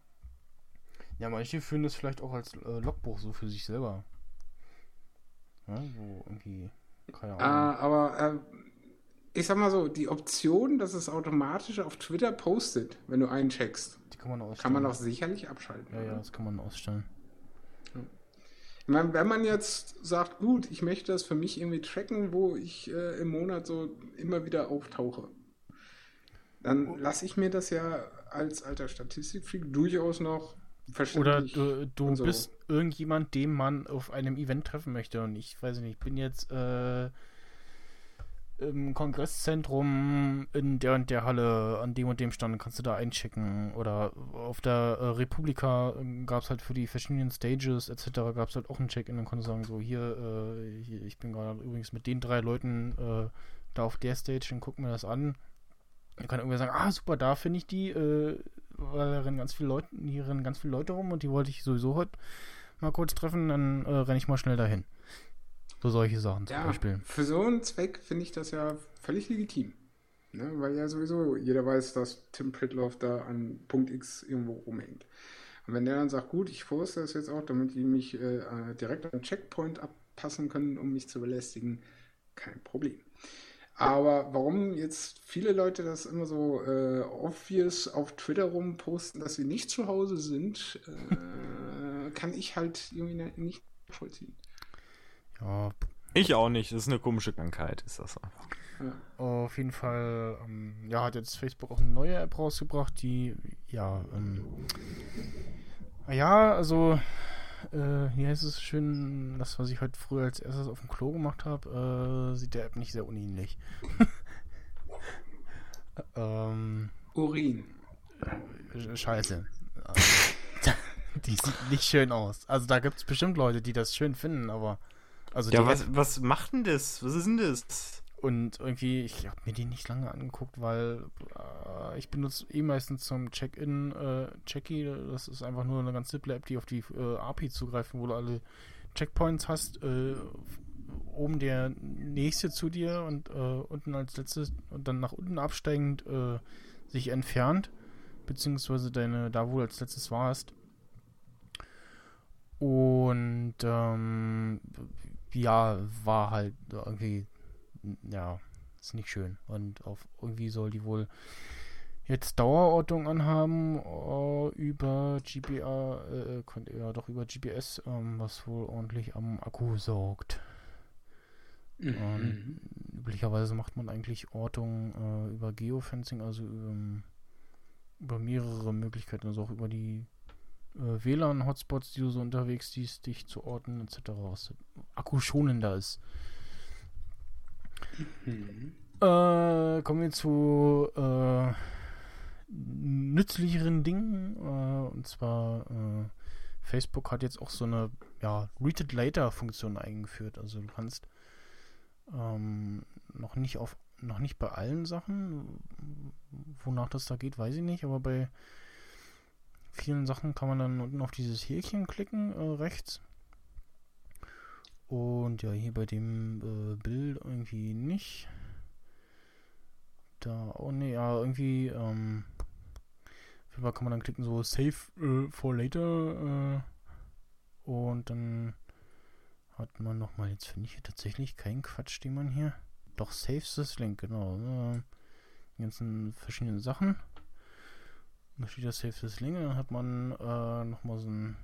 Ja, manche führen das vielleicht auch als äh, Logbuch so für sich selber. Ja, wo irgendwie, keine Äh, Ahnung. aber äh, ich sag mal so, die Option, dass es automatisch auf Twitter postet, wenn du eincheckst, die kann man ausstellen. kann man auch sicherlich abschalten. Ja, ja, oder? das kann man ausstellen. Ich meine, wenn man jetzt sagt, gut, ich möchte das für mich irgendwie tracken, wo ich äh, im Monat so immer wieder auftauche, dann lasse ich mir das ja als alter Statistikfreak durchaus noch Oder du, du so. bist irgendjemand, den man auf einem Event treffen möchte. Und ich weiß nicht, ich bin jetzt äh, im Kongresszentrum in der und der Halle an dem und dem Stand, kannst du da einchecken. Oder auf der äh, Republika gab es halt für die verschiedenen Stages etc. gab es halt auch einen Check-in und konnte sagen, so hier, äh, hier ich bin gerade übrigens mit den drei Leuten äh, da auf der Stage und guck mir das an. Dann kann irgendwer sagen, ah super, da finde ich die, äh, weil da rennen ganz viele Leute, hier rennen ganz viele Leute rum und die wollte ich sowieso heute mal kurz treffen, dann äh, renne ich mal schnell dahin. So solche Sachen zum ja, Beispiel. für so einen Zweck finde ich das ja völlig legitim. Ne? Weil ja sowieso jeder weiß, dass Tim Pritloff da an Punkt X irgendwo rumhängt. Und wenn der dann sagt, gut, ich force das jetzt auch, damit die mich äh, äh, direkt an den Checkpoint abpassen können, um mich zu belästigen, kein Problem. Aber warum jetzt viele Leute das immer so äh, obvious auf Twitter rumposten, dass sie nicht zu Hause sind, äh, kann ich halt irgendwie ne- nicht vollziehen. Ja, Ich auch nicht. Das ist eine komische Krankheit, ist das einfach. auf jeden Fall, ähm, ja, hat jetzt Facebook auch eine neue App rausgebracht, die, ja, ähm, ja, also, äh, hier heißt es schön, das, was ich heute früher als erstes auf dem Klo gemacht habe, äh, sieht der App nicht sehr unähnlich. ähm, Urin. Sch- Scheiße. die sieht nicht schön aus. Also da gibt es bestimmt Leute, die das schön finden, aber. Also Ja, was, was macht denn das? Was ist denn das? Und irgendwie, ich habe mir die nicht lange angeguckt, weil äh, ich benutze eh meistens zum Check-in äh, Checky. Das ist einfach nur eine ganz simple App, die auf die äh, API zugreift, wo du alle Checkpoints hast. Äh, oben der nächste zu dir und äh, unten als letztes und dann nach unten absteigend äh, sich entfernt, beziehungsweise deine, da wo du als letztes warst. Und ähm, ja, war halt irgendwie ja, ist nicht schön. Und auf irgendwie soll die wohl jetzt Dauerortung anhaben äh, über GPA, äh, könnt ja doch über GPS, ähm, was wohl ordentlich am Akku saugt. Und üblicherweise macht man eigentlich Ortung äh, über Geofencing, also ähm, über mehrere Möglichkeiten, also auch über die äh, WLAN-Hotspots, die du so unterwegs siehst, dich zu orten, etc. Was Akku schonender ist. Mhm. Äh, kommen wir zu äh, nützlicheren Dingen. Äh, und zwar äh, Facebook hat jetzt auch so eine ja, Read It Later Funktion eingeführt. Also du kannst ähm, noch nicht auf noch nicht bei allen Sachen, wonach das da geht, weiß ich nicht, aber bei vielen Sachen kann man dann unten auf dieses Häkchen klicken, äh, rechts. Und ja, hier bei dem äh, Bild irgendwie nicht. Da, oh ne, ja, irgendwie, ähm, auf jeden Fall kann man dann klicken, so Save äh, for Later, äh, und dann hat man nochmal, jetzt finde ich hier tatsächlich keinen Quatsch, den man hier, doch Save this Link, genau, äh, die ganzen verschiedenen Sachen. Da steht das Save this Link, dann hat man äh, nochmal so einen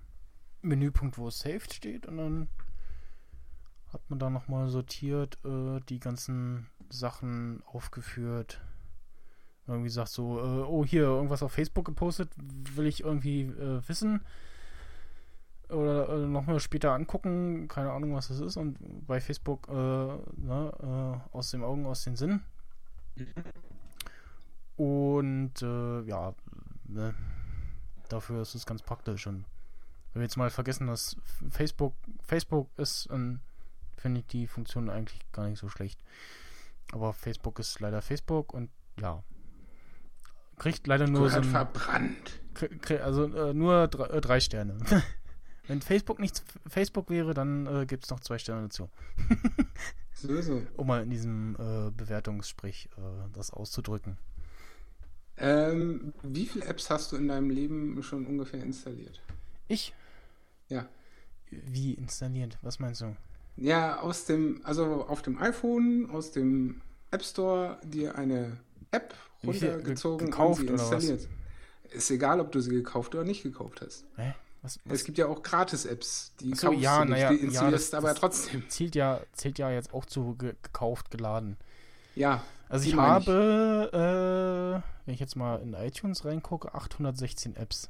Menüpunkt, wo Saved steht, und dann hat man da nochmal sortiert, äh, die ganzen Sachen aufgeführt. Irgendwie sagt so, äh, oh hier, irgendwas auf Facebook gepostet, will ich irgendwie äh, wissen. Oder äh, nochmal später angucken, keine Ahnung, was das ist. Und bei Facebook, äh, ne, äh, aus den Augen, aus den Sinn. Und äh, ja, ne, dafür ist es ganz praktisch. Und wenn wir jetzt mal vergessen, dass Facebook, Facebook ist ein finde ich die Funktion eigentlich gar nicht so schlecht. Aber Facebook ist leider Facebook und ja. Kriegt leider nur so ein, verbrannt. also äh, nur drei, äh, drei Sterne. Wenn Facebook nicht Facebook wäre, dann äh, gibt es noch zwei Sterne dazu. So, so. Um mal in diesem äh, Bewertungssprich äh, das auszudrücken. Ähm, wie viele Apps hast du in deinem Leben schon ungefähr installiert? Ich? Ja. Wie installiert? Was meinst du? Ja, aus dem, also auf dem iPhone, aus dem App Store dir eine App runtergezogen Ge- gekauft und sie installiert. Ist egal, ob du sie gekauft oder nicht gekauft hast. Hä? Was, Es was gibt ja auch Gratis-Apps, die so, kaufst ja, du nicht, naja, die ja, installierst das- aber das- trotzdem. zählt ja, zählt ja jetzt auch zu ge gekauft, geladen. Ja, Also ich meine ich. habe, äh, wenn ich jetzt mal in iTunes reingucke, 816 Apps,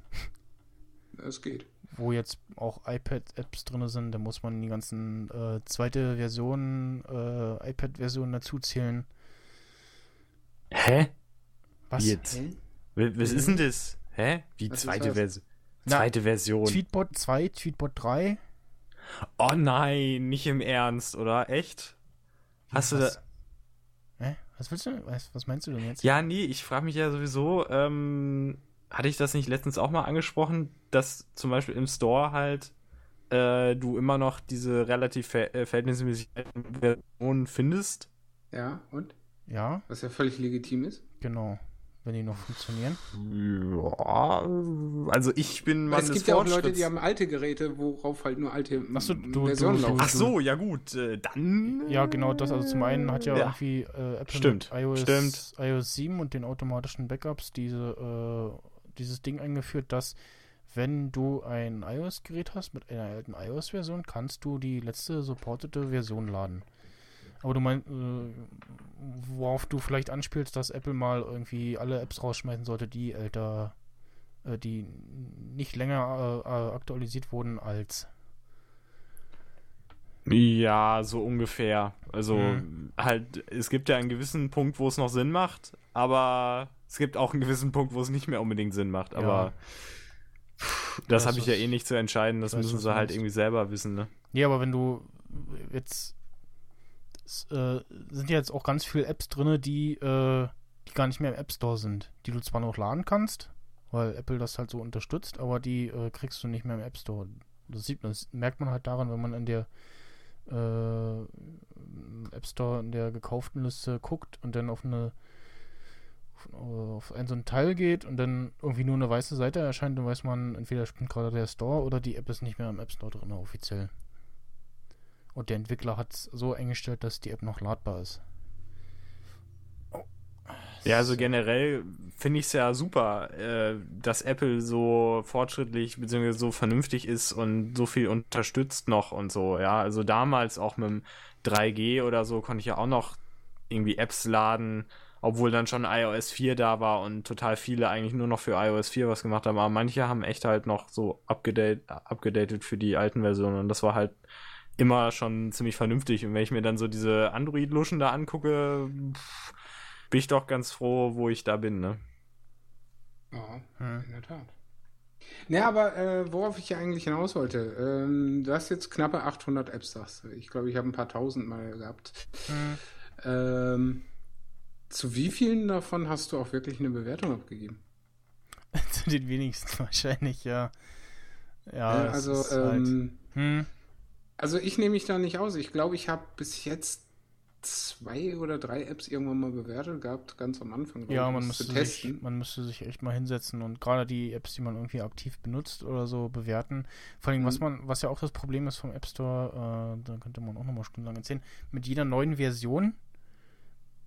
es geht. Wo jetzt auch iPad-Apps drin sind. Da muss man die ganzen äh, zweite Version, äh, iPad-Versionen dazu zählen. Hä? Was? Jetzt? Hä? Was ist denn das? Hä? Wie Was zweite das? Version? Na, Zweite Version. Tweetbot 2, Tweetbot 3. Oh nein, nicht im Ernst, oder? Echt? Hast du da. was? Hä? Was willst du? Was, was meinst du denn jetzt? Ja, nee, ich frage mich ja sowieso, ähm, hatte ich das nicht letztens auch mal angesprochen, dass zum Beispiel im Store halt äh, du immer noch diese relativ ver äh, verhältnismäßig alten Versionen findest? Ja, und? Ja, Was ja völlig legitim ist. genau. Wenn die noch funktionieren. Ja, also ich bin Mann es gibt ja auch Leute, die haben alte Geräte, worauf halt nur alte Ach so, du- Versionen du- du- laufen. Ach so, ja gut, äh, dann. Ja, genau das. Also zum einen hat ja, Ja. irgendwie äh, Apple Stimmt, iOS, stimmt. iOS 7 und den automatischen Backups diese, äh, dieses Ding eingeführt, dass wenn du ein iOS-Gerät hast mit einer alten iOS-Version, kannst du die letzte supportete Version laden. Aber du meinst, äh, worauf du vielleicht anspielst, dass Apple mal irgendwie alle Apps rausschmeißen sollte, die älter, äh, die nicht länger äh, äh, aktualisiert wurden als. Ja, so ungefähr. Also Hm. halt, es gibt ja einen gewissen Punkt, wo es noch Sinn macht, aber es gibt auch einen gewissen Punkt, wo es nicht mehr unbedingt Sinn macht. Aber Das Ja, habe ich ja eh nicht zu entscheiden, das müssen sie halt meinst. irgendwie selber wissen, ne? Nee, aber wenn du jetzt es äh, sind ja jetzt auch ganz viele Apps drin, die, äh, die gar nicht mehr im App Store sind, die du zwar noch laden kannst, weil Apple das halt so unterstützt, aber die äh, kriegst du nicht mehr im App Store. Das sieht man, das merkt man halt daran, wenn man in der äh, App Store in der gekauften Liste guckt und dann auf eine auf, auf ein so ein Teil geht und dann irgendwie nur eine weiße Seite erscheint, dann weiß man, entweder spinnt gerade der Store oder die App ist nicht mehr im App Store drin, offiziell. Und der Entwickler hat es so eingestellt, dass die App noch ladbar ist. Ja, also generell finde ich es ja super, äh, dass Apple so fortschrittlich bzw. so vernünftig ist und so viel unterstützt noch und so, ja. Also damals auch mit dem 3G oder so konnte ich ja auch noch irgendwie Apps laden, obwohl dann schon iOS 4 da war und total viele eigentlich nur noch für iOS 4 was gemacht haben. Aber manche haben echt halt noch so abgedate, abgedatet für die alten Versionen und das war halt immer schon ziemlich vernünftig. Und wenn ich mir dann so diese Android-Luschen da angucke, pff, bin ich doch ganz froh, wo ich da bin, ne? Ja, Hm. in der Tat. Ne, aber äh, worauf ich ja eigentlich hinaus wollte, ähm, du hast jetzt knappe 800 Apps, sagst du. Ich glaube, ich habe ein paar tausend mal gehabt. Ähm, zu wie vielen davon hast du auch wirklich eine Bewertung abgegeben? Zu den wenigsten wahrscheinlich, ja. Ja, Ja, also, halt, ähm, hm, also ich nehme mich da nicht aus. Ich glaube, ich habe bis jetzt zwei oder drei Apps irgendwann mal bewertet gehabt, ganz am Anfang. ja, man müsste, zu sich, testen. man müsste sich echt mal hinsetzen und gerade die Apps, die man irgendwie aktiv benutzt oder so, bewerten. Vor allem, was Mhm. man, was ja auch das Problem ist vom App Store, äh, da könnte man auch nochmal stundenlang erzählen, mit jeder neuen Version,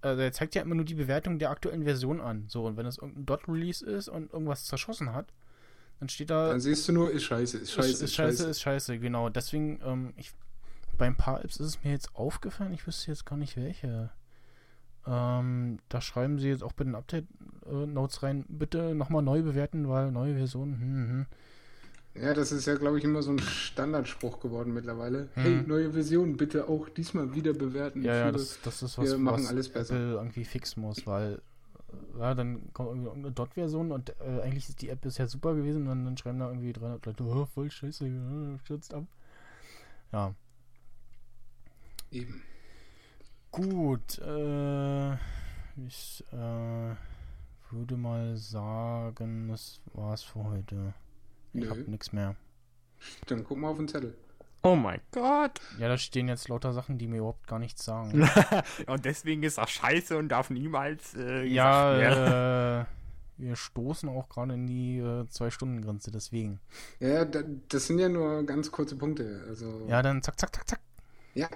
also er zeigt ja immer nur die Bewertung der aktuellen Version an. So, und wenn es irgendein Dot-Release ist und irgendwas zerschossen hat, dann steht da, Dann siehst du nur, ist scheiße, ist scheiße, ist, ist scheiße, ist scheiße, genau. Deswegen, ähm, ich, bei ein paar Apps ist es mir jetzt aufgefallen, ich wüsste jetzt gar nicht welche. Ähm, da schreiben sie jetzt auch bei den Update-Notes rein, bitte nochmal neu bewerten, weil neue Version, hm, hm. Ja, das ist ja, glaube ich, immer so ein Standardspruch geworden mittlerweile. Mhm. Hey, neue Version, bitte auch diesmal wieder bewerten. Ja, ja, das, das ist was, wir machen was alles besser. Apple irgendwie fixen muss, weil äh, ja, dann kommt irgendwie irgendeine Dot-Version und äh, eigentlich ist die App bisher super gewesen und dann schreiben da irgendwie 300 Leute, oh, voll scheiße, stürzt ab. Ja, Eben. Gut, äh, ich äh, würde mal sagen, das war's für heute. Ich Nö. hab nix mehr. Dann guck mal auf den Zettel. Oh mein Gott. Ja, da stehen jetzt lauter Sachen, die mir überhaupt gar nichts sagen. und deswegen ist er scheiße und darf niemals äh, werden. ja, äh, wir stoßen auch gerade in die äh, Zwei-Stunden-Grenze, deswegen. Ja, da, das sind ja nur ganz kurze Punkte. Also, Ja, dann zack, zack, zack, zack. Ja.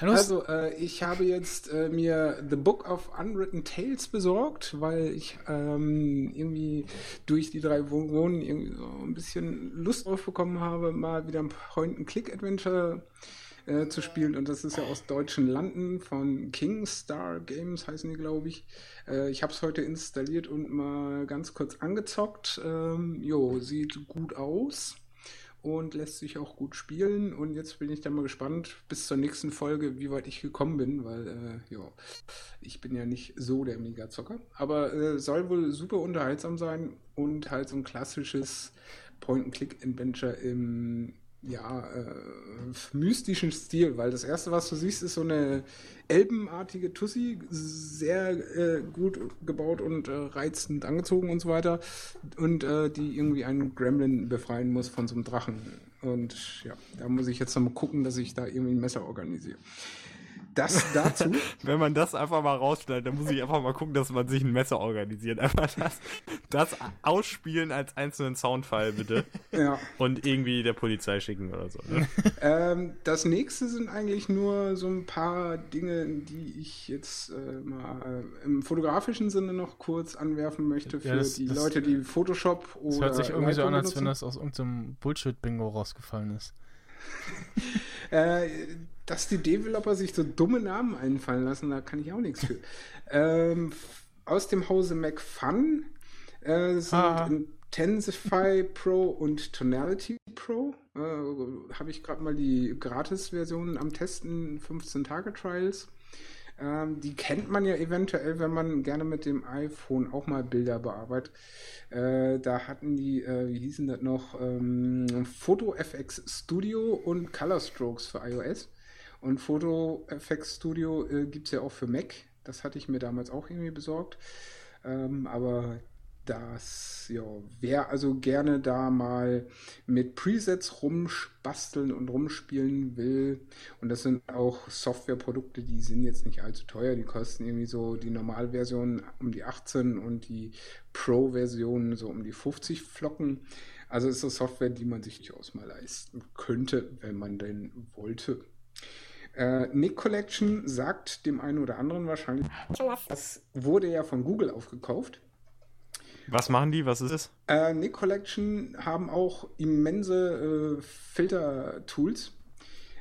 Also, äh, ich habe jetzt äh, mir The Book of Unwritten Tales besorgt, weil ich ähm, irgendwie durch die drei Wohnen irgendwie so ein bisschen Lust drauf bekommen habe, mal wieder ein Point-and-Click-Adventure äh, zu spielen. Und das ist ja aus deutschen Landen von Kingstar Games, heißen die, glaube ich. Äh, ich habe es heute installiert und mal ganz kurz angezockt. Ähm, jo, sieht gut aus und lässt sich auch gut spielen. Und jetzt bin ich dann mal gespannt bis zur nächsten Folge, wie weit ich gekommen bin, weil äh, ja, ich bin ja nicht so der Mega-Zocker. Aber äh, soll wohl super unterhaltsam sein und halt so ein klassisches Point-and-Click-Adventure im ja, äh, mystischen Stil, weil das erste, was du siehst, ist so eine elbenartige Tussi, sehr äh, gut gebaut und äh, reizend angezogen und so weiter. Und äh, die irgendwie einen Gremlin befreien muss von so einem Drachen. Und ja, da muss ich jetzt noch mal gucken, dass ich da irgendwie ein Messer organisiere. Das dazu. Wenn man das einfach mal rausschneidet, dann muss ich einfach mal gucken, dass man sich ein Messer organisiert. Einfach das, das ausspielen als einzelnen Soundfile, bitte. ja. Und irgendwie der Polizei schicken oder so. Ne? Ähm, das nächste sind eigentlich nur so ein paar Dinge, die ich jetzt äh, mal äh, im fotografischen Sinne noch kurz anwerfen möchte für Ja, das- die das- Leute, die Photoshop oder Das hört sich irgendwie so Lightroom an, als wenn benutzen. das aus irgendeinem Bullshit-Bingo rausgefallen ist. Äh, dass die Developer sich so dumme Namen einfallen lassen, da kann ich auch nichts für. ähm, aus dem Hause MacFun äh, sind Ah. Intensify Pro und Tonality Pro. Äh, Habe ich gerade mal die Gratis-Version am Testen, 15 Tage Trials. Ähm, die kennt man ja eventuell, wenn man gerne mit dem iPhone auch mal Bilder bearbeitet. Äh, da hatten die, äh, wie hießen das noch, ähm, Photo FX Studio und Color Strokes für iOS. Und Photo FX Studio äh, gibt es ja auch für Mac. Das hatte ich mir damals auch irgendwie besorgt. Ähm, aber das, ja, wer also gerne da mal mit Presets rumspasteln und rumspielen will, und das sind auch Softwareprodukte, die sind jetzt nicht allzu teuer, die kosten irgendwie so die Normalversion um die 18 und die Pro-Version so um die 50 Flocken. Also ist das Software, die man sich durchaus mal leisten könnte, wenn man denn wollte. Äh, Nick Collection sagt dem einen oder anderen wahrscheinlich, das wurde ja von Google aufgekauft. Was machen die? Was ist es? Äh, Nick Collection haben auch immense äh, Filter-Tools.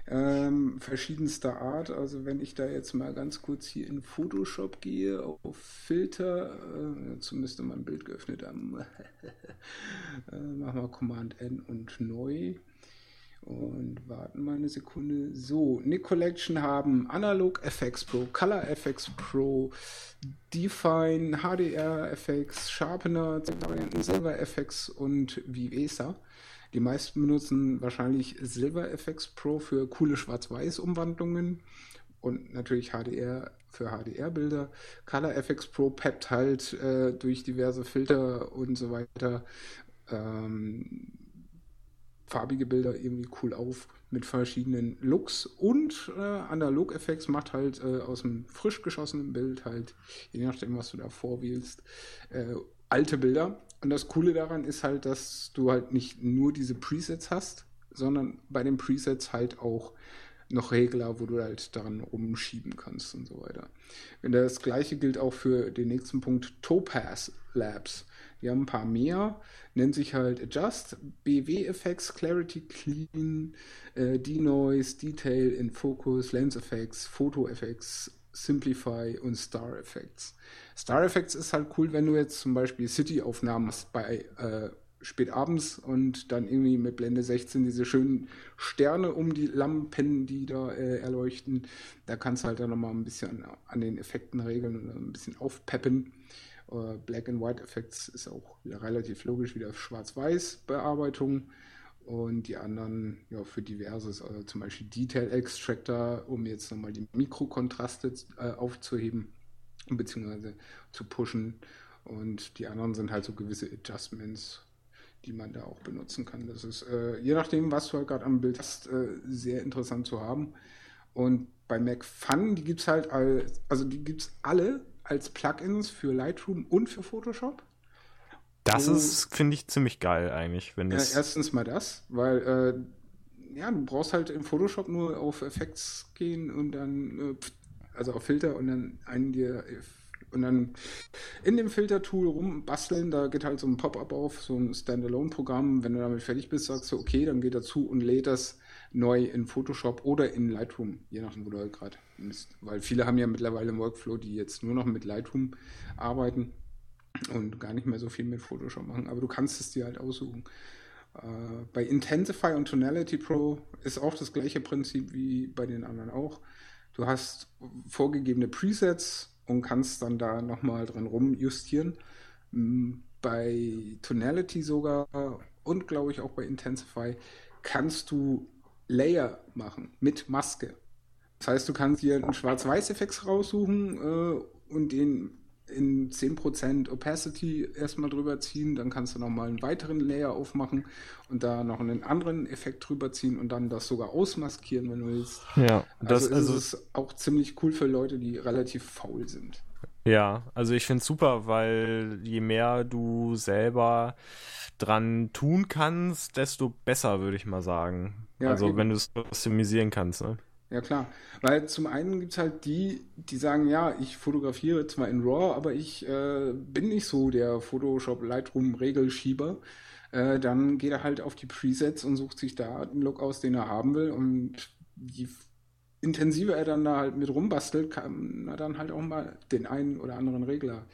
Ähm, verschiedenster Art. Also wenn ich da jetzt mal ganz kurz hier in Photoshop gehe, auf Filter, äh, dazu müsste man ein Bild geöffnet haben. äh, machen wir Command N und neu. Und warten mal eine Sekunde. So, Nick Collection haben Analog FX Pro, Color FX Pro, Define, HDR FX, Sharpener, Varianten, Silver FX und Vivesa. Die meisten benutzen wahrscheinlich Silver FX Pro für coole Schwarz-Weiß-Umwandlungen und natürlich HDR für HDR-Bilder. Color FX Pro peppt halt äh, durch diverse Filter und so weiter. Ähm, farbige Bilder irgendwie cool auf mit verschiedenen Looks und äh, Analog Effects macht halt äh, aus einem frisch geschossenen Bild halt, je nachdem, was du da vorwählst, äh, alte Bilder. Und das Coole daran ist halt, dass du halt nicht nur diese Presets hast, sondern bei den Presets halt auch noch Regler, wo du halt daran rumschieben kannst und so weiter. Und das gleiche gilt auch für den nächsten Punkt Topaz Labs. Die haben ein paar mehr, nennt sich halt Adjust, BW Effects, Clarity Clean, äh, Denoise, Detail in Focus, Lens Effects, Photo Effects, Simplify und Star Effects. Star Effects ist halt cool, wenn du jetzt zum Beispiel City-Aufnahmen hast bei äh, spät abends und dann irgendwie mit Blende 16 diese schönen Sterne um die Lampen, die da äh, erleuchten. Da kannst du halt dann nochmal ein bisschen an, an den Effekten regeln und ein bisschen aufpeppen. Uh, Black and White Effects ist auch relativ logisch, wieder Schwarz-Weiß-Bearbeitung. Und die anderen ja, für diverses, also zum Beispiel Detail Extractor, um jetzt nochmal die Mikrokontraste äh, aufzuheben bzw. zu pushen. Und die anderen sind halt so gewisse Adjustments, die man da auch benutzen kann. Das ist, äh, je nachdem, was du halt gerade am Bild hast, äh, sehr interessant zu haben. Und bei Mac Fun, die gibt es halt, als, also die gibt es alle als Plugins für Lightroom und für Photoshop. Das oh. ist, finde ich, ziemlich geil eigentlich, wenn das. Ja, erstens mal das, weil äh, ja, du brauchst halt im Photoshop nur auf Effects gehen und dann, äh, also auf Filter und dann einen dir und dann in dem Filtertool rumbasteln, da geht halt so ein Pop-up auf, so ein Standalone-Programm. Wenn du damit fertig bist, sagst du, okay, dann geht dazu und lädt das neu in Photoshop oder in Lightroom, je nachdem, wo du halt gerade bist. Weil viele haben ja mittlerweile einen Workflow, die jetzt nur noch mit Lightroom arbeiten und gar nicht mehr so viel mit Photoshop machen. Aber du kannst es dir halt aussuchen. Äh, bei Intensify und Tonality Pro ist auch das gleiche Prinzip wie bei den anderen auch. Du hast vorgegebene Presets und kannst dann da nochmal drin rumjustieren. Bei Tonality sogar und glaube ich auch bei Intensify kannst du Layer machen mit Maske. Das heißt, du kannst dir einen Schwarz-Weiß-Effekt raussuchen äh, und den in 10% Opacity erstmal drüber ziehen, dann kannst du nochmal einen weiteren Layer aufmachen und da noch einen anderen Effekt drüber ziehen und dann das sogar ausmaskieren, wenn du willst. Ja, das also ist also, auch ziemlich cool für Leute, die relativ faul sind. Ja, also ich finde es super, weil je mehr du selber dran tun kannst, desto besser, würde ich mal sagen. Ja, also eben. wenn du es customisieren kannst, ne? Ja, klar. Weil zum einen gibt es halt die, die sagen, ja, ich fotografiere zwar in RAW, aber ich äh, bin nicht so der Photoshop Lightroom Regelschieber. Äh, dann geht er halt auf die Presets und sucht sich da den Look aus, den er haben will. Und je intensiver er dann da halt mit rumbastelt, kann er dann halt auch mal den einen oder anderen Regler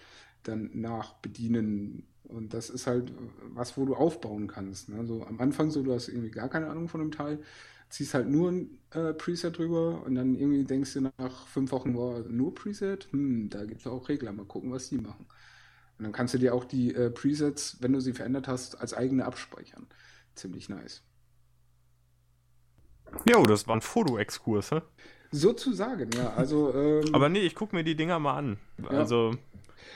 dann nachbedienen Und das ist halt was, wo du aufbauen kannst. Ne? So am Anfang so, du hast irgendwie gar keine Ahnung von dem Teil, ziehst halt nur ein äh, Preset drüber und dann irgendwie denkst du nach fünf Wochen, boah, nur Preset? Hm, da gibt es auch Regler, mal gucken, was die machen. Und dann kannst du dir auch die äh, Presets, wenn du sie verändert hast, als eigene abspeichern. Ziemlich nice. Jo, das war ein Foto-Exkurs, hä? Sozusagen, ja. Also, ähm, Aber nee, ich guck mir die Dinger mal an. Also,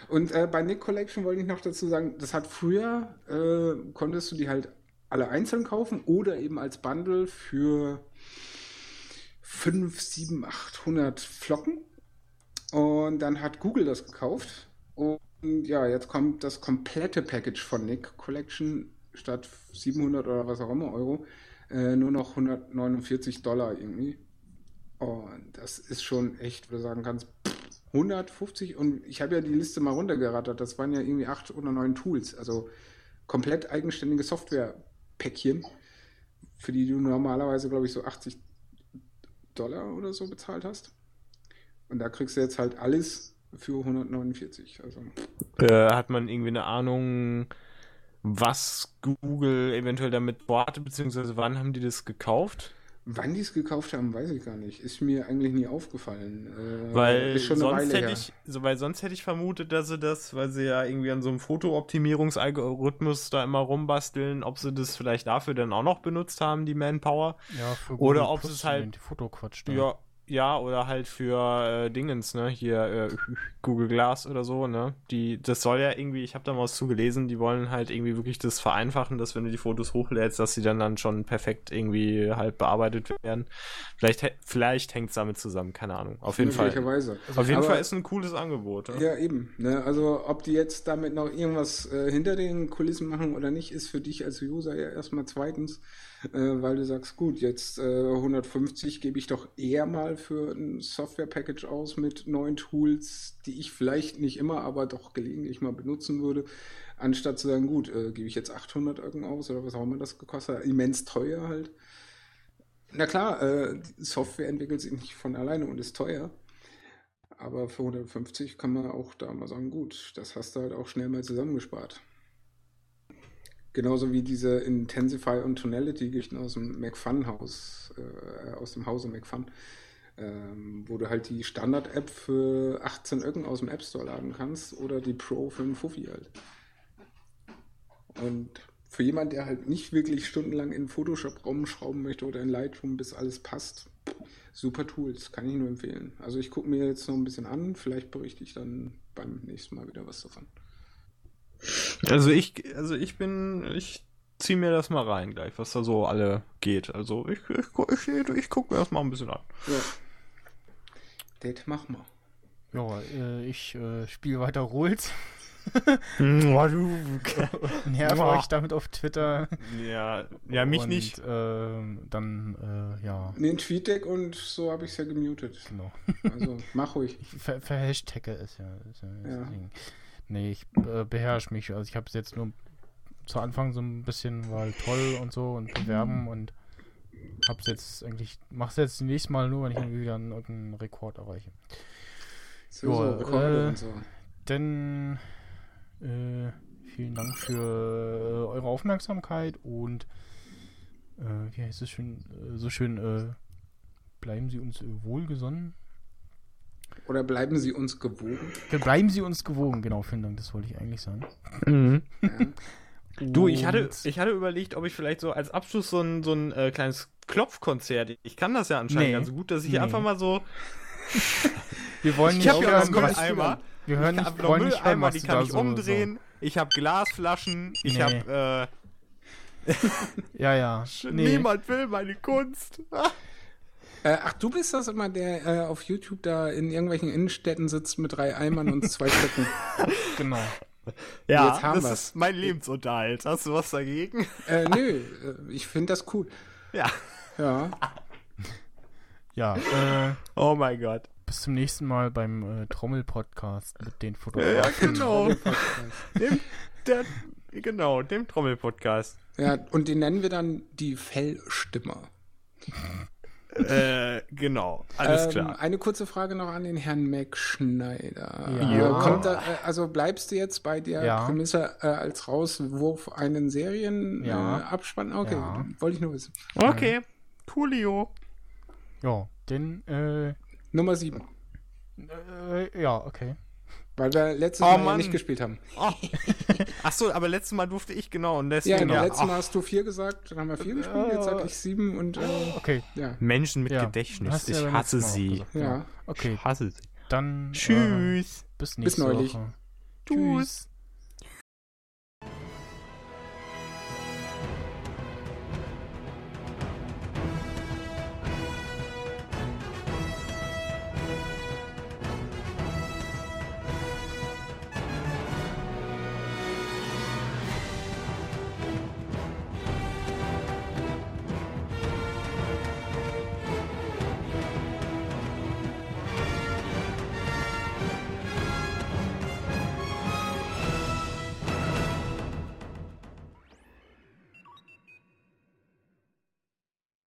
Und äh, bei Nick Collection wollte ich noch dazu sagen, das hat früher, äh, konntest du die halt alle einzeln kaufen oder eben als Bundle für 5, 7, 800 Flocken. Und dann hat Google das gekauft. Und ja, jetzt kommt das komplette Package von Nick Collection statt 700 oder was auch immer Euro äh, nur noch 149 Dollar irgendwie. Und das ist schon echt, würde sagen kannst, 150 und ich habe ja die Liste mal runtergerattert. Das waren ja irgendwie acht oder neun Tools, also komplett eigenständige Software-Päckchen, für die du normalerweise, glaube ich, so 80 Dollar oder so bezahlt hast. Und da kriegst du jetzt halt alles für 149. Also äh, hat man irgendwie eine Ahnung, was Google eventuell damit vorhatte, beziehungsweise wann haben die das gekauft? wann die es gekauft haben, weiß ich gar nicht. Ist mir eigentlich nie aufgefallen. Äh, Weil ist schon eine sonst Weile hätte her. ich, so, weil sonst hätte ich vermutet, dass sie das, weil sie ja irgendwie an so einem Fotooptimierungsalgorithmus da immer rumbasteln, ob sie das vielleicht dafür dann auch noch benutzt haben, die Manpower. Ja, für Oder Google ob Plus es halt- den Fotoquatsch da. Ja, ja, oder halt für äh, Dingens, ne? Hier äh, Google Glass oder so, ne? Die, das soll ja irgendwie, ich habe da mal was zugelesen, die wollen halt irgendwie wirklich das vereinfachen, dass wenn du die Fotos hochlädst, dass sie dann dann schon perfekt irgendwie halt bearbeitet werden. Vielleicht, vielleicht hängt es damit zusammen, keine Ahnung. Auf jeden Fall. Möglicherweise. Auf jeden Aber- Fall ist ein cooles Angebot. Ja? Ja, eben. Ne? Also ob die jetzt damit noch irgendwas äh, hinter den Kulissen machen oder nicht, ist für dich als User ja erstmal zweitens, weil du sagst, gut, jetzt äh, 150 gebe ich doch eher mal für ein Software-Package aus mit neuen Tools, die ich vielleicht nicht immer, aber doch gelegentlich mal benutzen würde, anstatt zu sagen, gut, äh, gebe ich jetzt 800 Euro aus oder was auch immer das gekostet hat, immens teuer halt. Na klar, äh, Software entwickelt sich nicht von alleine und ist teuer. Aber für 150 kann man auch da mal sagen, gut, das hast du halt auch schnell mal zusammengespart. Genauso wie diese Intensify und Tonality-Geschichten aus dem McFun-Haus, äh, aus dem Hause McFun, ähm, wo du halt die Standard-App für 18 Öcken aus dem App Store laden kannst oder die Pro für einen Fuffi halt. Und für jemand, der halt nicht wirklich stundenlang in Photoshop rumschrauben möchte oder in Lightroom, bis alles passt, super Tools, kann ich nur empfehlen. Also ich gucke mir jetzt noch ein bisschen an, vielleicht berichte ich dann beim nächsten Mal wieder was davon. Also ich, also ich bin, ich zieh mir das mal rein gleich, was da so alle geht. Also ich, ich, gu- ich, ich gucke mir das mal ein bisschen an. Ja. Das mach mal. Ja, äh, ich äh, spiele weiter Rules. Du. Nerv euch damit auf Twitter. Ja, ja, mich und, nicht. ähm, dann, äh, ja, ein Tweetdeck und so habe ich es ja gemutet. genau. Also mach ruhig. Ich ver verhashtagge es ja. Ist ja, das Ja. Nee, ich äh, beherrsche mich. Also ich habe es jetzt nur zu Anfang so ein bisschen, halt toll und so und bewerben und hab's jetzt eigentlich, mach's jetzt nächstes Mal nur, wenn ich irgendwie wieder einen, irgendeinen Rekord erreiche. So, Ja, so, Rekorde äh, und so. Denn äh, vielen Dank für äh, eure Aufmerksamkeit und äh, wie heißt es schön, äh, so schön, äh, bleiben Sie uns wohlgesonnen. Oder bleiben Sie uns gewogen. Äh, Bleiben Sie uns gewogen, genau, vielen Dank, das wollte ich eigentlich sagen. Ja. Du, ich hatte, ich hatte überlegt, ob ich vielleicht so als Abschluss so ein, so ein äh, kleines Klopfkonzert. Ich kann das ja anscheinend Nee. ganz gut, dass ich Nee. einfach mal so. wir wollen Ich nicht hier hören, noch was, Mülleimer. wir hören Ich nicht, wollen nicht hören, Mülleimer, was die kann ich so, umdrehen. Ich habe Glasflaschen. Ich Nee. habe. So. Ja, ja. Äh, Nee. Niemand will meine Kunst. Äh, ach, du bist das immer, der äh, auf YouTube da in irgendwelchen Innenstädten sitzt mit drei Eimern und zwei Stöcken. Genau. Ja, Jetzt haben das wir's. ist mein Lebensunterhalt. Hast du was dagegen? äh, nö, äh, ich finde das cool. Ja. Ja. Ja, äh, Oh mein Gott. bis zum nächsten Mal beim äh, Trommel-Podcast mit den Ja, Fotografen. genau. dem, der, genau, dem Trommelpodcast. Ja, und den nennen wir dann die Fellstimmer. Äh, genau, alles Ähm, klar. Eine kurze Frage noch an den Herrn Mac Schneider. Ja. Äh, Kommt da, äh, also bleibst du jetzt bei der Ja. Prämisse äh, als Rauswurf einen Serienabspann? Ja. Äh, okay, Ja. wollte ich nur wissen. Okay, coolio. Ja, den, äh, Nummer 7, äh, ja, okay. Weil wir letztes Oh, Mal ja Mann. nicht gespielt haben. Oh. Ach so, aber letztes Mal durfte ich genau und Ja, deswegen genau. ja, letztes Mal hast du 4 gesagt, dann haben wir 4 gespielt, jetzt sag ich 7 und äh, Okay, ja. Menschen mit ja. Gedächtnis. Ja Ich hasse sie. gesagt, Ja. Okay, Ich hasse sie. dann. Äh, Tschüss. bis nächste neulich. Woche. Tschüss.